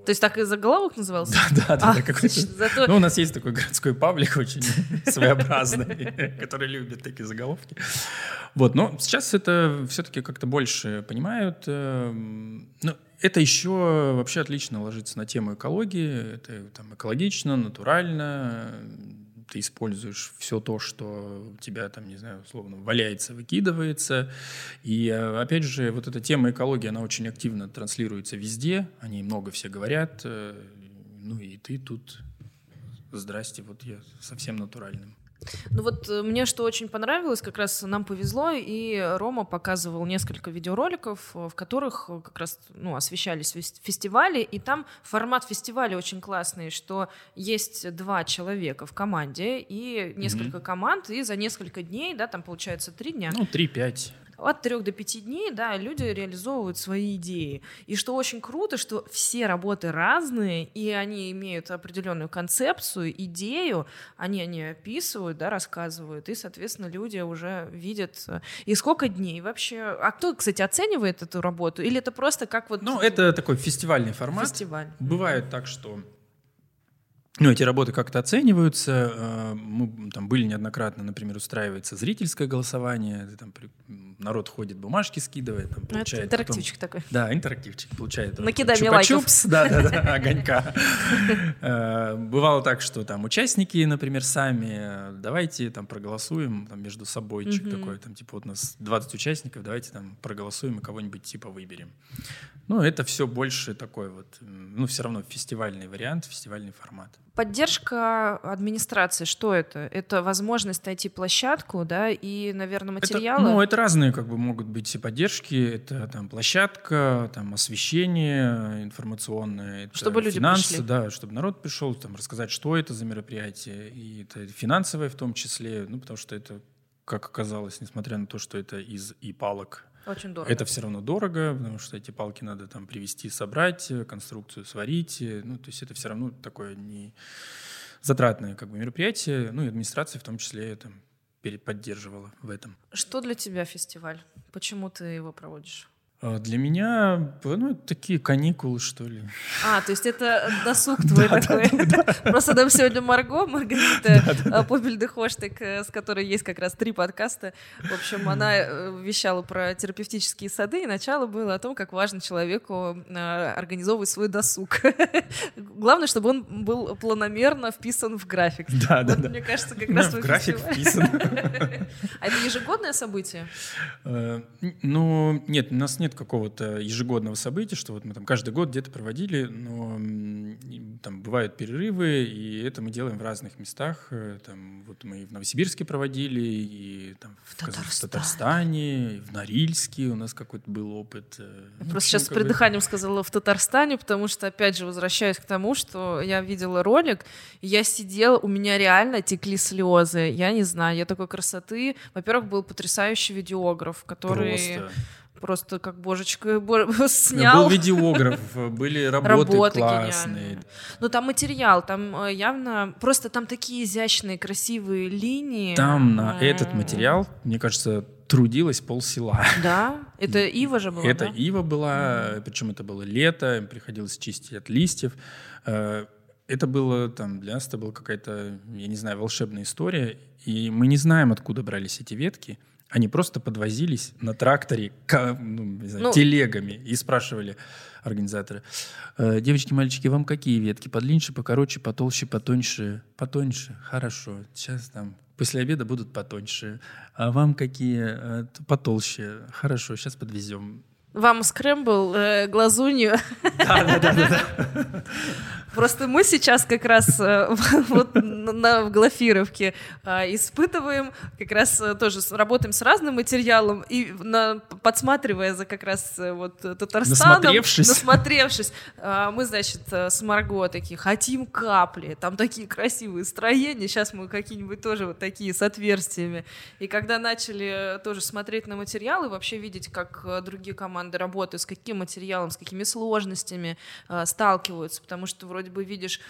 То есть так и заголовок назывался? Да, да, да. А, какой зато... Ну, у нас есть такой городской паблик очень (laughs) своеобразный, (laughs) который любит такие заголовки. Вот, но сейчас это все-таки как-то больше понимают. Эм, ну, это еще вообще отлично ложится на тему экологии. Это там экологично, натурально, ты используешь все то, что у тебя там, не знаю, условно, валяется, выкидывается. И э, опять же, вот эта тема экологии, она очень активно транслируется везде, о ней много все говорят. Э, ну и ты тут, здрасте, вот я совсем натуральным. Ну вот э, мне что очень понравилось, как раз нам повезло, и Рома показывал несколько видеороликов, э, в которых э, как раз ну, освещались фестивали, и там формат фестиваля очень классный, что есть два человека в команде и несколько mm-hmm. команд, и за несколько дней, да, там получается три дня. Ну, три-пять от трех до пяти дней, да, люди реализовывают свои идеи. И что очень круто, что все работы разные, и они имеют определенную концепцию, идею, они они описывают, да, рассказывают, и, соответственно, люди уже видят. И сколько дней вообще? А кто, кстати, оценивает эту работу? Или это просто как вот... Ну, это такой фестивальный формат. Фестиваль. Бывает так, что ну, эти работы как-то оцениваются. Э, мы там были неоднократно, например, устраивается зрительское голосование. Там народ ходит, бумажки скидывает, там, ну, получает. Это интерактивчик потом... такой. Да, интерактивчик получает. Накидай мне лайков. Да, да, да, (laughs) огонька. Э, бывало так, что там участники, например, сами, давайте там проголосуем там между собойчик такой, там типа вот у нас 20 участников, давайте там проголосуем и кого-нибудь типа выберем. Ну, это все больше такой вот, ну, все равно фестивальный вариант, фестивальный формат. Поддержка администрации, что это? Это возможность найти площадку, да, и, наверное, материалы? Это, ну, это разные как бы могут быть и поддержки. Это там площадка, там освещение информационное, чтобы люди финансы, пришли. да, чтобы народ пришел, там рассказать, что это за мероприятие, и это финансовое в том числе, ну, потому что это, как оказалось, несмотря на то, что это из и палок очень дорого. Это все равно дорого, потому что эти палки надо там привезти, собрать, конструкцию сварить. Ну, то есть это все равно такое не затратное как бы мероприятие. Ну, и администрация в том числе там поддерживала в этом. Что для тебя фестиваль? Почему ты его проводишь? А Для меня, ну, это такие каникулы, что ли. А, то есть это досуг (laughs) твой такой. Просто нам сегодня Марго, Маргарита (laughs) а, Попель де Хоштек, э, с которой есть как раз три подкаста. В общем, она э, вещала про терапевтические сады, и начало было о том, как важно человеку э, организовывать свой досуг. (laughs) Главное, чтобы он был планомерно вписан в график. Да, да, да. Мне кажется, как Да, раз в график вписан. А это ежегодное событие? Ну, нет, у нас нет какого-то ежегодного события, что вот мы там каждый год где-то проводили, но там бывают перерывы, и это мы делаем в разных местах. Э, Там вот мы и в Новосибирске проводили, и там в, в Татарстане. Татарстане, и в Норильске у нас какой-то был опыт. э, Я ну, в просто общем, сейчас с придыханием сказала в Татарстане, потому что, опять же, возвращаюсь к тому, что я видела ролик, я сидела, у меня реально текли слезы. Я не знаю, я такой красоты. Во-первых, был потрясающий видеограф, который просто, Просто. как божечка бо- (laughs) снял. Был видеограф, были работы, Работы классные. Ну, там материал, там э, явно... Просто там такие изящные, красивые линии. Там на этот М. материал, мне кажется, трудилось полсела. Да? Это Ива же была, Это да? ива была, причем это было лето, им приходилось чистить от листьев. Э, Это было там для нас это была какая-то, я не знаю, волшебная история, и мы не знаем, откуда брались эти ветки. Они просто подвозились на тракторе ка- ну, не знаю, Ну- телегами и спрашивали организаторы: «Э, девочки, мальчики, вам какие ветки? Подлиннее, покороче, потолще, потоньше, потоньше. Хорошо, сейчас там после обеда будут потоньше. А вам какие? «Э, потолще. Хорошо, сейчас подвезем. Вам скрэмбл, э, глазунью. (laughs) Просто мы сейчас как раз э, (laughs) вот на, в Глафировке э, испытываем, как раз э, тоже работаем с разным материалом и на- подсматривая за как раз вот Татарстаном, Насмотревшись. насмотревшись, мы, значит, с Марго такие, хотим капли, там такие красивые строения, сейчас мы какие-нибудь тоже вот такие с отверстиями. И когда начали тоже смотреть на материалы, вообще видеть, как другие команды работают, с каким материалом, с какими сложностями сталкиваются, потому что вроде бы видишь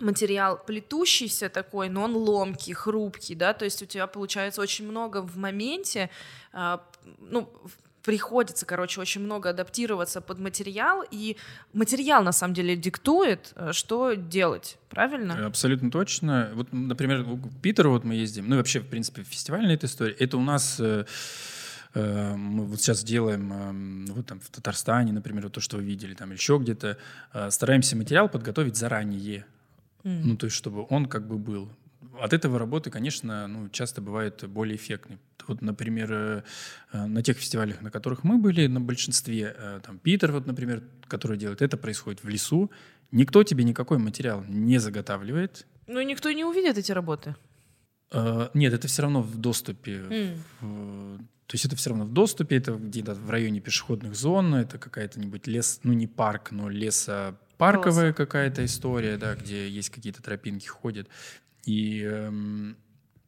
материал плетущийся такой, но он ломкий, хрупкий, да, то есть у тебя получается очень много в моменте, а, ну, приходится, короче, очень много адаптироваться под материал, и материал на самом деле диктует, э, что делать, правильно? Абсолютно точно. Вот, например, к Питеру вот мы ездим, ну вообще, в принципе, фестивальная эта история. Это у нас э, э, мы вот сейчас делаем эм, вот там в Татарстане, например, вот то, что вы видели, там еще где-то, э, стараемся материал подготовить заранее. М. Ну, то есть, чтобы он как бы был. От этого работы, конечно, ну, часто бывает более эффектной. Вот, например, э, э, на тех фестивалях, на которых мы были, на большинстве, э, там, Питер, вот, например, который делает, это происходит в лесу. Никто тебе никакой материал не заготавливает. Ну, и никто не увидит эти работы. Э, Нет, это все равно в доступе. В- То есть это все равно в доступе, это где-то в районе пешеходных зон, это какая-то-нибудь лес, ну не парк, но лесопарковая какая-то история, да, где есть какие-то тропинки ходят. И эм,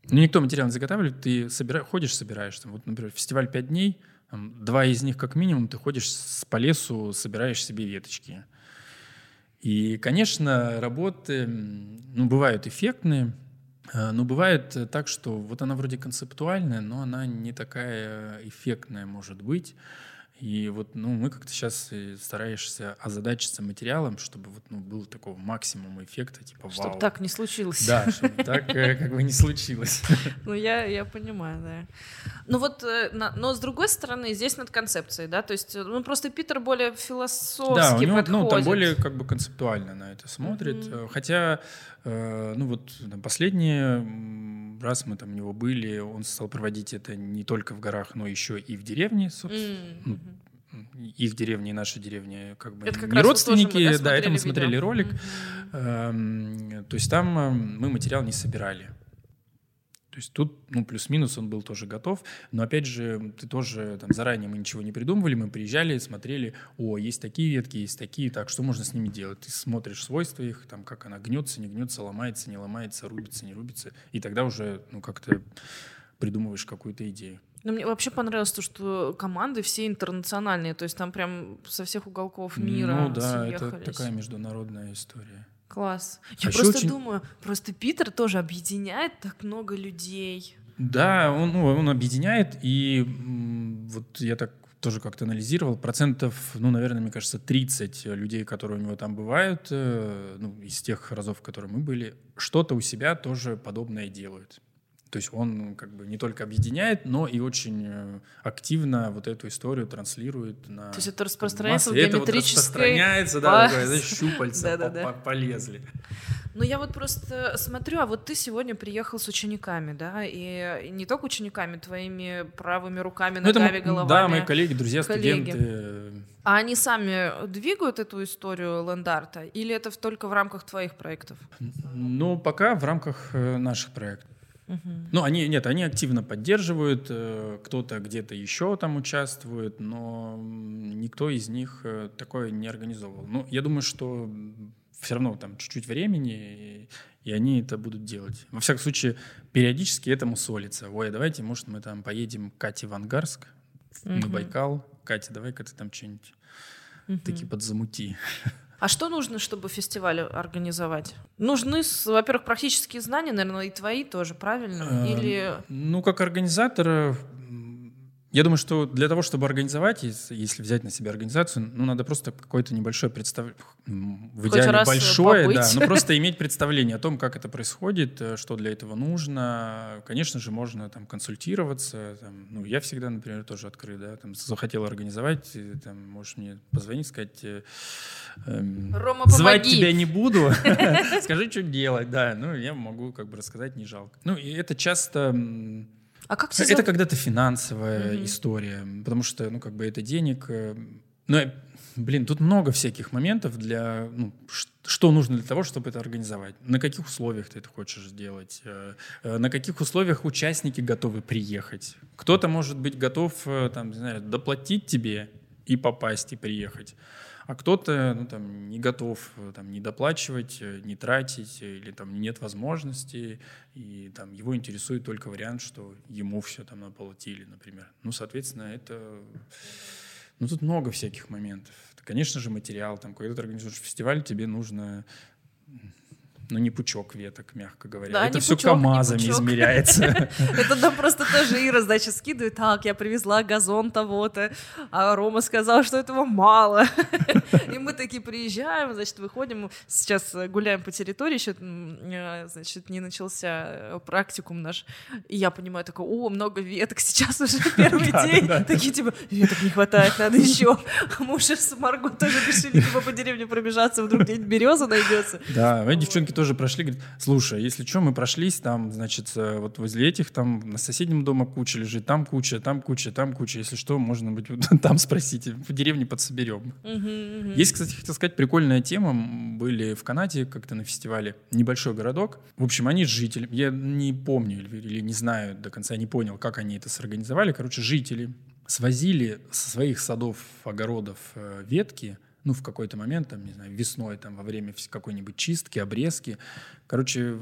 ну, никто материал не заготавливает, ты собира- ходишь, собираешь. Там, вот, например, фестиваль пять дней, там, два из них как минимум, ты ходишь с- по лесу, собираешь себе веточки. И, конечно, работы, ну, бывают эффектные, но бывает э, так, что вот она вроде концептуальная, но она не такая эффектная может быть. И вот, ну, мы как-то сейчас стараешься озадачиться материалом, чтобы вот, ну, был такого максимума эффекта, типа вау. Чтобы так не случилось. Да, чтобы так э, как бы не случилось. (laughs) Ну, я, я понимаю, да. Ну вот, э, но с другой стороны, здесь над концепцией, да, то есть, э, ну, просто Питер более философски Да, у него, подходит. ну, там более как бы концептуально на это смотрит. Э, Хотя, э, ну вот там, последний раз мы там у него были, он стал проводить это не только в горах, но еще и в деревне, собственно. Мгм. Их деревни и наши деревни как бы Это как не раз вот родственники, да, это мы смотрели видео. ролик. Эм, То есть там эм, мы материал не собирали. То есть тут, ну, плюс-минус он был тоже готов. Но опять же, ты тоже там заранее мы ничего не придумывали, мы приезжали, смотрели, о, есть такие ветки, есть такие, так, что можно с ними делать? Ты смотришь свойства их, там, как она гнется, не гнется, ломается, не ломается, рубится, не рубится. И тогда уже, ну, как-то придумываешь какую-то идею. Ну, мне вообще понравилось то, что команды все интернациональные, то есть там прям со всех уголков мира ну да, это съехались. такая международная история. Класс. А Я ещё просто очень- думаю, просто Питер тоже объединяет так много людей. Да, он, ну, он объединяет, и вот я так тоже как-то анализировал, процентов, ну, наверное, мне кажется, 30 людей, которые у него там бывают, э, ну, из тех разов, в которых мы были, что-то у себя тоже подобное делают. То есть он как бы не только объединяет, но и очень э, активно вот эту историю транслирует на То есть это распространяется в это вот геометрической... распространяется, да, такое, знаешь, щупальца (laughs) по- по- полезли. Ну, я вот просто смотрю, а вот ты сегодня приехал с учениками, да, и не только учениками, твоими правыми руками, Ну, ногами, м- головами. Да, мои коллеги, друзья, Коллеги. студенты. А они сами двигают эту историю ленд-арта, или это только в рамках твоих проектов? Ну, пока в рамках э, наших проектов. Ну, они, нет, они активно поддерживают, э, кто-то где-то еще там участвует, но никто из них э, такое не организовывал. Ну, я думаю, что все равно там чуть-чуть времени, и, и они это будут делать. Во всяком случае, периодически этому солится. Ой, давайте, может, мы там поедем к Кате в Ангарск, на. Байкал. Катя, давай-ка ты там что-нибудь таки подзамути. А что нужно, чтобы фестиваль организовать? Нужны, во-первых, практические знания, наверное, и твои тоже, правильно? Эм, Или Ну, как организатора, я думаю, что для того, чтобы организовать, ес- если взять на себя организацию, ну, надо просто какое-то небольшое представление, в идеале раз большое, да, но просто (laughs) иметь представление о том, как это происходит, э, что для этого нужно. Конечно же, можно там консультироваться. Там, ну, я всегда, например, тоже открыт, да, там, захотел организовать, и, там, можешь мне позвонить, сказать, э, эм, Рома, звать помоги. тебя не буду, (laughs) (laughs) скажи, что делать, да, ну, я могу как бы рассказать, не жалко. Ну, и это часто... а как тебе это когда-то финансовая Мгм. история, потому что, ну, как бы это денег. э, Ну, э, блин, тут много всяких моментов для, ну, что нужно для того, чтобы это организовать. На каких условиях ты это хочешь сделать? э, На каких условиях участники готовы приехать? Кто-то может быть готов, там, не знаю, доплатить тебе и попасть, и приехать. А кто-то ну, там, не готов там, не доплачивать, э, не тратить, э, или там нет возможности, и там, его интересует только вариант, что ему все там наплатили, например. Ну, соответственно, это... Ну, тут много всяких моментов. Конечно же, материал. Там, когда ты организуешь фестиваль, тебе нужно ну, не пучок веток, мягко говоря. Да, это все пучок, КАМАЗами измеряется. (laughs) Это нам просто тоже Ира, значит, скидывает, так, я привезла газон того-то, а Рома сказал, что этого мало. (laughs) И мы такие приезжаем, значит, выходим, сейчас гуляем по территории, еще, э, значит, не начался э, практикум наш, и я понимаю, такой, о, много веток, сейчас уже (laughs) первый день, такие, типа, веток не хватает, надо еще. Мы уже с Марго тоже решили, типа, по деревне пробежаться, вдруг где-нибудь береза найдется. Да, мои девчонки тоже прошли, говорят, слушай, если что, мы прошлись, там, значит, э, вот возле этих, там, на соседнем дома куча лежит, там куча, там куча, там куча, если что, можно быть, (laughs) там спросите, в деревне подсоберем. Мгм, мгм. Есть, кстати, хотел сказать, прикольная тема, были в Канаде как-то на фестивале, небольшой городок, в общем, они с жителями, я не помню или, или не знаю до конца, не понял, как они это сорганизовали, короче, жители свозили со своих садов, огородов э, ветки, ну, в какой-то момент, там, не знаю, весной, там, во время какой-нибудь чистки, обрезки. Короче,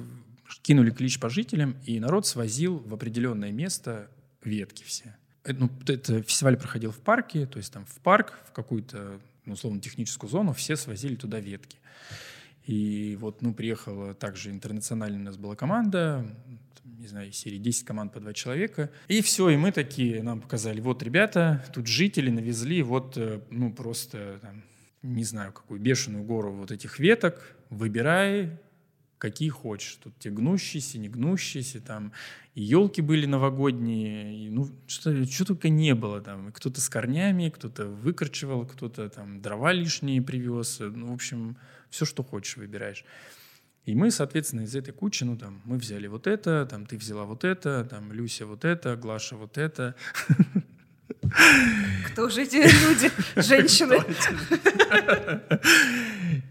кинули клич по жителям, и народ свозил в определенное место ветки все. Это, ну, это фестиваль проходил в парке, то есть там в парк, в какую-то, ну, условно, техническую зону, все свозили туда ветки. И вот, ну, приехала также интернациональная у нас была команда, не знаю, из серии 10 команд по два человека. И все, и мы такие, нам показали, вот, ребята, тут жители навезли, вот, э, ну, просто, там, не знаю, какую бешеную гору вот этих веток, выбирай, какие хочешь. Тут те гнущиеся, не гнущиеся, там и елки были новогодние, и, ну, что, что только не было там. Кто-то с корнями, кто-то выкорчевал, кто-то там дрова лишние привез. Ну, в общем, все, что хочешь, выбираешь. И мы, соответственно, из этой кучи, ну, там, мы взяли вот это, там, ты взяла вот это, там, Люся вот это, Глаша вот это. (laughs) Кто же эти люди, (laughs) женщины?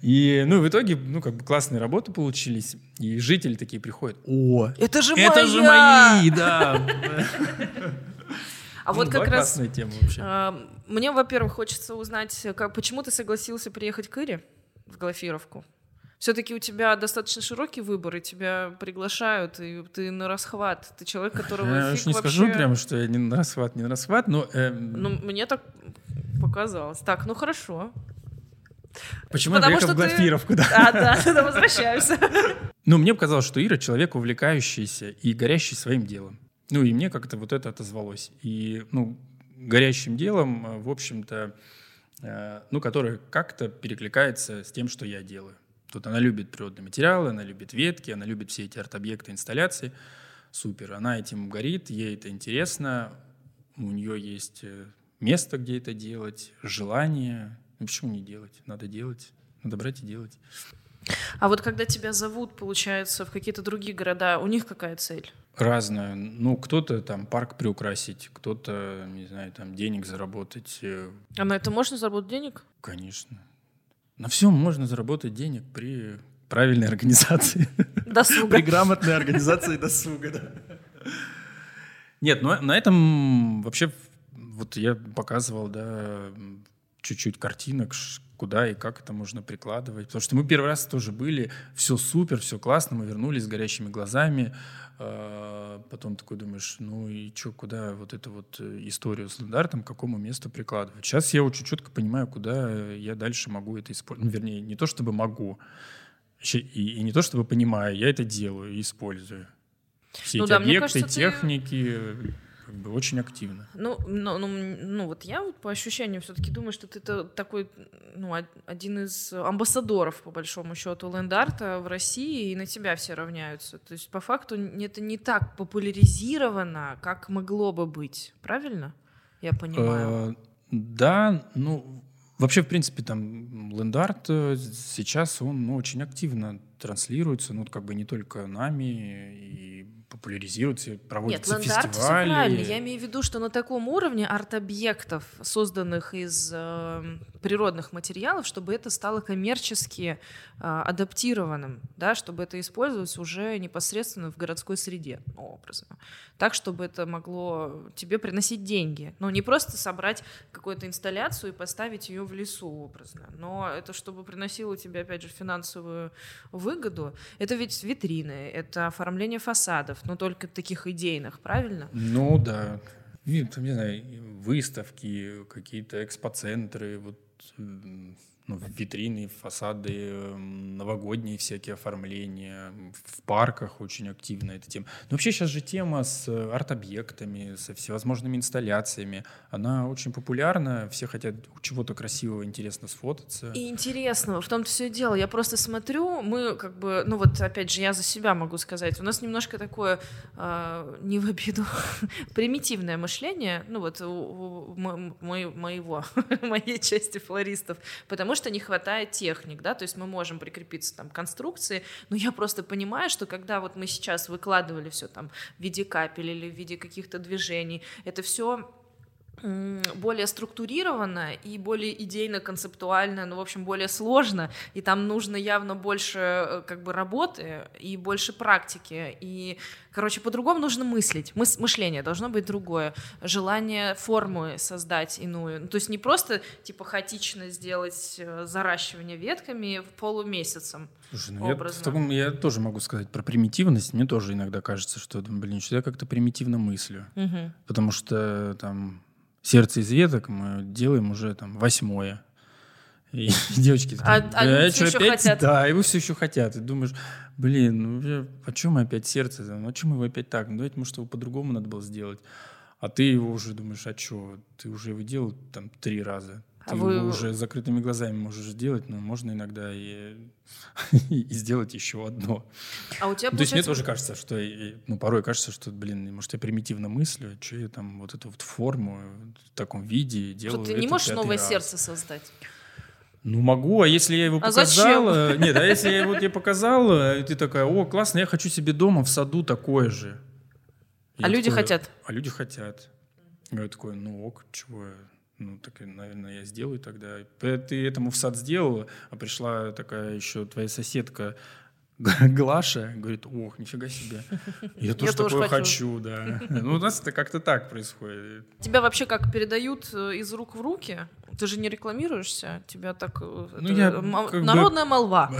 И, ну, в итоге, ну, как бы классные работы получились. И жители такие приходят, о, Это же это же моя! мои, да. (laughs) А вот Ну, как да, раз тема вообще. а, мне, во-первых, хочется узнать, как, почему ты согласился приехать к Ире в Глафировку? Все-таки у тебя достаточно широкий выбор, и тебя приглашают, и ты на расхват. Ты человек, которого Я фиг не вообще... скажу прямо, что я не на расхват, не на расхват, но эм, Ну, мне так показалось. Так, ну хорошо. почему я потому приехал в что ты- Глафировку, да? А, да, тогда возвращаемся. (laughs) Ну, мне показалось, что Ира человек увлекающийся и горящий своим делом. Ну, и мне как-то вот это отозвалось. И, ну, горящим делом, э, в общем-то, э, ну, которое как-то перекликается с тем, что я делаю. Тут она любит природные материалы, она любит ветки, она любит все эти арт-объекты, инсталляции. Супер. Она этим горит, ей это интересно, у нее есть э, место, где это делать, желание. Ну, почему не делать? Надо делать, надо брать и делать. А вот когда тебя зовут, получается, в какие-то другие города, у них какая цель? Разная. Ну, кто-то там парк приукрасить, кто-то, не знаю, там денег заработать. Э. А на это можно заработать денег? Конечно. На всем можно заработать денег при правильной организации. (laughs) Досуга. При грамотной организации досуга, да. Нет, но на этом вообще вот я показывал, да, чуть-чуть картинок, куда и как это можно прикладывать. Потому что мы первый раз тоже были, все супер, все классно, мы вернулись с горящими глазами. А, потом такой думаешь, ну и что, куда вот эту вот э, историю с лендартом, к какому месту прикладывать. Сейчас я очень четко понимаю, куда я дальше могу это использовать. Ну, вернее, не то чтобы могу, и, и не то чтобы понимаю, я это делаю и использую. Все ну, эти да, объекты, кажется, техники, ты как бы очень активно. Ну, ну, ну, ну вот я вот по ощущениям все-таки думаю, что ты такой, ну, один из амбассадоров, по большому счету, ленд-арта в России, и на тебя все равняются. То есть, по факту, это не так популяризировано, как могло бы быть. Правильно? Я понимаю. Э, да, ну, Вообще, в принципе, там ленд-арт э, сейчас он ну, очень активно транслируется, ну, как бы не только нами, и популяризируется, проводятся Нет, фестивали. Все правильно. Я имею в виду, что на таком уровне арт-объектов, созданных из э, природных материалов, чтобы это стало коммерчески э, адаптированным, да, чтобы это использовалось уже непосредственно в городской среде, ну, образно. Так, чтобы это могло тебе приносить деньги. Ну, не просто собрать какую-то инсталляцию и поставить ее в лесу образно, но это чтобы приносило тебе, опять же, финансовую выгоду. Это ведь витрины, это оформление фасадов, но только таких идейных, правильно? Ну да. Не знаю, выставки, какие-то экспоцентры, вот ну, витрины, фасады, эм, новогодние всякие оформления, в парках очень активна эта тема. Но вообще сейчас же тема с э, арт-объектами, со всевозможными инсталляциями, она очень популярна, все хотят чего-то красивого, интересно сфотаться. И интересного, в том-то все и дело. Я просто смотрю, мы как бы, ну вот опять же, я за себя могу сказать, у нас немножко такое, э, не в обиду, (laughs) примитивное мышление, ну вот у, у, мо, моего, (laughs) моей части флористов, потому что не хватает техник, да, то есть мы можем прикрепиться там к конструкции, но я просто понимаю, что когда вот мы сейчас выкладывали все там в виде капель или в виде каких-то движений, это все более структурировано и более идейно-концептуально, ну, в общем, более сложно, и там нужно явно больше э, как бы работы и больше практики, и, короче, по-другому нужно мыслить, Мыс мышление должно быть другое, желание формы создать иную, ну, то есть не просто, типа, хаотично сделать э, заращивание ветками полумесяцем, Слушай, ну я, в таком, я тоже могу сказать про примитивность. Мне тоже иногда кажется, что, блин, что я как-то примитивно мыслю. Угу. Потому что там сердце из веток мы делаем уже там восьмое. И (laughs) девочки такие, а, а что, опять? Хотят. Да, вы все еще хотят. И думаешь, блин, ну а чем мы опять сердце? Ну а чем его опять так? Ну давайте, может, его по-другому надо было сделать. А ты его уже думаешь, а что? Ты уже его делал там три раза. А ты вы... его уже закрытыми глазами можешь сделать, но можно иногда и, (laughs) и сделать еще одно. А у тебя, То есть мне тоже кажется, что, ну, порой кажется, что, блин, может, я примитивно мыслю, что я там вот эту вот форму в таком виде делаю. Что ты не можешь новое раз. сердце создать? Ну, могу, а если я его а показал... Зачем? Нет, а если я его тебе показал, и ты такая, о, классно, я хочу себе дома в саду такое же. а люди такой, хотят? А люди хотят. Я такой, ну ок, чего я ну, так, наверное, я сделаю тогда. Ты этому в сад сделала, а пришла такая еще твоя соседка (laughs) Глаша, говорит, ох, нифига себе. (laughs) Я тоже такое хочу, да. (laughs) Ну, у нас это как-то так происходит. Тебя вообще как передают э, из рук в руки? Ты же не рекламируешься, тебя так... Э, ну, я, народная бы... молва.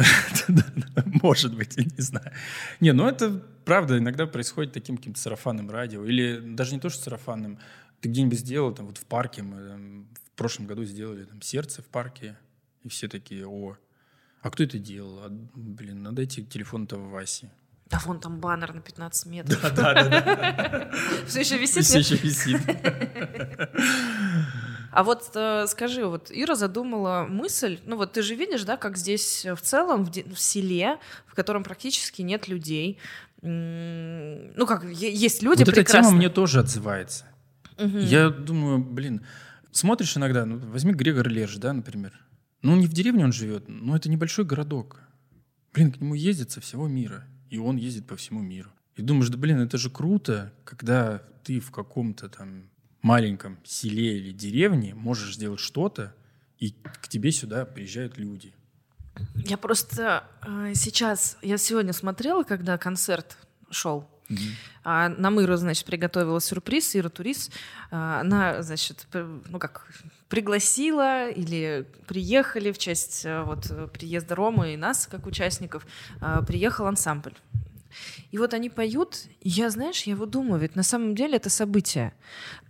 Может быть, я не знаю. Не, ну это правда иногда происходит таким каким-то сарафанным радио. Или даже не то, что сарафанным, ты где-нибудь сделал, там вот в парке, мы там, в прошлом году сделали там сердце в парке, и все такие, о, а кто это делал? А, блин, надо идти телефон этого Васи. Да вон там баннер на 15 метров. Да, да, да. (laughs) Все еще висит? Все еще висит. (laughs) А вот э, скажи, вот Ира задумала мысль, ну вот ты же видишь, да, как здесь в целом в, в селе, в котором практически нет людей, ну как есть люди вот прекрасные. эта тема мне тоже отзывается. Угу. Я думаю, блин, смотришь иногда, ну, возьми Грегор Лерж, да, например. Ну, не в деревне он живет, но это небольшой городок. Блин, к нему ездят со всего мира. И он ездит по всему миру. И думаешь, да блин, это же круто, когда ты в каком-то там маленьком селе или деревне можешь сделать что-то, и к тебе сюда приезжают люди. Я просто э, сейчас, я сегодня смотрела, когда концерт шел, А нам Ира, значит, приготовила сюрприз, Ира Турист. А, она, значит, ну как, пригласила или приехали в честь э, вот приезда Ромы и нас, как участников, а, приехал ансамбль. И вот они поют, и я, знаешь, я вот думаю, ведь на самом деле это событие.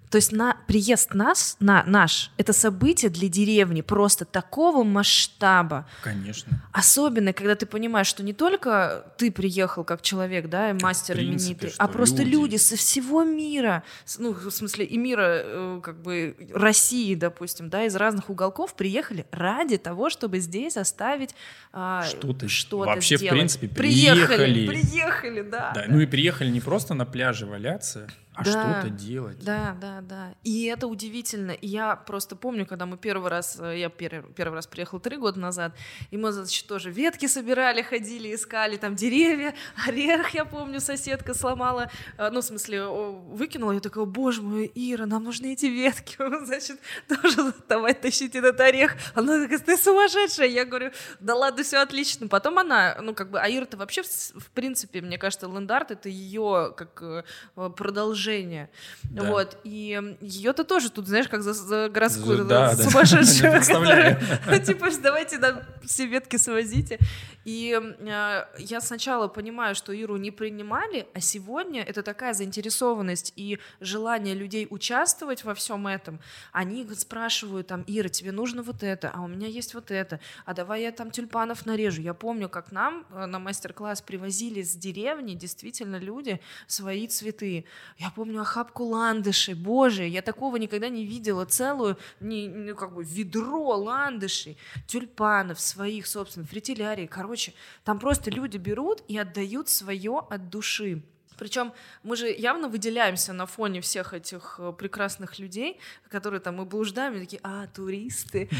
То есть на приезд нас, на наш, это событие для деревни просто такого масштаба. Конечно. Особенно, когда ты понимаешь, что не только ты приехал как человек, да, мастер принципе, именитый, а просто люди. люди со всего мира, ну, в смысле, и мира, э, как бы, России, допустим, да, из разных уголков приехали ради того, чтобы здесь оставить а, что-то, что Вообще, сделать. в принципе, приехали. Приехали, приехали, да. Да, ну и приехали не просто на пляже валяться, а да, что-то делать. Да, да, да. И это удивительно. И я просто помню, когда мы первый раз, э, я первый, первый раз приехала три года назад, и мы, значит, тоже ветки собирали, ходили, искали там деревья, (laughs) орех, я помню, соседка сломала, э, ну, в смысле, выкинула, я такая, боже мой, Ира, нам нужны эти ветки, (laughs) значит, тоже (laughs) давай тащить этот орех. Она такая, ты сумасшедшая. Я говорю, да ладно, все отлично. Потом она, ну, как бы, а Ира-то вообще, в, принципе, мне кажется, Лендарт — это ее как э, продолжение движение. Да. Вот. И ее-то тоже тут, знаешь, как за, за городскую да, да, сумасшедшую. (laughs) Типа, давайте нам все ветки свозите. И э, я сначала понимаю, что Иру не принимали, а сегодня это такая заинтересованность и желание людей участвовать во всем этом. Они спрашивают там, Ира, тебе нужно вот это, а у меня есть вот это, а давай я там тюльпанов нарежу. Я помню, как нам э, на мастер-класс привозили с деревни действительно люди свои цветы. Я помню охапку ландышей, боже, я такого никогда не видела, целую, не, ну, как бы ведро ландышей, тюльпанов своих, собственно, фритилярий, короче, там просто люди берут и отдают свое от души. Причем мы же явно выделяемся на фоне всех этих э, прекрасных людей, которые там мы блуждаем, и такие, а, туристы. (laughs)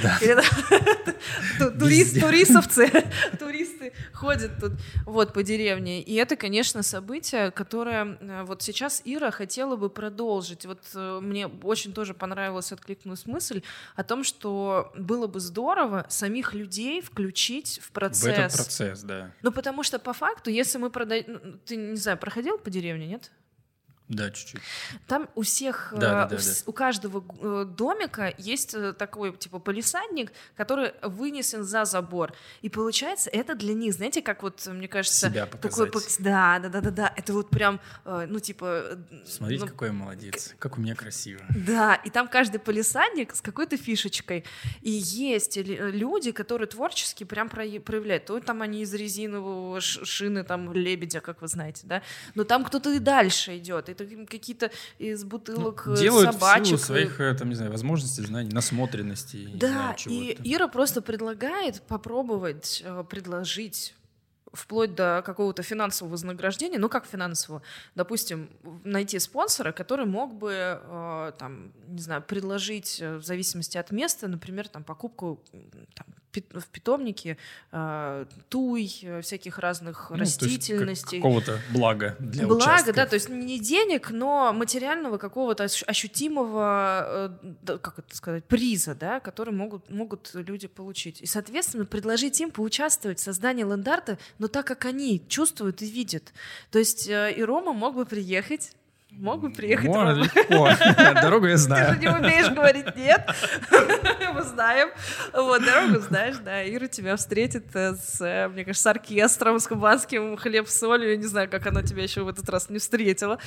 (laughs) Турист, (laughs) туристовцы, туристы ходят тут вот по деревне. И это, конечно, событие, которое э, вот сейчас Ира хотела бы продолжить. Вот э, мне очень тоже понравилась, откликнулась мысль о том, что было бы здорово самих людей включить в процесс. В этот процесс, да. Ну, потому что по факту, если мы продаем... Ну, ты, не знаю, проходил по деревне, нет? Да, чуть-чуть. Там у всех, да, да, э, да, да. у каждого э, домика есть э, такой типа полисадник, который вынесен за забор. И получается, это для них, знаете, как вот, мне кажется, Себя такой, да, да, да, да, да, это вот прям, ну типа. Смотрите, ну, какой я молодец, как у меня красиво. Да, и там каждый полисадник с какой-то фишечкой. И есть люди, которые творчески прям проявляют. То там они из резинового шины, там лебедя, как вы знаете, да, но там кто-то и дальше идет, и это какие-то из бутылок ну, делают собачек. в силу своих, э, там, не знаю, возможностей, знаний, насмотренности. Да, и Ира просто предлагает попробовать э, предложить вплоть до какого-то финансового вознаграждения, ну как финансового, допустим, найти спонсора, который мог бы, э, там, не знаю, предложить в зависимости от места, например, там покупку там, в питомнике э, туй, всяких разных ну, растительностей. Какого-то блага для участка. да, то есть не денег, но материального какого-то ощутимого, э, как это сказать, приза, да, который могут, могут люди получить. И, соответственно, предложить им поучаствовать в создании лендарта, но так, как они чувствуют и видят. То есть э, и Рома мог бы приехать Могут приехать Можно Рома. легко. (laughs) Дорогу я Ты знаю. же не умеешь говорить нет. (laughs) Мы знаем. Вот, дорогу знаешь, да. Ира тебя встретит э, с, э, мне кажется, с оркестром, с кубанским хлеб с солью. Я не знаю, как она тебя еще в этот раз не встретила.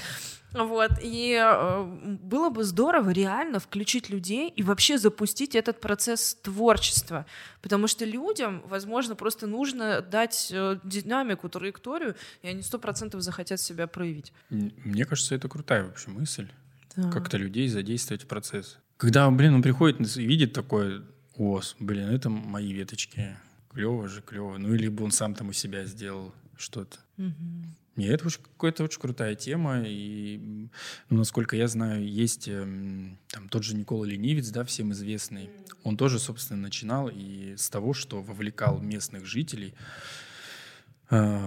Вот. И э, было бы здорово реально включить людей и вообще запустить этот процесс творчества. Потому что людям, возможно, просто нужно дать э, динамику, траекторию, и они сто процентов захотят себя проявить. Мне кажется, это крутая вообще мысль. Да. Как-то людей задействовать в процесс. Когда, блин, он приходит и видит такое, о, блин, это мои веточки. Клево же, клево. Ну, или бы он сам там у себя сделал что-то. Мгм. Не, это очень, какая-то очень крутая тема, и, ну, насколько я знаю, есть эм, там тот же Никола Ленивец, да, всем известный. Он тоже, собственно, начинал и с того, что вовлекал местных жителей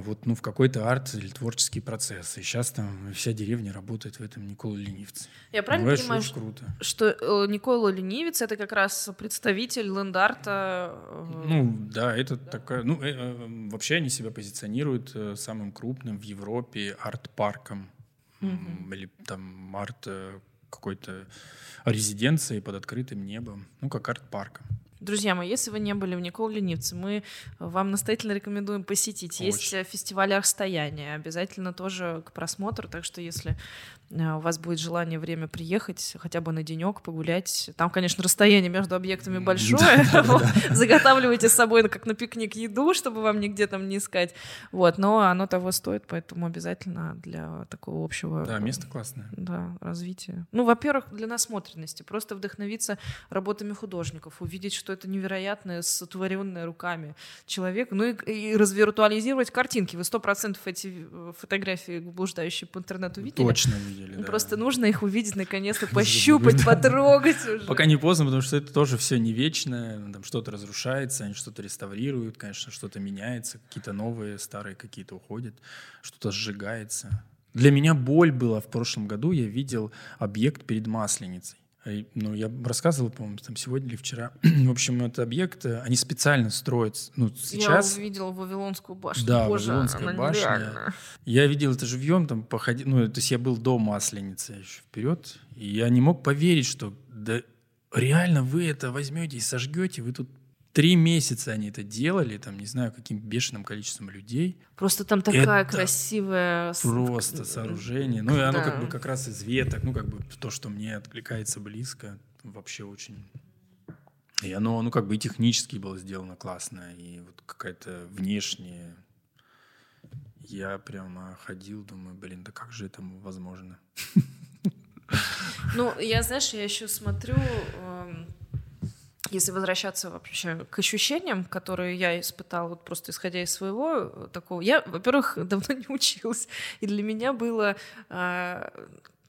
вот, ну, в какой-то арт или творческий процесс. И сейчас там вся деревня работает в этом Никола Ленивце. Я правильно Понимаешь, понимаю, очень круто. что э, Никола Ленивец это как раз представитель ленд-арта. э, Ну, да, это такая... Ну, э, э, вообще они себя позиционируют самым крупным в Европе арт-парком. М, Или там арт какой-то резиденции под открытым небом. Ну, как арт-парком. Друзья мои, если вы не были в Никола Ленивце, мы вам настоятельно рекомендуем посетить. Есть Очень. э, фестиваль расстояния, обязательно тоже к просмотру, так что если э, у вас будет желание время приехать, хотя бы на денек погулять, там, конечно, расстояние между объектами большое, заготавливайте с собой ну, как на пикник еду, чтобы вам нигде там не искать, вот, но оно того стоит, поэтому обязательно для такого общего Да, место классное. да, развитие. Ну, во-первых, для насмотренности. Просто вдохновиться работами художников, увидеть, что это невероятное, сотворенное руками человек, ну и, и развиртуализировать картинки. Вы сто процентов эти э, фотографии, блуждающие по интернету, видели? Точно видели, Ну, да. Просто нужно их увидеть наконец-то, (laughs) пощупать, потрогать (laughs) уже. Пока не поздно, потому что это тоже все не вечное. Там что-то разрушается, они что-то реставрируют, конечно, что-то меняется, какие-то новые, старые какие-то уходят, что-то сжигается. Для меня боль была в прошлом году. Я видел объект перед Масленицей. И, Ну, я рассказывал, по-моему, там сегодня или вчера. (clears throat) в общем, этот объект, э, они специально строят. Ну, сейчас... Я увидела Вавилонскую башню. Да, Боже, Вавилонская башня. нереальная. Я видел это живьем, там походи, ну, то есть я был до Масленицы еще вперед, и я не мог поверить, что да реально вы это возьмете и сожгете, вы тут три месяца они это делали, там не знаю каким бешеным количеством людей, Просто там такая Это красивая... просто сооружение, ну и оно как Да. бы как раз из веток, ну как бы то, что мне откликается близко, вообще очень. И оно, ну как бы и технически было сделано классно, и вот какая-то внешняя. Я прямо ходил, думаю, блин, да как же это возможно? Ну, я, знаешь, я еще смотрю, эм, если возвращаться вообще к ощущениям, которые я испытала, вот просто исходя из своего э, такого. Я, во-первых, (laughs) давно не училась, и для меня было э,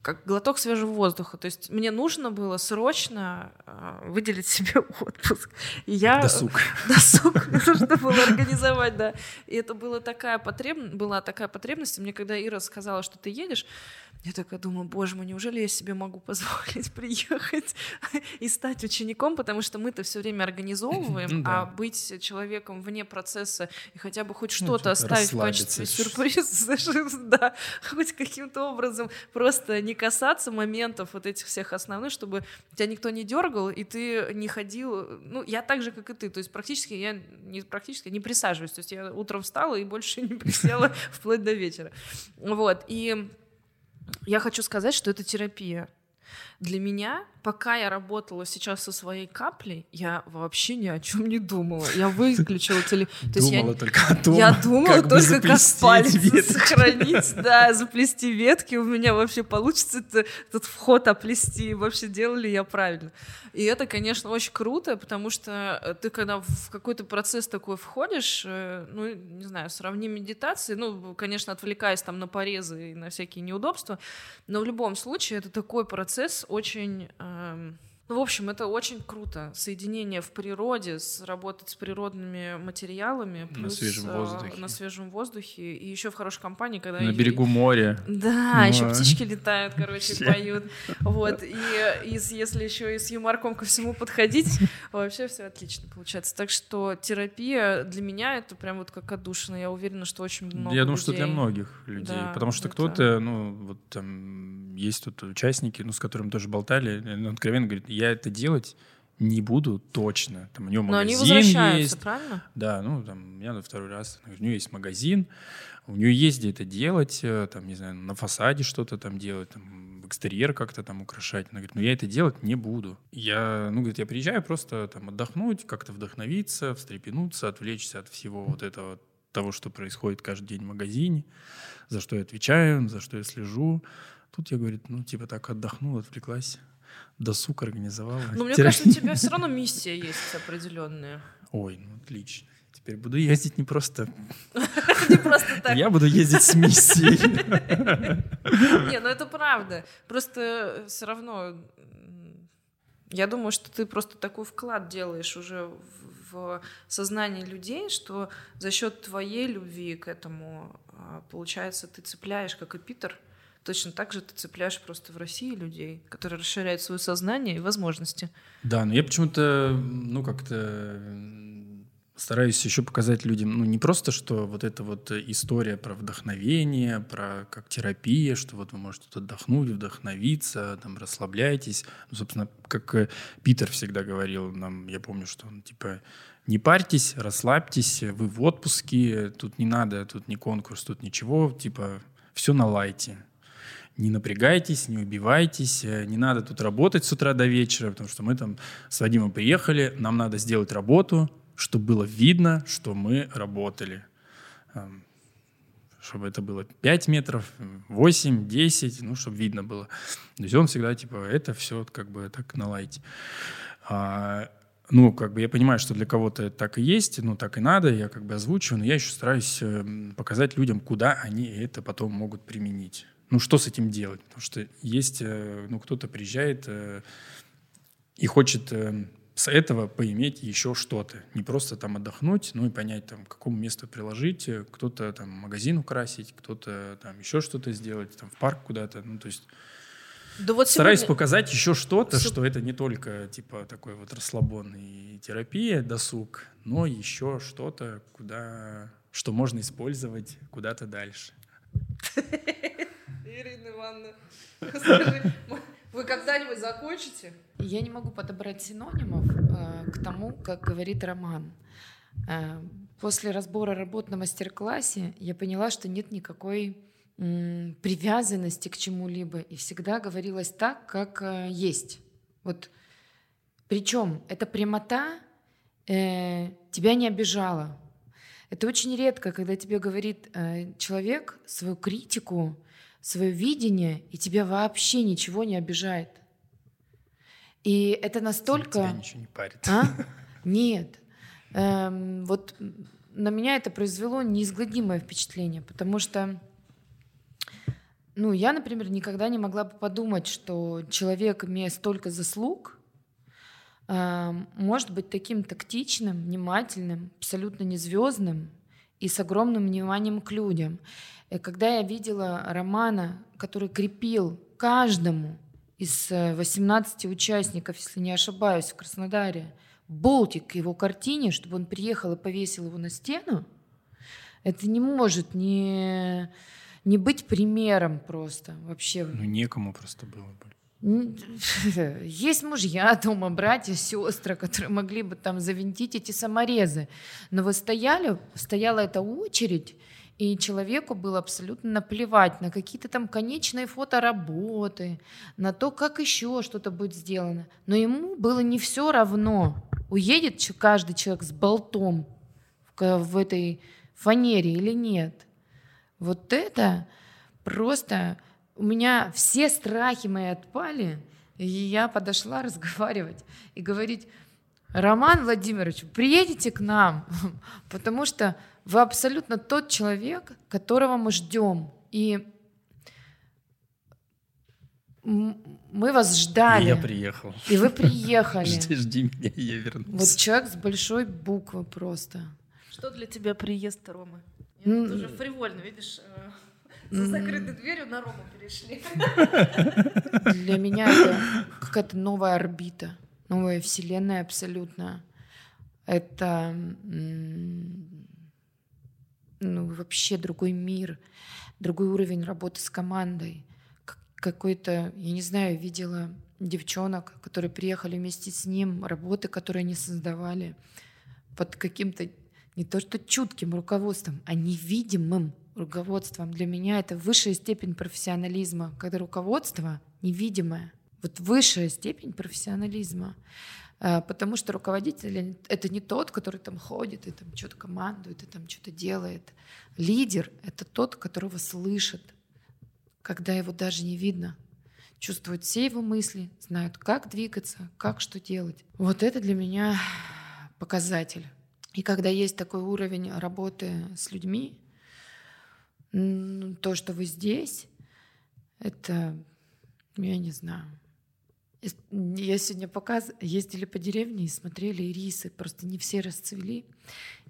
как глоток свежего воздуха. То есть мне нужно было срочно э, выделить себе (laughs) отпуск. И я... Досуг. (laughs) Досуг нужно было организовать, да. И это была такая, потреб... была такая потребность. Мне когда Ира сказала, что ты едешь, я такая думаю, боже мой, неужели я себе могу позволить (laughs) приехать и стать учеником, потому что мы-то все время организовываем, а быть человеком вне процесса и хотя бы хоть Ну, что-то что-то оставить в качестве сюрприза, (laughs) да, хоть каким-то образом просто не касаться моментов вот этих всех основных, чтобы тебя никто не дергал, и ты не ходил, ну, я так же, как и ты, то есть практически я не практически не присаживаюсь, то есть я утром встала и больше (laughs) не присела вплоть до вечера. Вот, и я хочу сказать, что это терапия. Для меня, пока я работала сейчас со своей каплей, я вообще ни о чем не думала. Я выключила телефон. Думала только о том, я думала как только как ветки. сохранить, да, заплести ветки. У меня вообще получится это- этот вход оплести. Вообще делали я правильно. И это, конечно, очень круто, потому что э, ты когда в какой-то процесс такой входишь, э, ну, не знаю, сравни медитации, ну, конечно, отвлекаясь там на порезы и на всякие неудобства, но в любом случае это такой процесс очень... эм, ну, в общем, это очень круто. Соединение в природе, с, работать с природными материалами. На плюс, свежем э, воздухе. На свежем воздухе. И еще в хорошей компании, когда... На и- берегу моря. Да, еще Ну, а. птички летают, короче, Вообще. поют. Вот. И, и если еще и с юморком ко всему подходить, (laughs) вообще все отлично получается. Так что терапия для меня это прям вот как отдушина. Я уверена, что очень много Я думаю, что для людей- многих людей. Да, потому что это- кто-то, ну, вот там есть тут участники, ну, с которыми тоже болтали, он откровенно говорит, я это делать не буду точно. Там у него Но они магазин возвращаются, есть. правильно? Да, ну, там, меня на второй раз, у нее есть магазин, у нее есть где это делать, э, там, не знаю, на фасаде что-то там делать, там, экстерьер как-то там украшать. Она говорит, ну, я это делать не буду. Я, ну, говорит, я приезжаю просто там отдохнуть, как-то вдохновиться, встрепенуться, отвлечься от всего вот этого, того, что происходит каждый день в магазине, за что я отвечаю, за что я слежу. Тут я, говорит, ну, типа так отдохнула, отвлеклась, досуг организовала. Но мне кажется, у тебя (laughs) все равно миссия есть определенная. Ой, ну, отлично. Теперь буду ездить не просто... (laughs) Не просто так. Я буду ездить с миссией. (laughs) Не, ну это правда. Просто все равно я думаю, что ты просто такой вклад делаешь уже в, в сознание людей, что за счет твоей любви к этому, а, получается, ты цепляешь, как и Питер, точно так же ты цепляешь просто в России людей, которые расширяют свое сознание и возможности. Да, но я почему-то, ну, как-то стараюсь еще показать людям, ну, не просто, что вот эта вот история про вдохновение, про как терапия, что вот вы можете тут отдохнуть, вдохновиться, там, расслабляйтесь. Ну, собственно, как э, Питер всегда говорил нам, я помню, что он, типа, не парьтесь, расслабьтесь, вы в отпуске, тут не надо, тут не конкурс, тут ничего, типа, все на лайте. Не напрягайтесь, не убивайтесь, э, не надо тут работать с утра до вечера, потому что мы там с Вадимом приехали, нам надо сделать работу, чтобы было видно, что мы работали. Эм, Чтобы это было 5 метров, 8, 10, ну, чтобы видно было. То есть он всегда, типа, это все как бы так на лайте. А, ну, как бы я понимаю, что для кого-то так и есть, ну, так и надо, я как бы озвучиваю, но я еще стараюсь эм, показать людям, куда они это потом могут применить. Ну, что с этим делать? Потому что есть, э, ну, кто-то приезжает э, и хочет э, с этого поиметь еще что-то. Не просто там отдохнуть, ну и понять, там, к какому месту приложить, кто-то там магазин украсить, кто-то там еще что-то сделать, там в парк куда-то. Ну, то есть Да вот стараюсь сегодня- показать еще что-то, Су- что это не только типа такой вот расслабонный терапия, досуг, но еще что-то, куда, что можно использовать куда-то дальше. (laughs) Ирина Ивановна, (laughs) скажи, вы когда-нибудь закончите? Я не могу подобрать синонимов э, к тому, как говорит Роман. Э, после разбора работ на мастер-классе я поняла, что нет никакой привязанности к чему-либо, и всегда говорилось так, как э, есть. Вот. Причем эта прямота э, тебя не обижала. Это очень редко, когда тебе говорит э, человек свою критику, свое видение, и тебя вообще ничего не обижает. И это настолько... Тебя ничего не парит. А? (laughs) Нет. Эм, вот на меня это произвело неизгладимое впечатление, потому что, ну, я, например, никогда не могла бы подумать, что человек, имея столько заслуг, эм, может быть таким тактичным, внимательным, абсолютно не звездным и с огромным вниманием к людям. И когда я видела Романа, который крепил каждому из э, 18 участников, если не ошибаюсь, в Краснодаре, болтик к его картине, чтобы он приехал и повесил его на стену, это не может не, не быть примером просто вообще. Ну, некому просто было. блин. (laughs) Есть мужья дома, братья, сестры, которые могли бы там завинтить эти саморезы. Но вы стояли, стояла эта очередь, и человеку было абсолютно наплевать на какие-то там конечные фотоработы, на то, как еще что-то будет сделано. Но ему было не все равно, уедет каждый человек с болтом в этой фанере или нет. Вот это просто... У меня все страхи мои отпали, и я подошла (laughs) разговаривать и говорить, Роман Владимирович, приедете к нам, (laughs) потому что вы абсолютно тот человек, которого мы ждем. И мы вас И ждали. я приехал. И вы приехали. (laughs) Жди, жди меня, я Вот вернулся. человек с большой буквы просто. Что для тебя приезд Ромы? Ты уже фривольно, видишь, э, за закрытой дверью на Рому перешли. Для меня это какая-то новая орбита, новая вселенная абсолютно. Это ну, вообще другой мир, другой уровень работы с командой. Как- какой-то, я не знаю, видела девчонок, которые приехали вместе с ним, работы, которые они создавали под каким-то не то что чутким руководством, а невидимым руководством. Для меня это высшая степень профессионализма, когда руководство невидимое. Вот высшая степень профессионализма. А, потому что руководитель — это не тот, который там ходит и там что-то командует, и там что-то делает. Лидер — это тот, которого слышат, когда его даже не видно. Чувствуют все его мысли, знают, как двигаться, как что делать. Вот это для меня показатель. И когда есть такой уровень работы с людьми, то, что вы здесь, это, я не знаю. Я сегодня показ... ездили по деревне и смотрели ирисы, просто не все расцвели.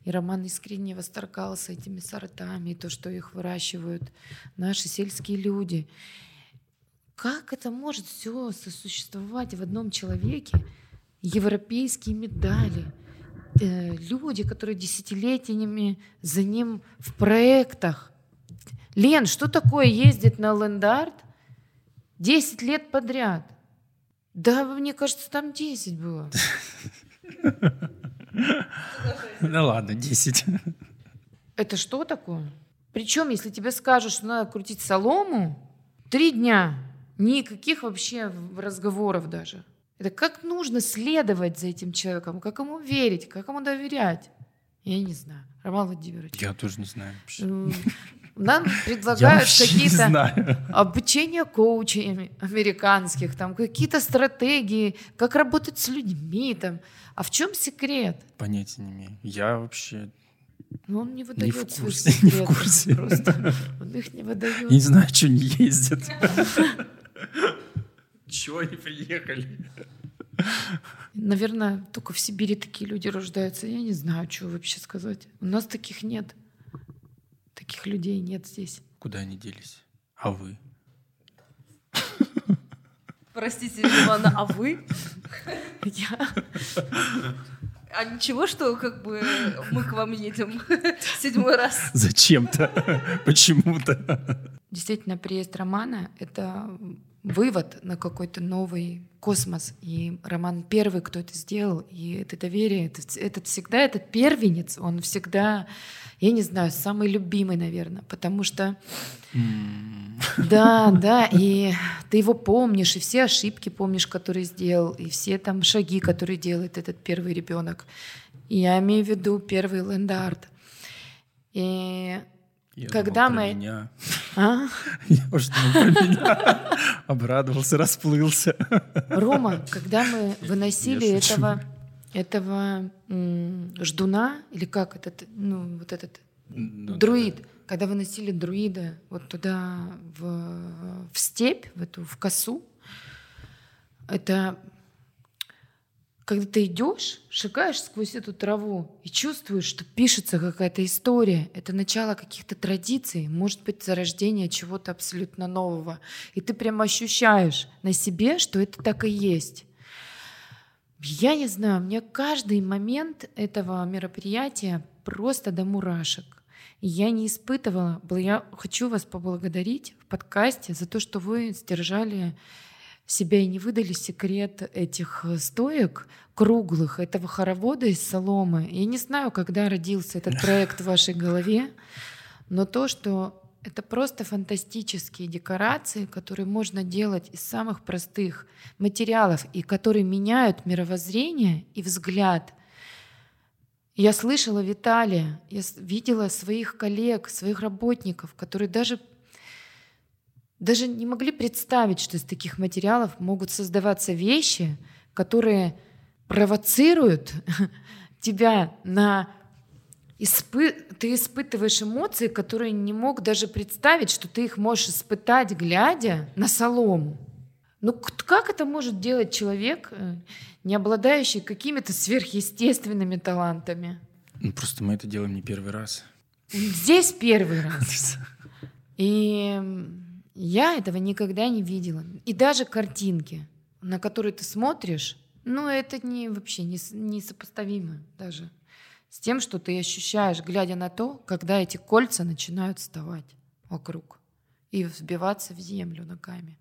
И Роман искренне восторгался этими сортами, и то, что их выращивают наши сельские люди. Как это может все сосуществовать в одном человеке? Европейские медали, э, люди, которые десятилетиями за ним в проектах. Лен, что такое ездить на лендарт 10 лет подряд? Да, мне кажется, там 10 было. (laughs) Ну ладно, 10. Это что такое? Причем, если тебе скажут, что надо крутить солому, три дня, никаких вообще разговоров даже. Это как нужно следовать за этим человеком, как ему верить, как ему доверять. Я не знаю. Роман Владимирович. Я тоже не знаю. Нам предлагают какие-то обучение коучей американских, там какие-то стратегии, как работать с людьми. Там. А в чем секрет? Понятия не имею. Я вообще ну, он не выдает (laughs) не в секрет. Не в курсе. Просто. Он их не выдает. Я не знаю, что не ездят. (laughs) Чего они приехали? Наверное, только в Сибири такие люди рождаются. Я не знаю, что вообще сказать. У нас таких нет. Таких людей нет здесь. Куда они делись? А вы? Простите, Ивана, а вы? Я? А ничего, что как бы мы к вам едем (laughs) седьмой раз? Зачем-то, почему-то. Действительно, приезд Романа — это вывод на какой-то новый космос. И Роман первый, кто это сделал. И это доверие, этот, этот всегда, этот первенец, он всегда, я не знаю, самый любимый, наверное, потому что... Да, (laughs) да, и ты его помнишь, и все ошибки помнишь, которые сделал, и все там шаги, которые делает этот первый ребенок. И я имею в виду первый ленд-арт. И я Когда думал, мы... Про меня. А? (laughs) Я уже думал про меня. Обрадовался, расплылся. Рома, когда мы выносили этого, этого ждуна, или как этот, ну, вот этот ну, друид, да. когда выносили друида вот туда, в, в степь, в эту, в косу, это когда ты идешь, шагаешь сквозь эту траву и чувствуешь, что пишется какая-то история, это начало каких-то традиций, может быть, зарождение чего-то абсолютно нового. И ты прямо ощущаешь на себе, что это так и есть. Я не знаю, мне каждый момент этого мероприятия просто до мурашек. Я не испытывала, я хочу вас поблагодарить в подкасте за то, что вы сдержали себя и не выдали секрет этих э, стоек круглых, этого хоровода из соломы. Я не знаю, когда родился этот (laughs) проект в вашей голове, но то, что это просто фантастические декорации, которые можно делать из самых простых материалов и которые меняют мировоззрение и взгляд. Я слышала Виталия, я видела своих коллег, своих работников, которые даже даже не могли представить, что из таких материалов могут создаваться вещи, которые провоцируют (laughs) тебя на испы... ты испытываешь эмоции, которые не мог даже представить, что ты их можешь испытать, глядя на солому. Ну как это может делать человек, э, не обладающий какими-то сверхъестественными талантами? Ну, просто мы это делаем не первый раз. Здесь первый раз. (laughs) И я этого никогда не видела. И даже картинки, на которые ты смотришь, ну, это не, вообще не, не сопоставимо даже с тем, что ты ощущаешь, глядя на то, когда эти кольца начинают вставать вокруг. и взбиваться в землю ногами.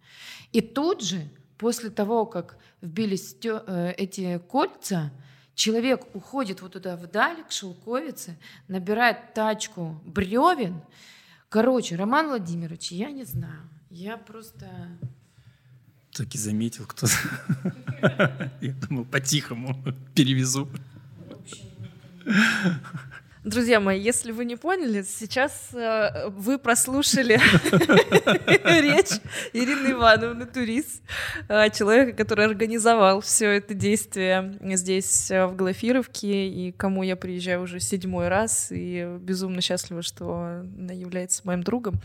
И тут же, после того, как вбились э, эти кольца, человек уходит вот туда вдаль, к шелковице, набирает тачку бревен. Короче, Роман Владимирович, я не знаю, я просто... Так и заметил кто-то. (laughs) Я думал, по-тихому перевезу. Друзья мои, если вы не поняли, сейчас э, вы прослушали (laughs) речь Ирины Ивановны Турис, э, человека, который организовал все это действие здесь, э, в Глафировке, и кому я приезжаю уже седьмой раз, и безумно счастлива, что она является моим другом,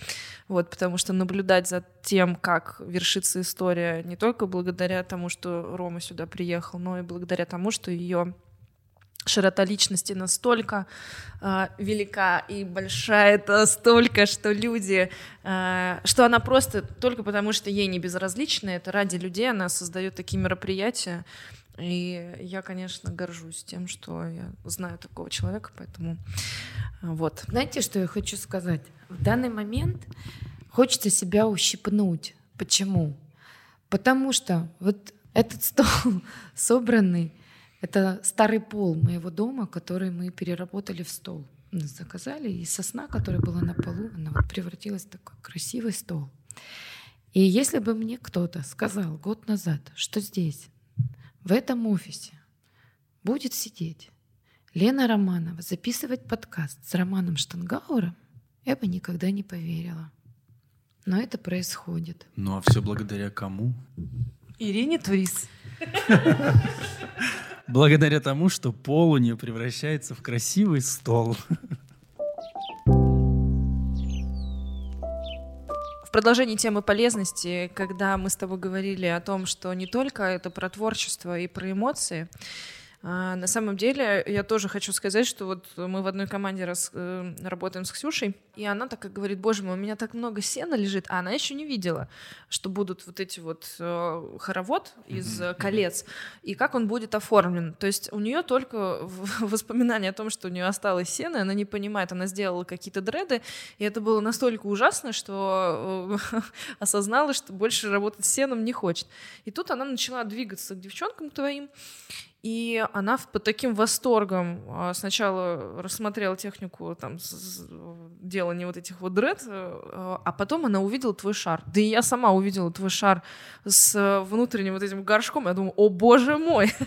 вот, потому что наблюдать за тем, как вершится история, не только благодаря тому, что Рома сюда приехал, но и благодаря тому, что ее широта личности настолько э, велика и большая, это столько, что люди, э, что она просто только потому, что ей не безразлична, это ради людей она создает такие мероприятия. И я, конечно, горжусь тем, что я знаю такого человека, поэтому вот. Знаете, что я хочу сказать? В данный момент хочется себя ущипнуть. Почему? Потому что вот этот стол (laughs) собранный это старый пол моего дома, который мы переработали в стол. Заказали, и сосна, которая была на полу, она вот превратилась в такой красивый стол. И если бы мне кто-то сказал год назад, что здесь, в этом офисе, будет сидеть Лена Романова, записывать подкаст с Романом Штангауэром, я бы никогда не поверила. Но это происходит. Ну а все благодаря кому? Ирине Турис. Благодаря тому, что пол у нее превращается в красивый стол. В продолжении темы полезности, когда мы с тобой говорили о том, что не только это про творчество и про эмоции, а, на самом деле, я тоже хочу сказать, что вот мы в одной команде раз, э, работаем с Ксюшей, и она так говорит, боже мой, у меня так много сена лежит, а она еще не видела, что будут вот эти вот э, хоровод из mm-hmm. колец, и как он будет оформлен. То есть у нее только (laughs) воспоминания о том, что у нее осталось сено, она не понимает, она сделала какие-то дреды, и это было настолько ужасно, что э, (laughs) осознала, что больше работать с сеном не хочет. И тут она начала двигаться к девчонкам твоим, и она под таким восторгом а, сначала рассмотрела технику там, делания вот этих вот дред, э, а потом она увидела твой шар. Да и я сама увидела твой шар с внутренним вот этим горшком. Я думаю, о боже мой! (laughs)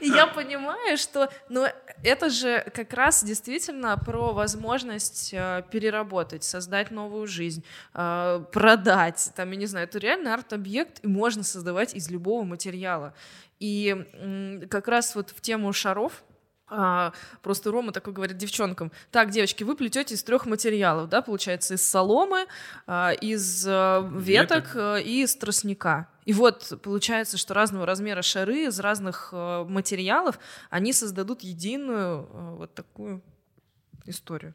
И я понимаю, что ну, это же как раз действительно про возможность э, переработать, создать новую жизнь, э, продать. Там, я не знаю, это реально арт-объект, и можно создавать из любого материала. И как раз вот в тему шаров а, просто Рома такой говорит девчонкам, так, девочки, вы плетете из трех материалов, да, получается, из соломы, а, из а, веток, веток а, и из тростника. И вот получается, что разного размера шары из разных а, материалов, они создадут единую а, вот такую историю.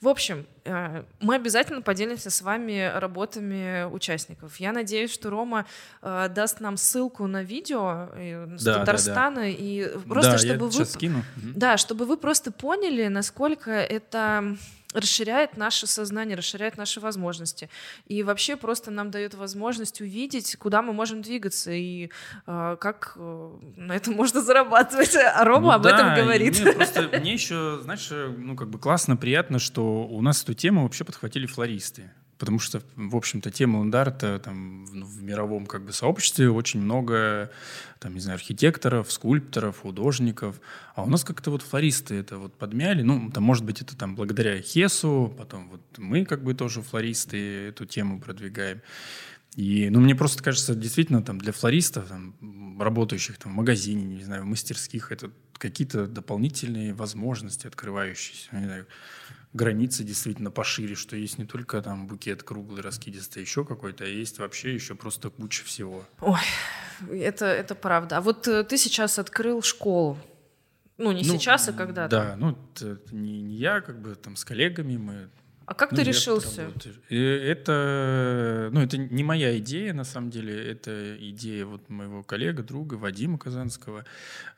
В общем, э, мы обязательно поделимся с вами работами участников. Я надеюсь, что Рома э, даст нам ссылку на видео э, с да, Татарстана да, да. и просто да, чтобы вы, скину. да, чтобы вы просто поняли, насколько это расширяет наше сознание, расширяет наши возможности. И вообще просто нам дает возможность увидеть, куда мы можем двигаться и э, как э, на этом можно зарабатывать. А Рома ну, об да, этом говорит. Нет, просто мне еще, знаешь, ну как бы классно, приятно, что у нас эту тему вообще подхватили флористы. Потому что, в общем-то, тема ландарта там, в, в мировом как бы, сообществе очень много, там, не знаю, архитекторов, скульпторов, художников. А у нас как-то вот флористы это вот подмяли. Ну, там, может быть, это там благодаря Хесу, потом вот мы как бы тоже флористы эту тему продвигаем. И, ну, мне просто кажется, действительно, там, для флористов, там, работающих там, в магазине, не знаю, в мастерских, это какие-то дополнительные возможности открывающиеся. Не знаю, границы действительно пошире, что есть не только там букет круглый, раскидистый, еще какой-то, а есть вообще еще просто куча всего. Ой, это, это правда. А вот э, ты сейчас открыл школу. Ну, не ну, сейчас, а когда-то. Да, ну, это не, не я, как бы там с коллегами мы а как ну, ты решился? Это, ну, это не моя идея, на самом деле, это идея вот моего коллега, друга Вадима Казанского.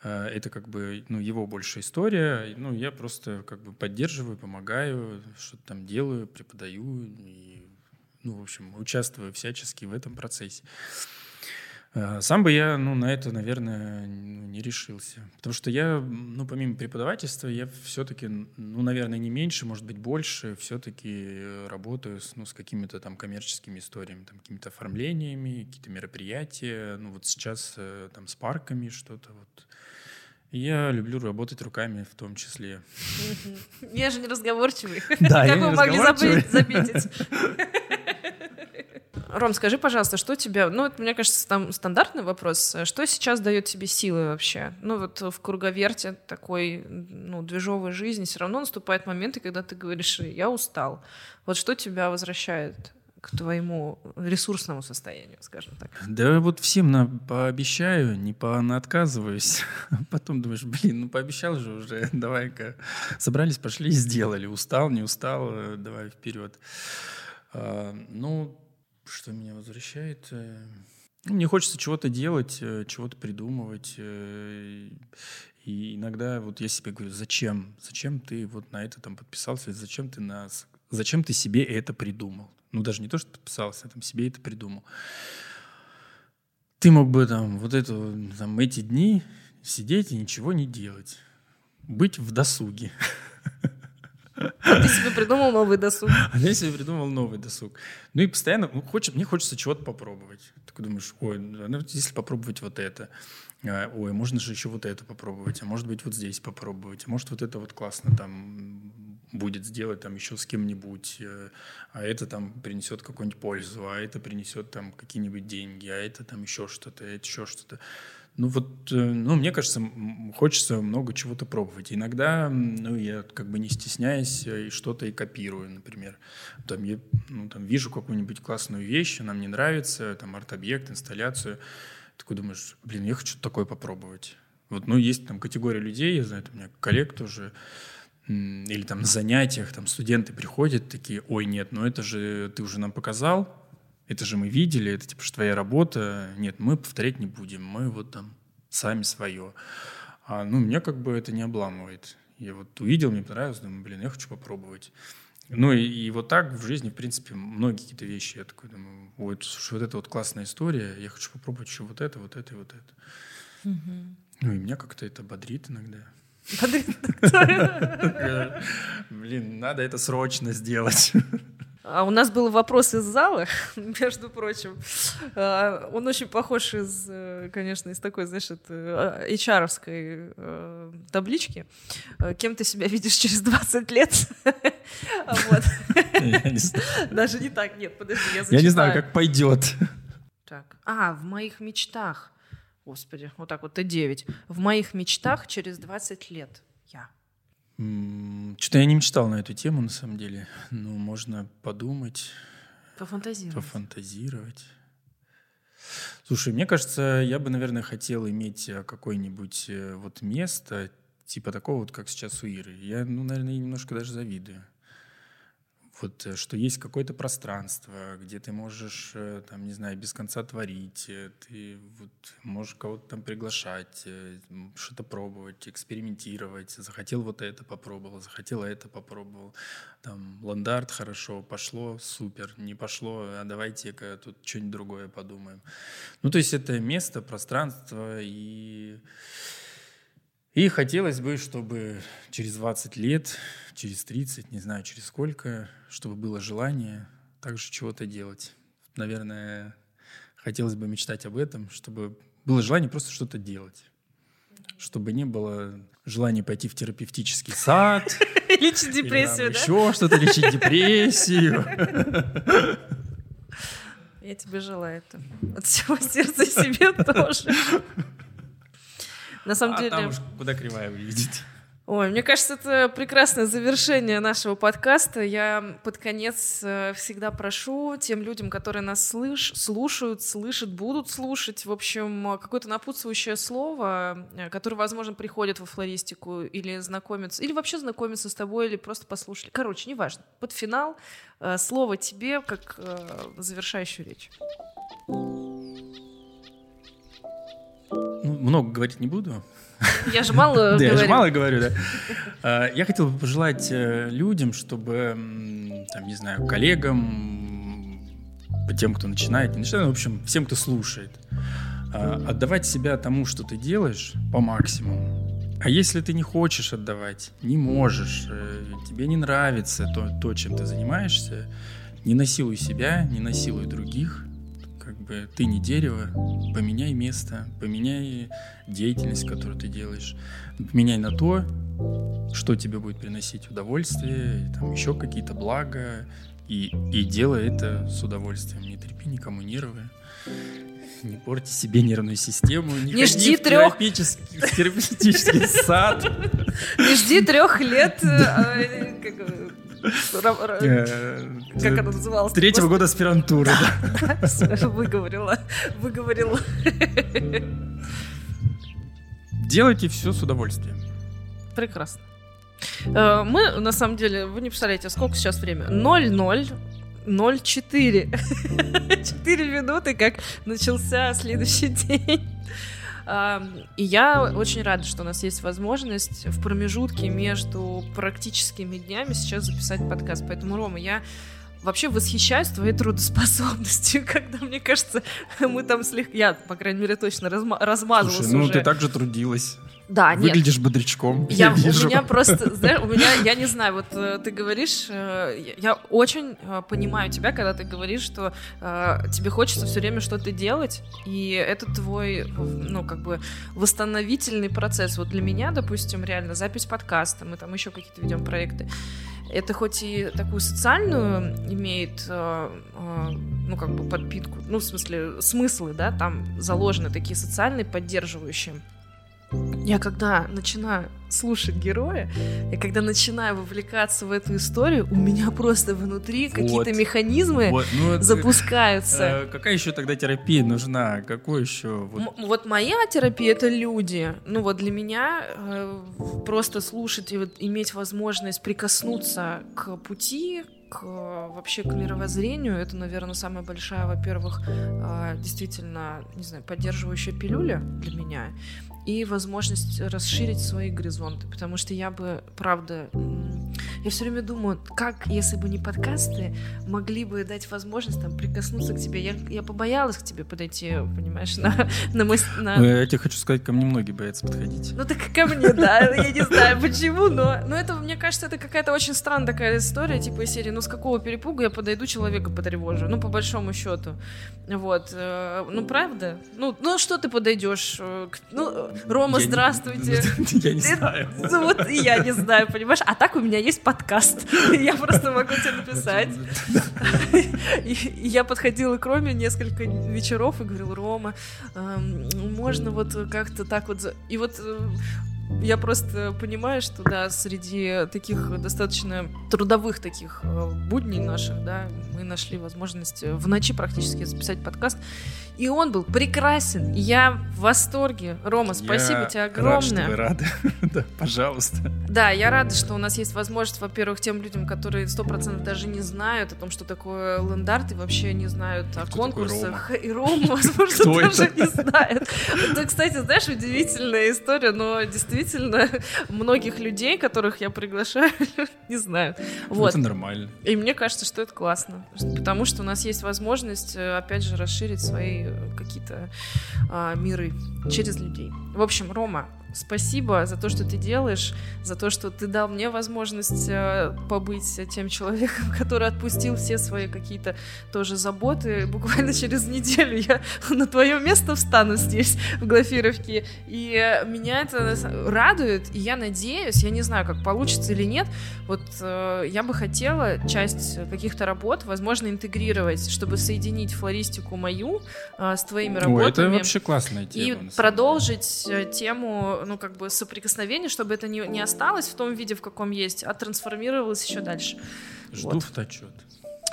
А, это как бы ну, его большая история. Ну, я просто как бы поддерживаю, помогаю, что-то там делаю, преподаю. И ну, в общем, участвую всячески в этом процессе. Э, сам бы я, ну, на это, наверное, не решился. Потому что я, ну, помимо преподавательства, я все-таки, ну, наверное, не меньше, может быть, больше все-таки работаю с, ну, с какими-то там коммерческими историями, там, какими-то оформлениями, какие-то мероприятия. Ну, вот сейчас э, там с парками что-то вот. Я люблю работать руками в том числе. Я же не разговорчивый. Да, я не разговорчивый. заметить. Ром, скажи, пожалуйста, что тебя, ну, это, мне кажется, там стандартный вопрос, что сейчас дает тебе силы вообще? Ну, вот в круговерте такой, ну, движовой жизни все равно наступают моменты, когда ты говоришь, я устал. Вот что тебя возвращает к твоему ресурсному состоянию, скажем так? Да вот всем на, пообещаю, не по отказываюсь. (laughs) Потом думаешь, блин, ну пообещал же уже, (laughs) давай-ка. Собрались, пошли, сделали. Устал, не устал, э, давай вперед. А, ну, что меня возвращает? Э, мне хочется чего-то делать, э, чего-то придумывать. Э, и иногда вот я себе говорю, зачем? Зачем ты вот на это там подписался? Зачем ты нас? Зачем ты себе это придумал? Ну, даже не то, что подписался, а там себе это придумал. Ты мог бы там вот это, там, эти дни сидеть и ничего не делать. Быть в досуге. (laughs) Ты себе придумал новый досуг. А (laughs) я себе придумал новый досуг. Ну и постоянно, ну, хочет, мне хочется чего-то попробовать. Ты думаешь, ой, ну, если попробовать вот это, а, ой, можно же еще вот это попробовать, а может быть вот здесь попробовать, а может вот это вот классно там будет сделать там еще с кем-нибудь, э, а это там принесет какую-нибудь пользу, а это принесет там какие-нибудь деньги, а это там еще что-то, а это еще что-то. Ну вот, э, ну мне кажется, хочется много чего-то пробовать. Иногда, ну я как бы не стесняюсь э, и что-то и копирую, например. Там я ну, там вижу какую-нибудь классную вещь, она мне нравится, там арт-объект, инсталляцию. Такой думаешь, блин, я хочу такое попробовать. Вот, ну есть там категория людей, я знаю, у меня коллег тоже, или там на занятиях там студенты приходят такие, ой, нет, ну это же ты уже нам показал, это же мы видели, это типа твоя работа. Нет, мы повторять не будем, мы вот там сами свое. А, ну, меня как бы это не обламывает. Я вот увидел, мне понравилось, думаю, блин, я хочу попробовать. Ну и, и вот так в жизни, в принципе, многие какие-то вещи. Я такой думаю, ой, слушай, вот это вот классная история, я хочу попробовать еще вот это, вот это и вот это. Угу. Ну и меня как-то это бодрит иногда. Бодрит? (laughs) Блин, надо это срочно сделать. А у нас был вопрос из зала, (laughs) между прочим. А, он очень похож из, э, конечно, из такой, знаешь, это HR-овской э, таблички. Э, кем ты себя видишь через 20 лет? (laughs) Вот. (laughs) Даже не так, нет, подожди, я Я не знаю, как пойдет. Так. А, в моих мечтах. Господи, вот так вот, Т9. В моих мечтах через 20 лет. Что-то я не мечтал на эту тему, на самом деле. Ну, можно подумать. Пофантазировать. Пофантазировать. Слушай, мне кажется, я бы, наверное, хотел иметь э, какое-нибудь э, вот место, типа такого вот, как сейчас у Иры. Я, ну, наверное, немножко даже завидую вот э, что есть какое-то пространство, где ты можешь, э, там, не знаю, без конца творить, э, ты вот можешь кого-то там приглашать, что-то пробовать, экспериментировать. Захотел вот это попробовал, захотел это попробовал. Там ландарт хорошо, пошло, супер, не пошло, а давайте-ка тут что-нибудь другое подумаем. Ну, то есть это место, пространство и и хотелось бы, чтобы через 20 лет, через 30, не знаю, через сколько, чтобы было желание также чего-то делать. Наверное, хотелось бы мечтать об этом, чтобы было желание просто что-то делать. Чтобы не было желания пойти в терапевтический сад. (laughs) Лечить депрессию, да? Еще что-то, лечить депрессию. Я тебе желаю это. От всего сердца себе тоже. На самом а деле... там уж куда кривая вы Ой, мне кажется, это прекрасное завершение нашего подкаста. Я под конец э, всегда прошу тем людям, которые нас слыш слушают, слышат, будут слушать, в общем, какое-то напутствующее слово, э, которое, возможно, приходит во флористику или знакомится, или вообще знакомится с тобой, или просто послушали. Короче, неважно. Под финал э, слово тебе как завершающую речь. Ну, много говорить не буду. Я же мало (laughs) говорю. Я же мало говорю, да. А, я хотел бы пожелать э, людям, чтобы, там, не знаю, коллегам, тем, кто начинает, не начинает, в общем, всем, кто слушает. А, отдавать себя тому, что ты делаешь, по максимуму. А если ты не хочешь отдавать, не можешь, э, тебе не нравится то, то чем ты занимаешься, не насилуй себя, не насилуй других, как бы ты не дерево, поменяй место, поменяй деятельность, которую ты делаешь, поменяй на то, что тебе будет приносить удовольствие, там еще какие-то блага, и, и делай это с удовольствием, не трепи никому нервы не порти себе нервную систему, не, не жди трех терапевтический, терапевтический сад. Не жди трех лет. Э, э, как она называлась? Третьего года аспирантуры. Выговорила. Выговорила. Делайте все с удовольствием. Прекрасно. Э, мы, на самом деле, вы не представляете, сколько сейчас время? 0-0. 0,4. 4 минуты, как начался следующий (laughs) день. И я очень рада, что у нас есть возможность в промежутке между практическими днями сейчас записать подкаст. Поэтому, Рома, я вообще восхищаюсь твоей трудоспособностью, (laughs) когда, мне кажется, мы там слегка... Я, по крайней мере, точно разма... размазывалась Слушай, ну уже. ты также трудилась. Да, нет. Выглядишь бодрячком. Я, Я, вижу. у меня просто, знаешь, у меня, я не знаю, вот э, ты говоришь, э, я очень э, понимаю тебя, когда ты говоришь, что тебе хочется все время что-то делать, и это твой, ну, как бы, восстановительный процесс. Вот для меня, допустим, реально запись подкаста, мы там еще какие-то ведем проекты, это хоть и такую социальную имеет, ну, как бы подпитку, ну, в смысле, смыслы, да, там заложены такие социальные, поддерживающие. Я когда начинаю слушать героя, я когда начинаю вовлекаться в эту историю, у меня просто внутри Вот. какие-то механизмы Вот, ну, это- запускаются. Э, какая еще тогда терапия нужна? Какой еще? Вот, М- Вот моя терапия это люди. Ну вот для меня э, просто слушать и вот иметь возможность прикоснуться к пути, к вообще к мировоззрению, это, наверное, самая большая, во-первых, э, действительно, не знаю, поддерживающая пилюля для меня и возможность расширить свои горизонты, потому что я бы, правда, я все время думаю, как, если бы не подкасты, могли бы дать возможность там прикоснуться к тебе. Я, я побоялась к тебе подойти, понимаешь, на, (laughs) на, мыс- на- Ну, Я тебе хочу сказать, ко мне многие боятся подходить. ну так ко мне, да, я не знаю почему, но, но это, мне кажется, это какая-то очень странная такая история, типа из серии, ну с какого перепуга я подойду, человека потревожу, ну по большому счету, вот, э, ну правда, ну, ну что ты подойдешь, э, ну, Рома, Я не- здравствуйте. (laughs) Я не знаю. (laughs) Ну, Вот и я не знаю, понимаешь? А так у меня есть подкаст. (laughs) Я просто могу тебе написать. Я подходила к Роме несколько вечеров и говорила, Рома, можно вот как-то так вот... за-» И вот э, я просто понимаю, что, да, среди таких достаточно трудовых таких э, будней наших, да, мы нашли возможность э, в ночи практически записать подкаст. И он был прекрасен. Я в восторге. Рома, спасибо Я тебе Рад, что огромное. вы рады. (laughs) Да, пожалуйста. Да, я рада, что у нас есть возможность, во-первых, тем людям, которые сто процентов даже не знают о том, что такое лендарт, и вообще не знают о Кто конкурсах. И Рома, (laughs) возможно, это? не знает. Это, кстати, знаешь, удивительная история, но действительно (laughs) многих людей, которых я приглашаю, (laughs) не знают. Вот. Это нормально. И мне кажется, что это классно, потому что у нас есть возможность, э, опять же, расширить свои э, какие-то а, миры через людей. В общем, Рома, спасибо за то, что ты делаешь, за то, что ты дал мне возможность э, побыть тем человеком, (laughs) который отпустил все свои какие-то тоже заботы. (laughs) Буквально через неделю я на твое место встану здесь, в Глафировке. И меня это радует, и я надеюсь, я не знаю, как получится или нет, вот э, я бы хотела часть каких-то работ, возможно, интегрировать, чтобы соединить флористику мою э, с твоими Ой, работами. это вообще классная И тема. самом продолжить э, ну, как бы соприкосновения, чтобы это не, не осталось в том виде, в каком есть, а трансформировалось еще дальше. Жду вот. фотоотчет.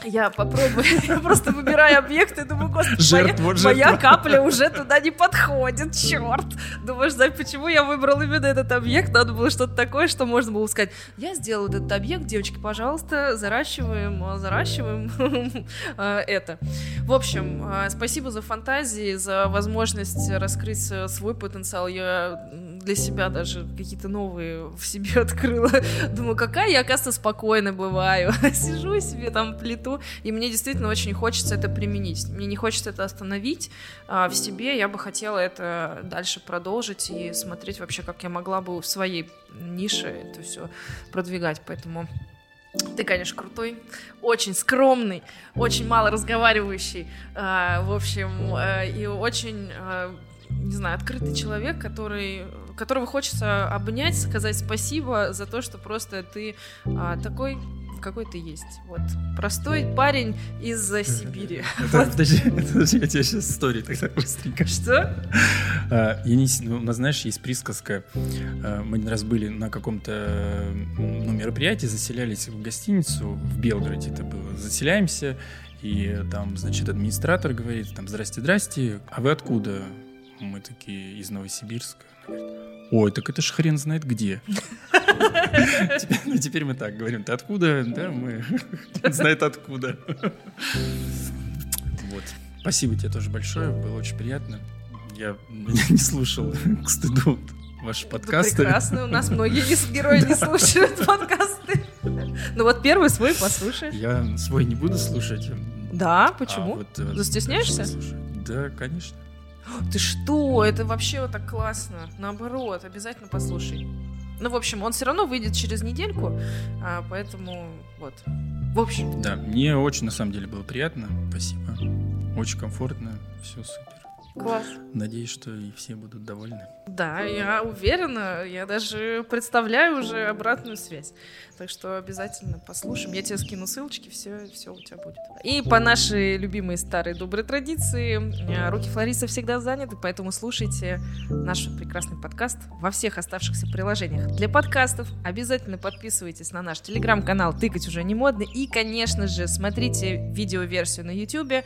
Я попробую, (laughs) я просто выбираю объекты, думаю, господи, Жертва, моя, жертва. моя капля уже туда не подходит, черт. Думаешь, знаю, почему я выбрал именно этот объект? Надо было что-то такое, что можно было сказать. Я сделал этот объект, девочки, пожалуйста, заращиваем, заращиваем (laughs) э, это. В общем, э, спасибо за фантазии, за возможность раскрыть свой потенциал. Я для себя даже какие-то новые в себе (laughs) открыла. Думаю, какая я, оказывается, спокойно бываю. (laughs) Сижу себе там плиту, и мне действительно очень хочется это применить. Мне не хочется это остановить а, в себе. Я бы хотела это дальше продолжить и смотреть вообще, как я могла бы в своей нише это все продвигать. Поэтому ты, конечно, крутой, очень скромный, очень мало разговаривающий, э, в общем, э, и очень, э, не знаю, открытый человек, который, которого хочется обнять, сказать спасибо за то, что просто ты э, такой какой ты есть. Вот. Простой парень из Сибири. (laughs) (laughs) Это, подожди, я тебе сейчас историю тогда быстренько. Что? А, я не, ну, у нас, знаешь, есть присказка. А, мы один раз были на каком-то ну, мероприятии, заселялись в гостиницу в Белгороде это было. Заселяемся, и там, значит, администратор говорит, там, здрасте, здрасте, а вы откуда? Мы такие из Новосибирска. Ой, так это ж хрен знает где. Ну, теперь мы так говорим. Ты откуда? Да, мы знает откуда. Вот. Спасибо тебе тоже большое. Было очень приятно. Я не слушал, к стыду, ваши подкасты. Прекрасно. У нас многие герои не слушают подкасты. Ну вот первый свой послушай. Я свой не буду слушать. Да, почему? Вот, э, Застесняешься? Да, конечно. Ты что? Это вообще вот так классно. Наоборот, обязательно послушай. Ну, в общем, он все равно выйдет через недельку, а, поэтому вот. В общем. Да, мне очень на самом деле было приятно. Спасибо. Очень комфортно. Все супер. Класс. Надеюсь, что и все будут довольны. Да, я уверена. Я даже представляю уже обратную связь. Так что обязательно послушаем. Я тебе скину ссылочки, все, все у тебя будет. И по нашей любимой старой доброй традиции, э, руки флориста всегда заняты, поэтому слушайте наш прекрасный подкаст во всех оставшихся приложениях. Для подкастов обязательно подписывайтесь на наш телеграм-канал «Тыкать уже не модно». И, конечно же, смотрите видеоверсию на YouTube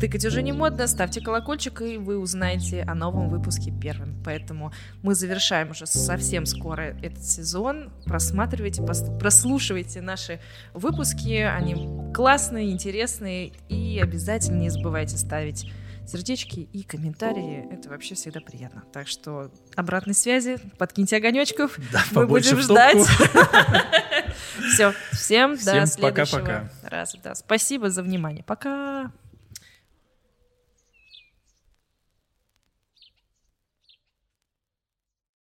«Тыкать уже не модно», ставьте колокольчик, и вы узнаете о новом выпуске первым. Поэтому мы завершаем уже совсем скоро этот сезон. Просматривайте, прослушивайте наши выпуски, они классные, интересные, и обязательно не забывайте ставить сердечки и комментарии. Это вообще всегда приятно. Так что обратной связи, подкиньте огонечков, да, мы будем ждать. (laughs) Все, всем, до следующего раза. Спасибо за внимание. Пока.